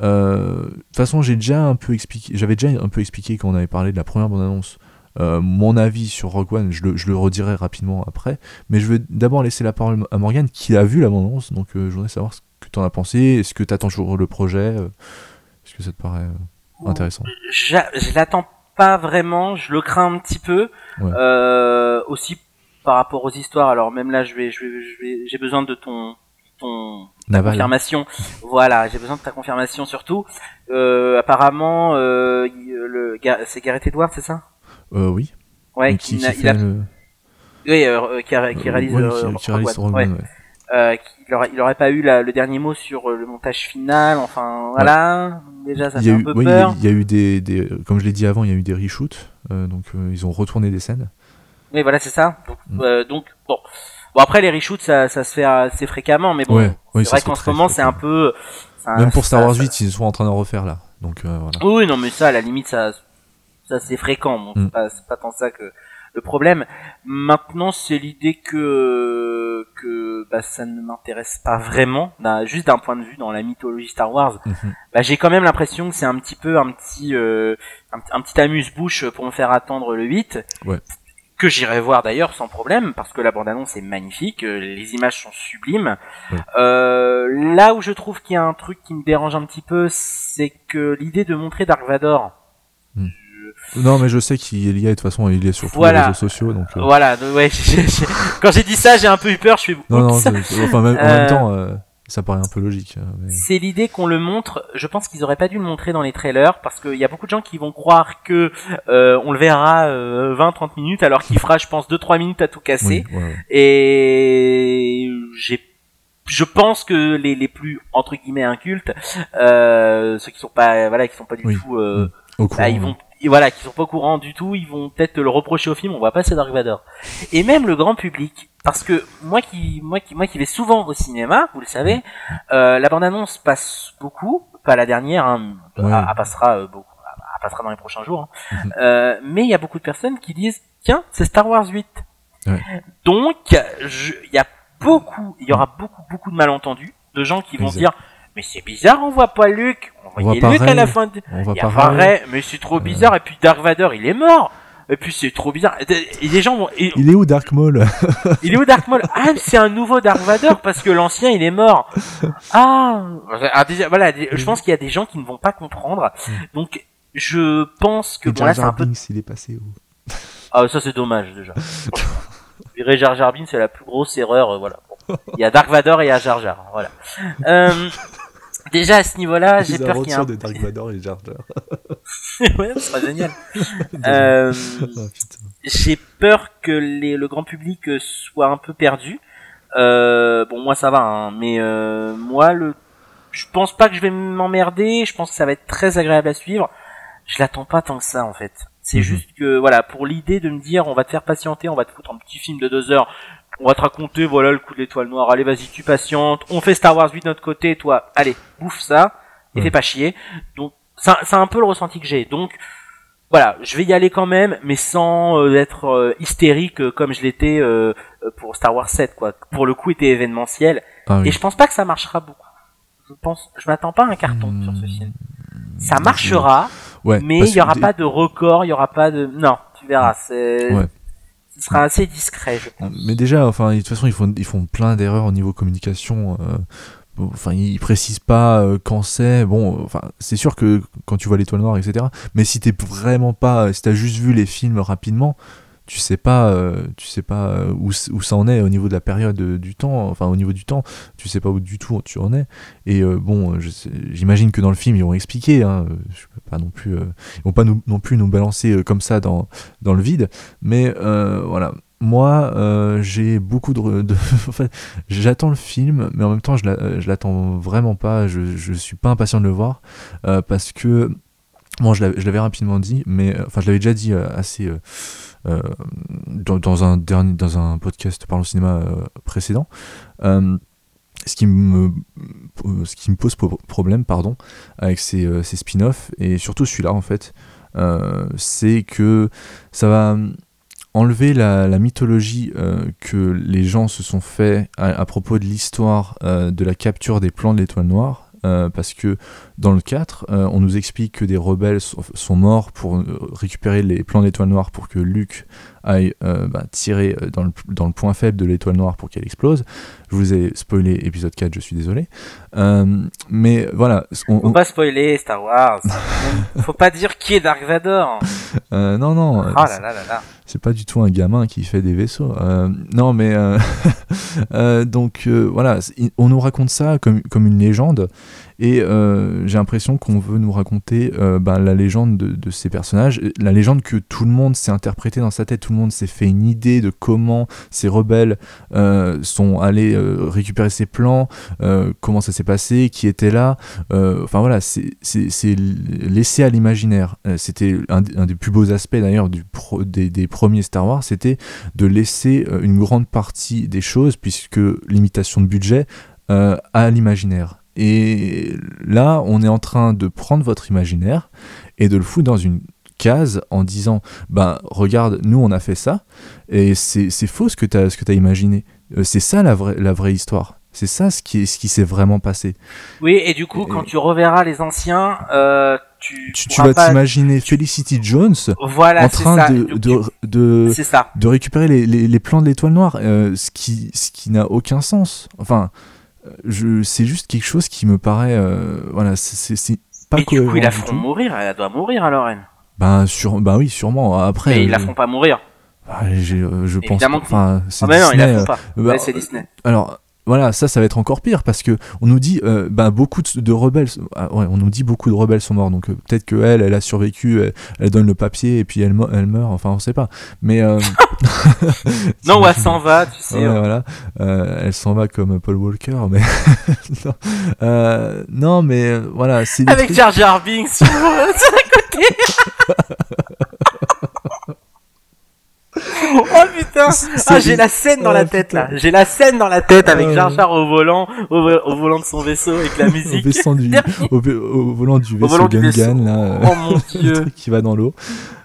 Euh, de toute façon, j'ai déjà un peu expliqué, j'avais déjà un peu expliqué quand on avait parlé de la première bande annonce. mon avis sur Rogue One, je le, je le, redirai rapidement après, mais je vais d'abord laisser la parole à Morgane qui a vu la bande annonce, donc je voudrais savoir ce que tu en as pensé, est-ce que tu attends toujours le projet, est-ce que ça te paraît intéressant. Je, l'attends pas vraiment, je le crains un petit peu. Euh, aussi par rapport aux histoires. Alors même là, je vais, je vais, je vais, j'ai besoin de ton, ton confirmation. voilà, j'ai besoin de ta confirmation surtout. Euh, apparemment, euh, le, c'est Gareth Edwards, c'est ça? Euh, Oui. Ouais, qui, il, a, il a... Le... Oui, euh, qui, a, qui réalise, euh, qui, ouais. Euh, qu'il aurait, il aurait pas eu la, le dernier mot sur euh, le montage final. Enfin, voilà. Déjà, ça fait un peu peur. Il y, a eu des, des, comme je l'ai dit avant, il y a eu des reshoots. Euh, donc, euh, ils ont retourné des scènes. Oui, voilà, c'est ça. Donc, mm. donc, bon. Bon, après, les reshoots, ça, ça se fait assez fréquemment, mais bon. c'est vrai qu'en ce moment, c'est un peu. Même pour Star Wars 8, ils sont en train d'en refaire là. Donc, voilà. Oui, non, mais ça, à la limite, ça, ça c'est fréquent. Bon, mm. c'est pas, pas tant ça que le problème. Maintenant, c'est l'idée que que bah, ça ne m'intéresse pas vraiment, juste d'un point de vue dans la mythologie Star Wars. Mhm. Bah, j'ai quand même l'impression que c'est un petit peu un petit euh, un, petit amuse-bouche pour me faire attendre le 8. Que j'irai voir d'ailleurs sans problème parce que la bande-annonce est magnifique, euh, les images sont sublimes. Euh, là où je trouve qu'il y a un truc qui me dérange un petit peu, c'est que l'idée de montrer Dark Vador, non, mais je sais qu'il est lié, de toute façon, il est sur tous les réseaux sociaux. Donc, euh. Voilà, ouais, quand j'ai dit ça, j'ai un peu eu peur, je suis. Non, non, enfin, en même euh, temps, euh, ça paraît un peu logique. C'est l'idée qu'on le montre, je pense qu'ils auraient pas dû le montrer dans les trailers, parce qu'il y a beaucoup de gens qui vont croire que on le verra 20-30 minutes, alors qu'il fera, je pense, 2-3 minutes à tout casser. Et j'ai je pense que les, les plus entre guillemets incultes, euh, ceux qui sont pas voilà qui sont pas du tout euh, bah, ils vont voilà, qui sont pas au courant du tout, ils vont peut-être le reprocher au film, on voit pas c'est Dark Vador. Et même le grand public, parce que moi qui, moi qui, moi qui vais souvent au cinéma, vous le savez, euh, la bande-annonce passe beaucoup, pas la dernière, hein, elle, passera euh, beaucoup, elle passera dans les prochains jours, hein. mhm. euh, mais il y a beaucoup de personnes qui disent, tiens, c'est Star Wars 8. Donc, il y a beaucoup, il y aura beaucoup, beaucoup de malentendus, de gens qui vont dire, mais c'est bizarre, on voit pas Luke. On, voyait Luke à la fin. De... On voit pas mais c'est trop bizarre. Et puis Dark Vador, il est mort. Et puis c'est trop bizarre. Et les gens vont. Il est où Dark Maul? Il est où Dark Maul? Ah, c'est un nouveau Dark Vador parce que l'ancien il est mort. Ah, ah voilà. Je pense qu'il y a des gens qui ne vont pas comprendre. Donc je pense que bon là c'est un peu. il est passé où? Ah ça c'est dommage déjà. Virer Jar Jar c'est la plus grosse erreur. Euh, voilà. Il y a Dark Vador et il y a Jar Jar. Voilà. Euh, déjà à ce niveau-là, j'ai peur qu'il y ait un... de Dark Vador et Jar Jar. ouais, ce sera génial. euh, oh, j'ai peur que les, le grand public soit un peu perdu. Euh, bon, moi ça va, hein, mais euh, moi le, je pense pas que je vais m'emmerder. Je pense que ça va être très agréable à suivre. Je l'attends pas tant que ça en fait. C'est mhm. juste que voilà, pour l'idée de me dire, on va te faire patienter, on va te foutre un petit film de deux heures on va te raconter, voilà le coup de l'étoile noire, allez vas-y tu patientes, on fait Star Wars 8 de notre côté, toi, allez, bouffe ça, et fais pas chier. Donc c'est un peu le ressenti que j'ai. Donc voilà, je vais y aller quand même, mais sans euh, être euh, hystérique euh, comme je l'étais pour Star Wars 7, quoi. Pour le coup, était événementiel. Ah et je pense pas que ça marchera beaucoup. Je pense, je m'attends pas à un carton sur ce film. Ça marchera, mais il y aura pas de record, il y aura pas de, non, tu verras, c'est, ce sera assez discret. Mais déjà, enfin, de toute façon, ils font, ils font plein d'erreurs au niveau communication. Euh, enfin, il précise pas euh, quand c'est. Bon, enfin, c'est sûr que quand tu vois l'étoile noire, etc. Mais si t'es vraiment pas, si t'as juste vu les films rapidement, tu sais pas, euh, tu sais pas euh, où, où, ça en est au niveau de la période du temps, enfin au niveau du temps, tu sais pas où du tout tu en es. Et bon, j'imagine que dans le film ils vont expliquer, hein, je peux pas non plus, ils vont pas non plus nous balancer comme ça dans, dans le vide, mais voilà, moi, euh, j'ai beaucoup de. de j'attends le film, mais en même temps, je l'attends vraiment pas. Je, je suis pas impatient de le voir euh, parce que. Bon, je l'avais rapidement dit, mais enfin, je l'avais déjà dit euh, dans, un dernier, dans un podcast par le cinéma précédent. ce qui me ce qui me pose problème, pardon, avec ces, spin-offs et surtout celui-là en fait, c'est que ça va enlever la, mythologie euh, que les gens se sont fait à, propos de l'histoire euh, de la capture des plans de l'étoile noire, euh, parce que dans le 4, on nous explique que des rebelles sont, morts pour récupérer les plans de l'étoile noire pour que Luke aille bah, tirer dans le, dans le, point faible de l'étoile noire pour qu'elle explose. Je vous ai spoilé épisode 4, je suis désolé. mais voilà. On, Faut pas spoiler Star Wars. Faut pas dire qui est Dark Vador. non, non. Oh là là là là c'est pas du tout un gamin qui fait des vaisseaux. Euh, non, mais euh, euh, donc voilà, on nous raconte ça comme, comme une légende, et euh, j'ai l'impression qu'on veut nous raconter euh, ben, la légende de, ces personnages, la légende que tout le monde s'est interprété dans sa tête, tout le monde s'est fait une idée de comment ces rebelles euh, sont allés récupérer ces plans, comment ça s'est passé, qui était là. Enfin voilà, c'est laissé à l'imaginaire. C'était un, des plus beaux aspects d'ailleurs des, des, premiers Star Wars, c'était de laisser une grande partie des choses, puisque limitation de budget, à l'imaginaire. Et là, on est en train de prendre votre imaginaire et de le foutre dans une case en disant ben regarde nous on a fait ça et c'est faux ce que tu as ce que as imaginé. Euh, c'est ça la vraie la vraie histoire. C'est ça ce qui ce qui s'est vraiment passé. Oui et du coup quand tu reverras les anciens euh, tu, tu, vas t'imaginer Felicity Jones voilà, en train de, de, de, de, récupérer les, les, les plans de l'étoile noire. Euh, ce qui ce qui n'a aucun sens. Enfin c'est juste quelque chose qui me paraît euh, voilà c'est pas mais du coup ils la font mourir elle doit mourir alors elle. Ben sur bah oui sûrement après mais ils la font pas mourir. bah, je pense enfin c'est ah non, ils la font pas. euh, bah, c'est Disney. alors voilà, ça, ça va être encore pire parce que on nous dit, euh, ben, beaucoup de, rebelles, ah, ouais, on nous dit beaucoup de rebelles sont morts, donc euh, peut-être que elle, elle a survécu, elle, donne le papier et puis elle, elle meurt, enfin on sait pas. Mais euh... non, elle s'en va, tu sais. Hein. voilà, euh, elle s'en va comme Paul Walker, mais non. non. mais voilà, c'est avec Jar Jar Binks sur à côté. Oh putain. Ah j'ai la scène dans la tête là. J'ai la scène dans la tête avec Jar Jar au volant au, volant de son vaisseau avec la musique. au, au, volant du vaisseau Gungan là Oh mon dieu. qui va dans l'eau.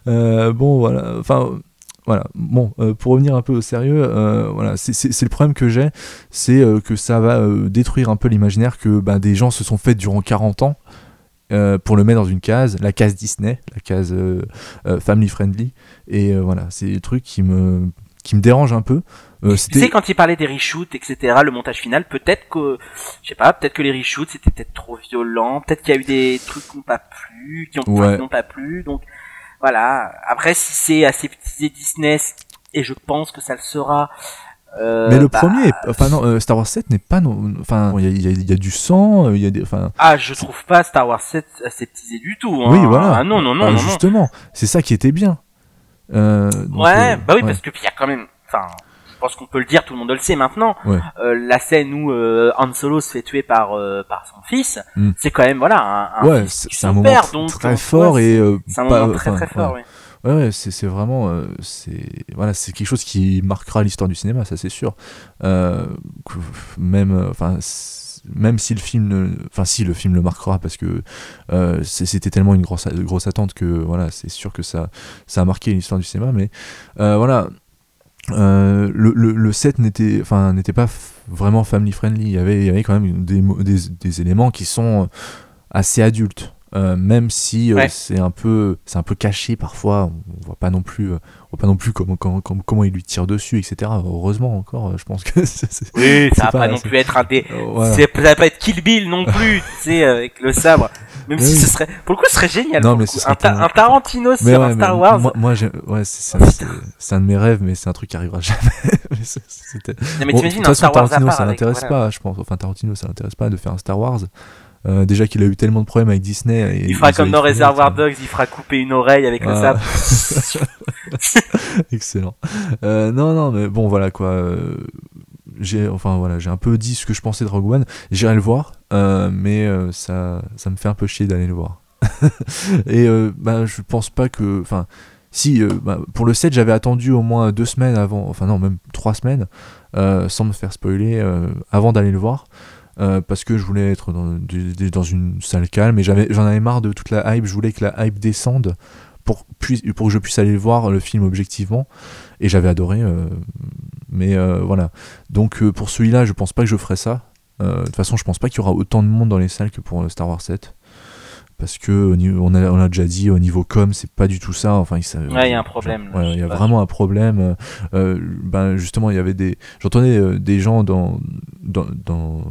Euh, Bon voilà Enfin voilà. Bon, euh, pour revenir un peu au sérieux, euh, voilà, c'est le problème que j'ai, c'est que ça va détruire un peu l'imaginaire que bah, des gens se sont faits durant 40 ans euh, pour le mettre dans une case, la case Disney, la case euh, euh, family friendly. Et voilà, c'est des trucs qui me, qui me dérangent un peu. tu sais, quand il parlait des reshoots, etc., le montage final, peut-être que, je sais pas, peut-être que les reshoots c'était peut-être trop violent, peut-être qu'il y a eu des trucs qui n'ont pas plu, qui ont, pas plu, donc voilà. Après, si c'est assez petit Disney, et je pense que ça le sera, euh, mais le bah, premier, enfin non, euh, Star Wars 7 n'est pas non, enfin il y a, y a, du sang, euh, il y a des, enfin. Ah, je trouve pas Star Wars 7 aseptisé du tout. Hein. Oui, voilà. Ah non, non, non, ah, non Justement, c'est ça qui était bien. Euh, ouais, bah oui, parce que il y a quand même, enfin, je pense qu'on peut le dire, tout le monde le sait maintenant. la scène où Han Solo se fait tuer par par son fils, hmm. c'est quand même voilà un, un ouais, c'est un moment très fort et c'est un moment très très fort. Oui. Ouais, ouais c'est vraiment. Euh, c'est voilà, quelque chose qui marquera l'histoire du cinéma, ça c'est sûr. Euh, même, euh, enfin, même si le film, enfin si le film le marquera parce que c'était tellement une grosse, grosse attente que voilà, c'est sûr que ça, ça a marqué l'histoire du cinéma. Mais voilà, le, le, set n'était, enfin, n'était pas vraiment family friendly. Il y avait, y avait quand même des, des, des éléments qui sont assez adultes même si c'est un peu c'est un peu caché parfois on voit pas non plus on voit pas non plus comment, comment, comment, il lui tire dessus etc heureusement encore je pense que oui ça va pas, non plus être un des ça va pas être Kill Bill non plus tu sais avec le sabre même si ce serait, pour le coup, ce serait génial. Non, mais un, un, Tarantino sur un Star Wars. Moi, moi ouais, c'est un de mes rêves, mais c'est un truc qui arrivera jamais. mais mais t'imagines un Star Wars Tarantino, ça l'intéresse pas, je pense. Enfin, Tarantino, ça l'intéresse pas de faire un Star Wars. Euh, déjà qu'il a eu tellement de problèmes avec Disney. Et il fera comme dans Reservoir Dogs, il fera couper une oreille avec le sabre. Excellent. Euh, non, non, mais bon, voilà quoi. Euh, j'ai enfin voilà j'ai un peu dit ce que je pensais de Rogue One j'irai le voir euh, mais ça ça me fait un peu chier d'aller le voir et bah je pense pas que enfin si bah, pour le 7 j'avais attendu au moins deux semaines avant enfin non même trois semaines sans me faire spoiler avant d'aller le voir parce que je voulais être dans, une salle calme et j'en avais marre de toute la hype je voulais que la hype descende pour, pour que je puisse aller voir le film objectivement et j'avais adoré mais euh, voilà. Donc euh, pour celui-là, je pense pas que je ferai ça. Euh, de toute façon, je pense pas qu'il y aura autant de monde dans les salles que pour Star Wars 7 parce que on a, on a déjà dit au niveau com c'est pas du tout ça enfin il ouais, y a un problème il y a vraiment un problème ben justement il y avait des j'entendais des gens dans dans, dans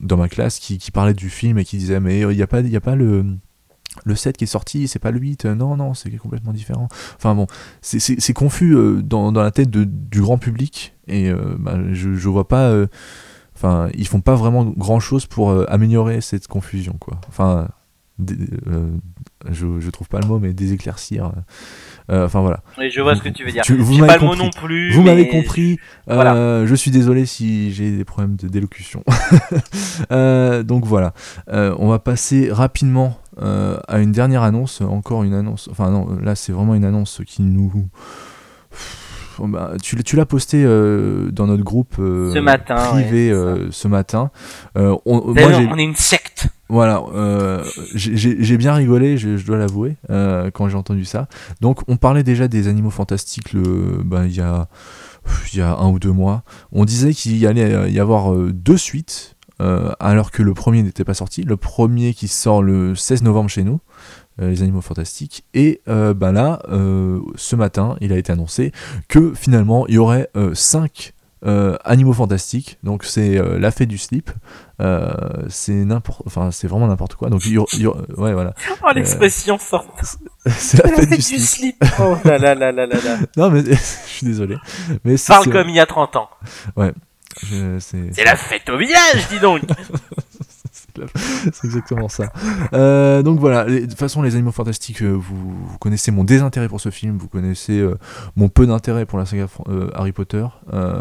dans, ma classe qui, qui parlaient du film et qui disaient mais il n'y a pas il y a pas le le 7 qui est sorti, c'est pas le 8, non, non, c'est complètement différent. Enfin bon, c'est confus euh, dans, dans, la tête de, du grand public, et euh, bah, je, je vois pas. Euh, enfin, ils font pas vraiment grand chose pour améliorer cette confusion, quoi. Enfin, je, je trouve pas le mot, mais déséclaircir. enfin voilà. Oui, je vois ce que tu veux dire. vous pas le mot non plus. Vous m'avez compris. je suis désolé si j'ai des problèmes de d'élocution. donc voilà. on va passer rapidement euh, à une dernière annonce, encore une annonce, enfin non, là c'est vraiment une annonce qui nous... Bah, tu, tu l'as posté euh, dans notre groupe euh, ce matin, privé ce matin. On, moi, on est une secte. Voilà, j'ai bien rigolé, je, dois l'avouer, quand j'ai entendu ça. Donc on parlait déjà des animaux fantastiques bah, il y, a, un ou deux mois. On disait qu'il allait y avoir deux suites euh, alors que le premier n'était pas sorti. Le premier qui sort le 16 novembre chez nous, euh, Les Animaux Fantastiques. Et euh, ben là, ce matin, il a été annoncé que finalement, il y aurait 5 Animaux Fantastiques. Donc c'est la fête du slip. c'est n'importe, enfin c'est vraiment n'importe quoi. Donc ouais voilà. Oh l'expression sort. C'est la, fête, du, slip. Oh là là là là là là. non mais je suis désolé. Mais Parle comme il y a 30 ans. Ouais. C'est la fête au village, dis donc c'est exactement ça. Euh, donc voilà, de toute façon, les animaux fantastiques, euh, vous, connaissez mon désintérêt pour ce film, vous connaissez euh, mon peu d'intérêt pour la saga Harry Potter.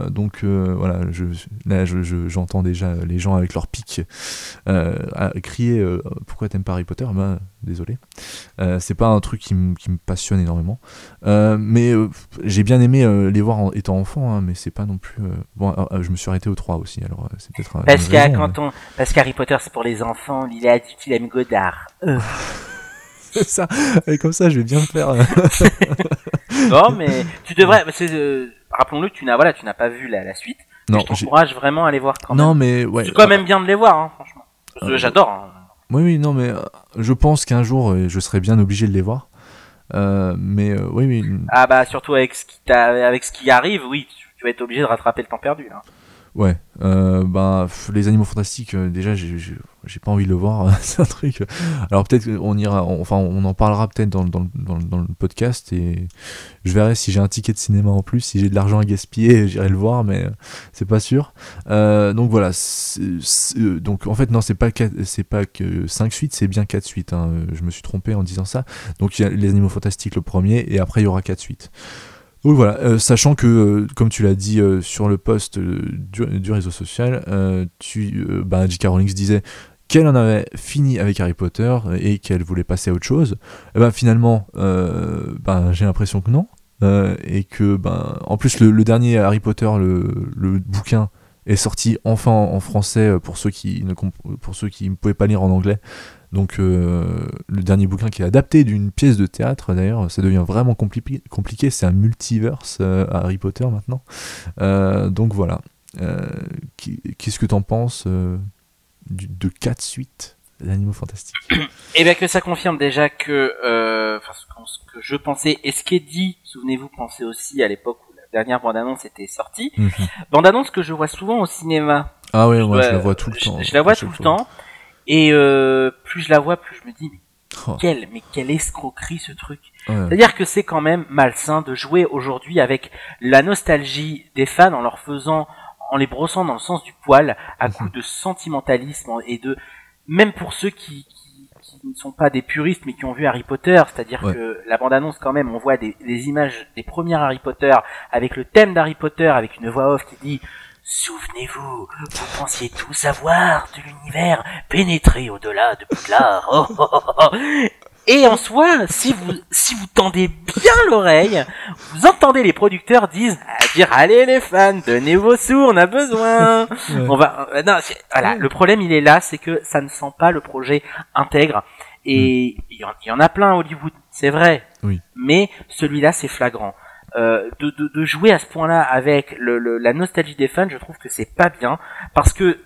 donc voilà, là, j'entends déjà les gens avec leur pic crier pourquoi t'aimes pas Harry Potter? Ben désolé. c'est pas un truc qui, me passionne énormément. mais j'ai bien aimé les voir en étant enfant, hein, mais c'est pas non plus. bon, je me suis arrêté au 3 aussi, alors c'est peut-être. Parce, qu'Harry Potter, c'est pour les enfants, il est adulte, il aime Godard. Euh. ça, et comme ça je vais bien le faire. non, mais tu devrais. Euh, rappelons-le, tu n'as voilà, tu n'as pas vu la, la suite. Non, je t'encourage vraiment à les voir quand non, mais ouais. C'est quand même bien de les voir, hein, franchement. J'adore. Hein. Oui, oui, non, mais euh, je pense qu'un jour je serai bien obligé de les voir. mais oui, oui. Ah bah surtout avec ce qui, avec ce qui arrive, oui, tu, vas être obligé de rattraper le temps perdu. Là. Ouais, euh, bah les animaux fantastiques, euh, déjà j'ai pas envie de le voir, c'est un truc. Alors peut-être qu'on ira, enfin on en parlera peut-être dans, dans, dans, le podcast et je verrai si j'ai un ticket de cinéma en plus, si j'ai de l'argent à gaspiller, j'irai le voir, mais c'est pas sûr. Euh, donc voilà, donc en fait non c'est pas c'est pas que 5 suites, c'est bien 4 suites. Hein. Je me suis trompé en disant ça. Donc il y a les animaux fantastiques le premier et après il y aura 4 suites. Oui, voilà, euh, sachant que, euh, comme tu l'as dit euh, sur le post du, réseau social, tu, bah, J.K. Rowling disait qu'elle en avait fini avec Harry Potter et qu'elle voulait passer à autre chose. Et eh ben finalement, ben, j'ai l'impression que non. et que, ben, en plus, le, dernier Harry Potter, le, bouquin, est sorti enfin en, français pour ceux qui ne pour pouvaient pas lire en anglais. Donc euh, le dernier bouquin qui est adapté d'une pièce de théâtre d'ailleurs, ça devient vraiment compliqué, c'est un multiverse euh, Harry Potter maintenant. Euh, donc voilà. Qu'est-ce que t'en penses de 4 suites l'animaux fantastique. Et bien que ça confirme déjà que, euh, ce que je pensais, et ce qui est dit, souvenez-vous, pensez aussi à l'époque où la dernière bande-annonce était sortie, mhm. bande-annonce que je vois souvent au cinéma. Ah ouais, moi je, la vois tout le temps. Je, la vois tout le temps, et euh, plus je la vois, plus je me dis, mais oh. quelle, mais quelle escroquerie ce truc. C'est-à-dire que c'est quand même malsain de jouer aujourd'hui avec la nostalgie des fans en leur faisant en les brossant dans le sens du poil à mhm. coup de sentimentalisme et de même pour ceux qui, qui, qui, ne sont pas des puristes mais qui ont vu Harry Potter, c'est-à-dire que la bande-annonce quand même, on voit des, des, images des premiers Harry Potter avec le thème d'Harry Potter, avec une voix off qui dit Souvenez-vous, vous pensiez tout savoir de l'univers, pénétrer au-delà de Poudlard. Oh, oh, oh, et en soi, si vous si vous tendez bien l'oreille, vous entendez les producteurs disent dire allez les fans, donnez vos sous, on a besoin. On va euh, non, voilà, le problème il est là, c'est que ça ne sent pas le projet intègre et mm. il y, en a plein à Hollywood, c'est vrai. Oui. Mais celui-là c'est flagrant. Euh, de, de, de, jouer à ce point-là avec le, le, la nostalgie des fans, je trouve que c'est pas bien parce que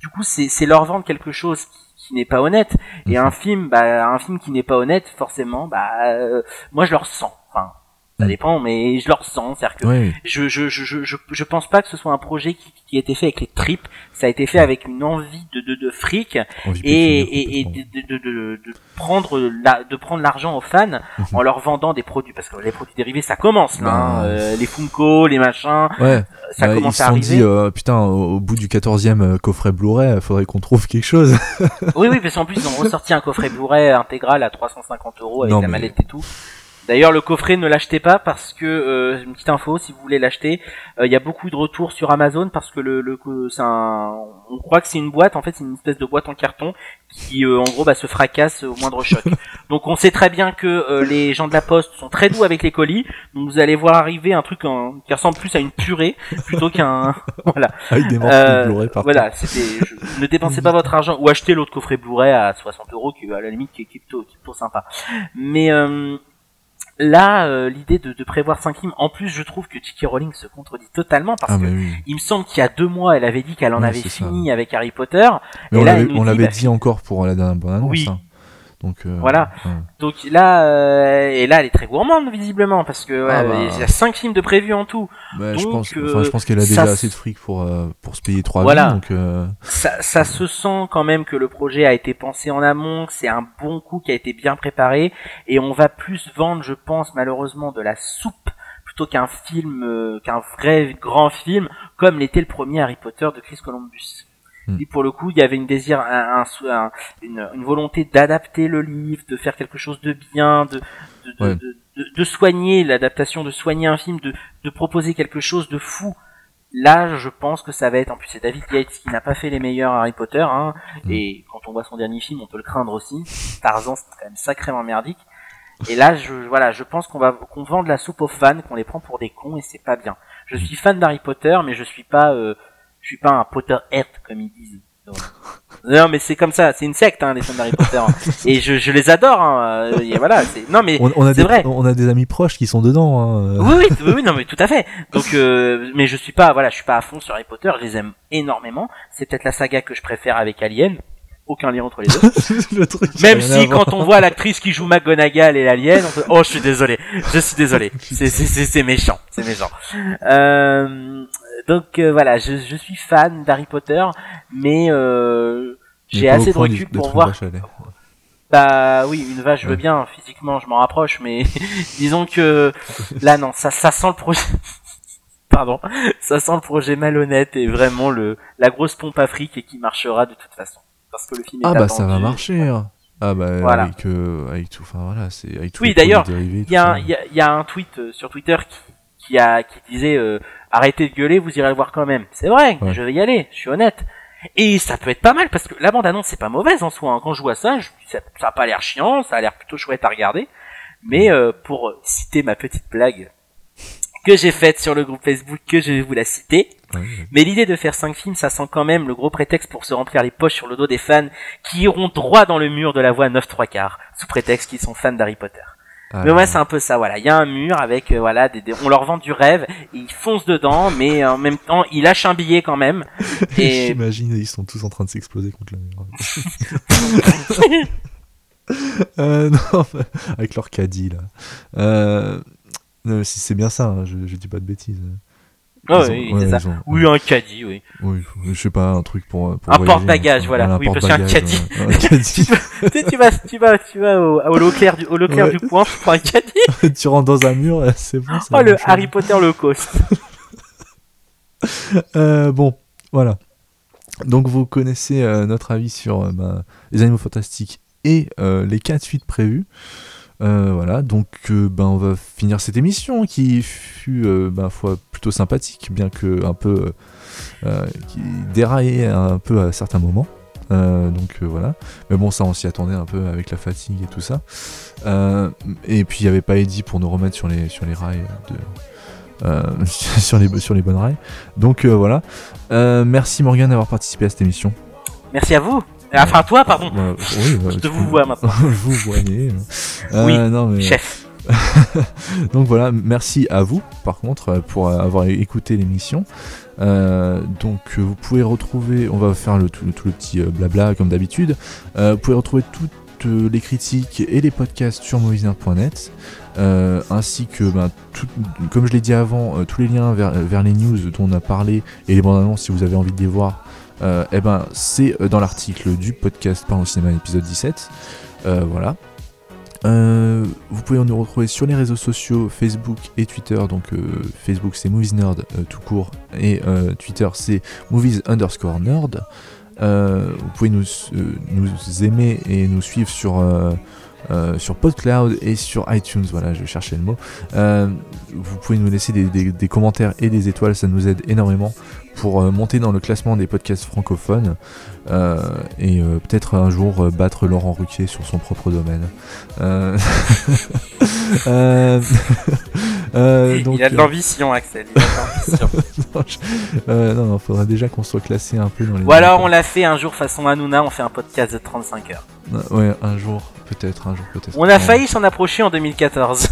du coup c'est leur vendre quelque chose qui n'est pas honnête. Et un film, bah, un film qui n'est pas honnête, forcément, bah, euh, moi je le ressens. Enfin, ça mm. dépend, mais je le ressens. C'est-à-dire que je, je, je, je, je pense pas que ce soit un projet qui, qui a été fait avec les tripes. Ça a été fait avec une envie de, de, de fric et, et, et de, de, de, prendre la, de prendre l'argent aux fans mhm. en leur vendant des produits. Parce que les produits dérivés, ça commence là. Hein. Euh, les Funko, les machins. Ouais. Ça commence à arriver. Ils se sont dit, euh, putain, au, bout du 14e euh, coffret Blu-ray, faudrait qu'on trouve quelque chose. oui, oui, parce qu'en plus, ils ont ressorti un coffret Blu-ray intégral à 350 euros avec la mallette et tout. D'ailleurs, le coffret, ne l'achetez pas parce que euh, une petite info, si vous voulez l'acheter, euh, il y a beaucoup de retours sur Amazon parce que le, le c'est un, on croit que c'est une boîte, en fait, c'est une espèce de boîte en carton qui, euh, en gros, bah, se fracasse au moindre choc. donc, on sait très bien que les gens de la Poste sont très doux avec les colis. Donc, vous allez voir arriver un truc qui ressemble plus à une purée plutôt qu'un, voilà. Avec des Blu-ray Voilà, c'était, ne dépensez pas votre argent ou achetez l'autre coffret Blu-ray à 60 euros qui, à la limite, qui est plutôt, qui est plutôt sympa. Mais là, euh, l'idée de, de, prévoir 5 films, en plus, je trouve que J.K. Rowling se contredit totalement parce ah, que il me semble qu'il y a deux mois, elle avait dit qu'elle en avait fini avec Harry Potter. Mais on l'avait bah, dit encore pour la dernière bande annonce. Oui. Hein. Donc euh, voilà. Donc là euh, et là elle est très gourmande visiblement parce que ah, bah. il y a cinq films de prévus en tout. Bah, je pense euh, je pense qu'elle a déjà assez de fric pour pour se payer trois voilà. donc ça, ça se sent quand même que le projet a été pensé en amont, que c'est un bon coup qui a été bien préparé et on va plus vendre je pense malheureusement de la soupe plutôt qu'un film qu'un vrai grand film comme l'était le premier Harry Potter de Chris Columbus. Mm. pour le coup, il y avait une désir, un, une, une, volonté d'adapter le livre, de faire quelque chose de bien, de, de, de, de, soigner l'adaptation, de soigner un film, de, de proposer quelque chose de fou. Là, je pense que ça va être. En plus, c'est David Yates qui n'a pas fait les meilleurs Harry Potter, hein, mm. et quand on voit son dernier film, on peut le craindre aussi. Tarzan, c'est quand même sacrément merdique. Et là, je, voilà, je pense qu'on va qu'on vend de la soupe aux fans, qu'on les prend pour des cons, et c'est pas bien. Je suis fan d'Harry Potter, mais je suis pas euh, je suis pas un Potterhead comme ils disent. non mais c'est comme ça, c'est une secte hein, les fans d'Harry Potter hein. et je, je, les adore. Hein. Et voilà, non mais on, a des, vrai. On a des amis proches qui sont dedans. Hein. Oui, oui, oui, non mais tout à fait. Donc, euh, mais je suis pas, voilà, je suis pas à fond sur Harry Potter. Je les aime énormément. C'est peut-être la saga que je préfère avec Alien. Aucun lien entre les deux. Même si quand on voit l'actrice qui joue McGonagall et l'alien, on oh je suis désolé, je suis désolé, c'est c'est c'est méchant, c'est méchant. Euh, donc euh, voilà, je, je, suis fan d'Harry Potter, mais euh, j'ai assez de recul pour voir. Bah oui, une vache, je veux bien. Physiquement, je m'en rapproche, mais disons que là, non, ça, ça sent le projet. Pardon, ça sent le projet malhonnête et vraiment le la grosse pompe à fric et qui marchera de toute façon, parce que le film est Ah bah ça va marcher. Hein. Ah bah avec, euh, avec tout, enfin voilà, c'est avec tout. Oui d'ailleurs, il y a, y, y a un tweet sur Twitter qui, qui a qui disait arrêtez de gueuler, vous irez le voir quand même. C'est vrai, je vais y aller, je suis honnête. Et ça peut être pas mal parce que la bande annonce c'est pas mauvaise en soi. Hein. Quand je vois ça, ça, ça a pas l'air chiant, ça a l'air plutôt chouette à regarder. Mais euh, pour citer ma petite blague que j'ai faite sur le groupe Facebook, que je vais vous la citer. Mais l'idée de faire cinq films, ça sent quand même le gros prétexte pour se remplir les poches sur le dos des fans qui iront droit dans le mur de la voie 9 3 quarts, sous prétexte qu'ils sont fans d'Harry Potter. Ah mais ouais, c'est un peu ça, voilà. Il y a un mur avec, voilà, des, on leur vend du rêve, ils foncent dedans, mais en même temps, ils lâchent un billet quand même. Et... J'imagine, ils sont tous en train de s'exploser contre le mur. euh, non, avec leur caddie, là. Euh, si c'est bien ça, hein, je, je dis pas de bêtises. Oh, oui, ouais, ça. oui, un caddie, oui. Oui, je sais pas, un truc pour. pour un porte-bagages, voilà. oui, parce qu'un caddie. un caddie. tu, tu, vas, tu vas, tu vas au, au Leclerc du, au Leclerc du point, tu prends un caddie. tu rentres dans un mur, c'est bon. Oh, le Harry Potter low cost. euh, bon, voilà. Donc, vous connaissez euh, notre avis sur euh, bah, les animaux fantastiques et euh, les quatre suites prévues. Euh, voilà, donc euh, ben, on va finir cette émission qui fut euh, ben, foi, plutôt sympathique, bien que un peu qui déraillait un peu à certains moments. donc voilà, mais bon, ça on s'y attendait un peu avec la fatigue et tout ça. et puis il n'y avait pas Eddie pour nous remettre sur les, sur les rails de, sur, les, sur les bonnes rails. Donc voilà. merci Morgan d'avoir participé à cette émission. Merci à vous. Enfin, toi, pardon. Bah, oui, bah, je te vous vois maintenant. je vous voyez. Euh, oui, non, mais... chef. donc voilà, merci à vous par contre pour avoir écouté l'émission. Euh, donc vous pouvez retrouver, on va faire le, tout, le, petit euh, blabla comme d'habitude. vous pouvez retrouver toutes les critiques et les podcasts sur movisner.net. ainsi que, ben, comme je l'ai dit avant, tous les liens vers, vers, les news dont on a parlé et les bandes annonces si vous avez envie de les voir, euh, eh ben, c'est euh, dans l'article du podcast Parlons Cinéma, épisode 17. Euh, voilà. vous pouvez nous retrouver sur les réseaux sociaux Facebook et Twitter. Donc Facebook c'est Movies Nerd tout court et Twitter c'est Movies underscore vous pouvez nous, aimer et nous suivre sur, PodCloud et sur iTunes. Voilà, je le mot. vous pouvez nous laisser des, commentaires et des étoiles, ça nous aide énormément pour euh, monter dans le classement des podcasts francophones euh, et euh, peut-être un jour battre Laurent Ruquier sur son propre domaine. donc, il a de l'ambition, Axel. non, non, faudrait déjà qu'on soit classé un peu dans les. Ou alors on l'a fait un jour façon Hanouna, on fait un podcast de 35 heures. Ouais, un jour, peut-être, un jour, peut-être. On a failli s'en approcher en 2014.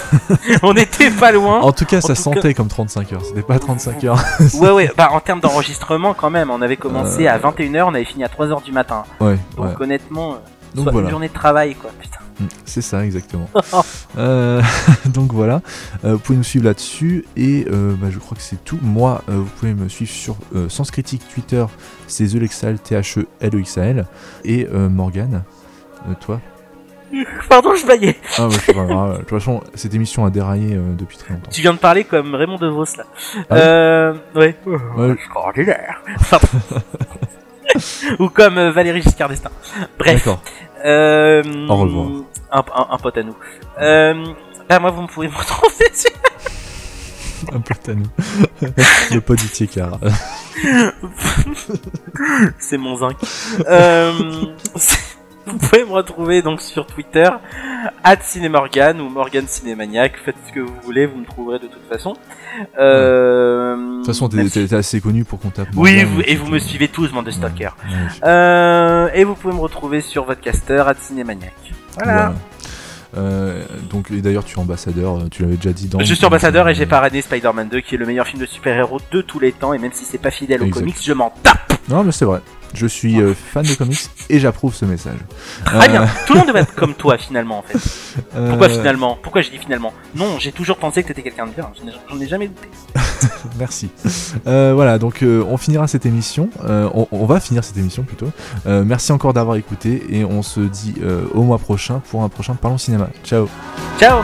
on était pas loin. En tout cas, ça sentait comme 35 heures. C'était pas 35 heures. ouais, ouais. Bah, en termes d'enregistrement, quand même, on avait commencé à 21h, on avait fini à 3h du matin. Ouais. Donc, honnêtement, euh, donc, une journée de travail, quoi. Putain. Mm, c'est ça, exactement. euh, donc voilà, euh, vous pouvez nous suivre là-dessus et euh, bah, je crois que c'est tout. Moi, euh, vous pouvez me suivre sur Sens Critique Twitter, c'est TheLexal, T-H-E-L-E-X-A-L. Et Morgan, toi? Pardon, je baillais. Ah, bah, pas grave. De toute façon, cette émission a déraillé depuis très longtemps. Tu viens de parler comme Raymond DeVos là. Ah euh, ouais. ouais. Extraordinaire. Ou comme Valérie Giscard d'Estaing. Bref. Euh, Au revoir. Un, un, pote à nous. Euh, bah, moi, vous pouvez me retrouver un pote à nous. Le pote du Tiekar. C'est mon zinc. Euh, vous pouvez me retrouver donc sur Twitter, at Cinémorgan ou Morgan Cinémaniac. Faites ce que vous voulez, vous me trouverez de toute façon. Euh, de toute façon, t'es assez connu pour qu'on tape. Oui, et vous me suivez tous, bande de stalkers. Euh, et vous pouvez me retrouver sur votre caster, at Cinémaniac. Voilà. Euh, donc et d'ailleurs tu es ambassadeur, tu l'avais déjà dit dans. Je suis ambassadeur et j'ai parrainé Spider-Man 2 qui est le meilleur film de super-héros de tous les temps et même si c'est pas fidèle aux comics, je m'en tape. Non mais c'est vrai. Je suis euh, fan de comics et j'approuve ce message. Très bien. Euh, Tout le monde devrait être comme toi finalement en fait. Pourquoi finalement? Pourquoi j'ai dit finalement? Non, j'ai toujours pensé que t'étais quelqu'un de bien. J'en ai jamais douté. Merci. voilà, donc on finira cette émission. On, on, va finir cette émission plutôt. merci encore d'avoir écouté et on se dit au mois prochain pour un prochain Parlons Cinéma. Ciao. Ciao.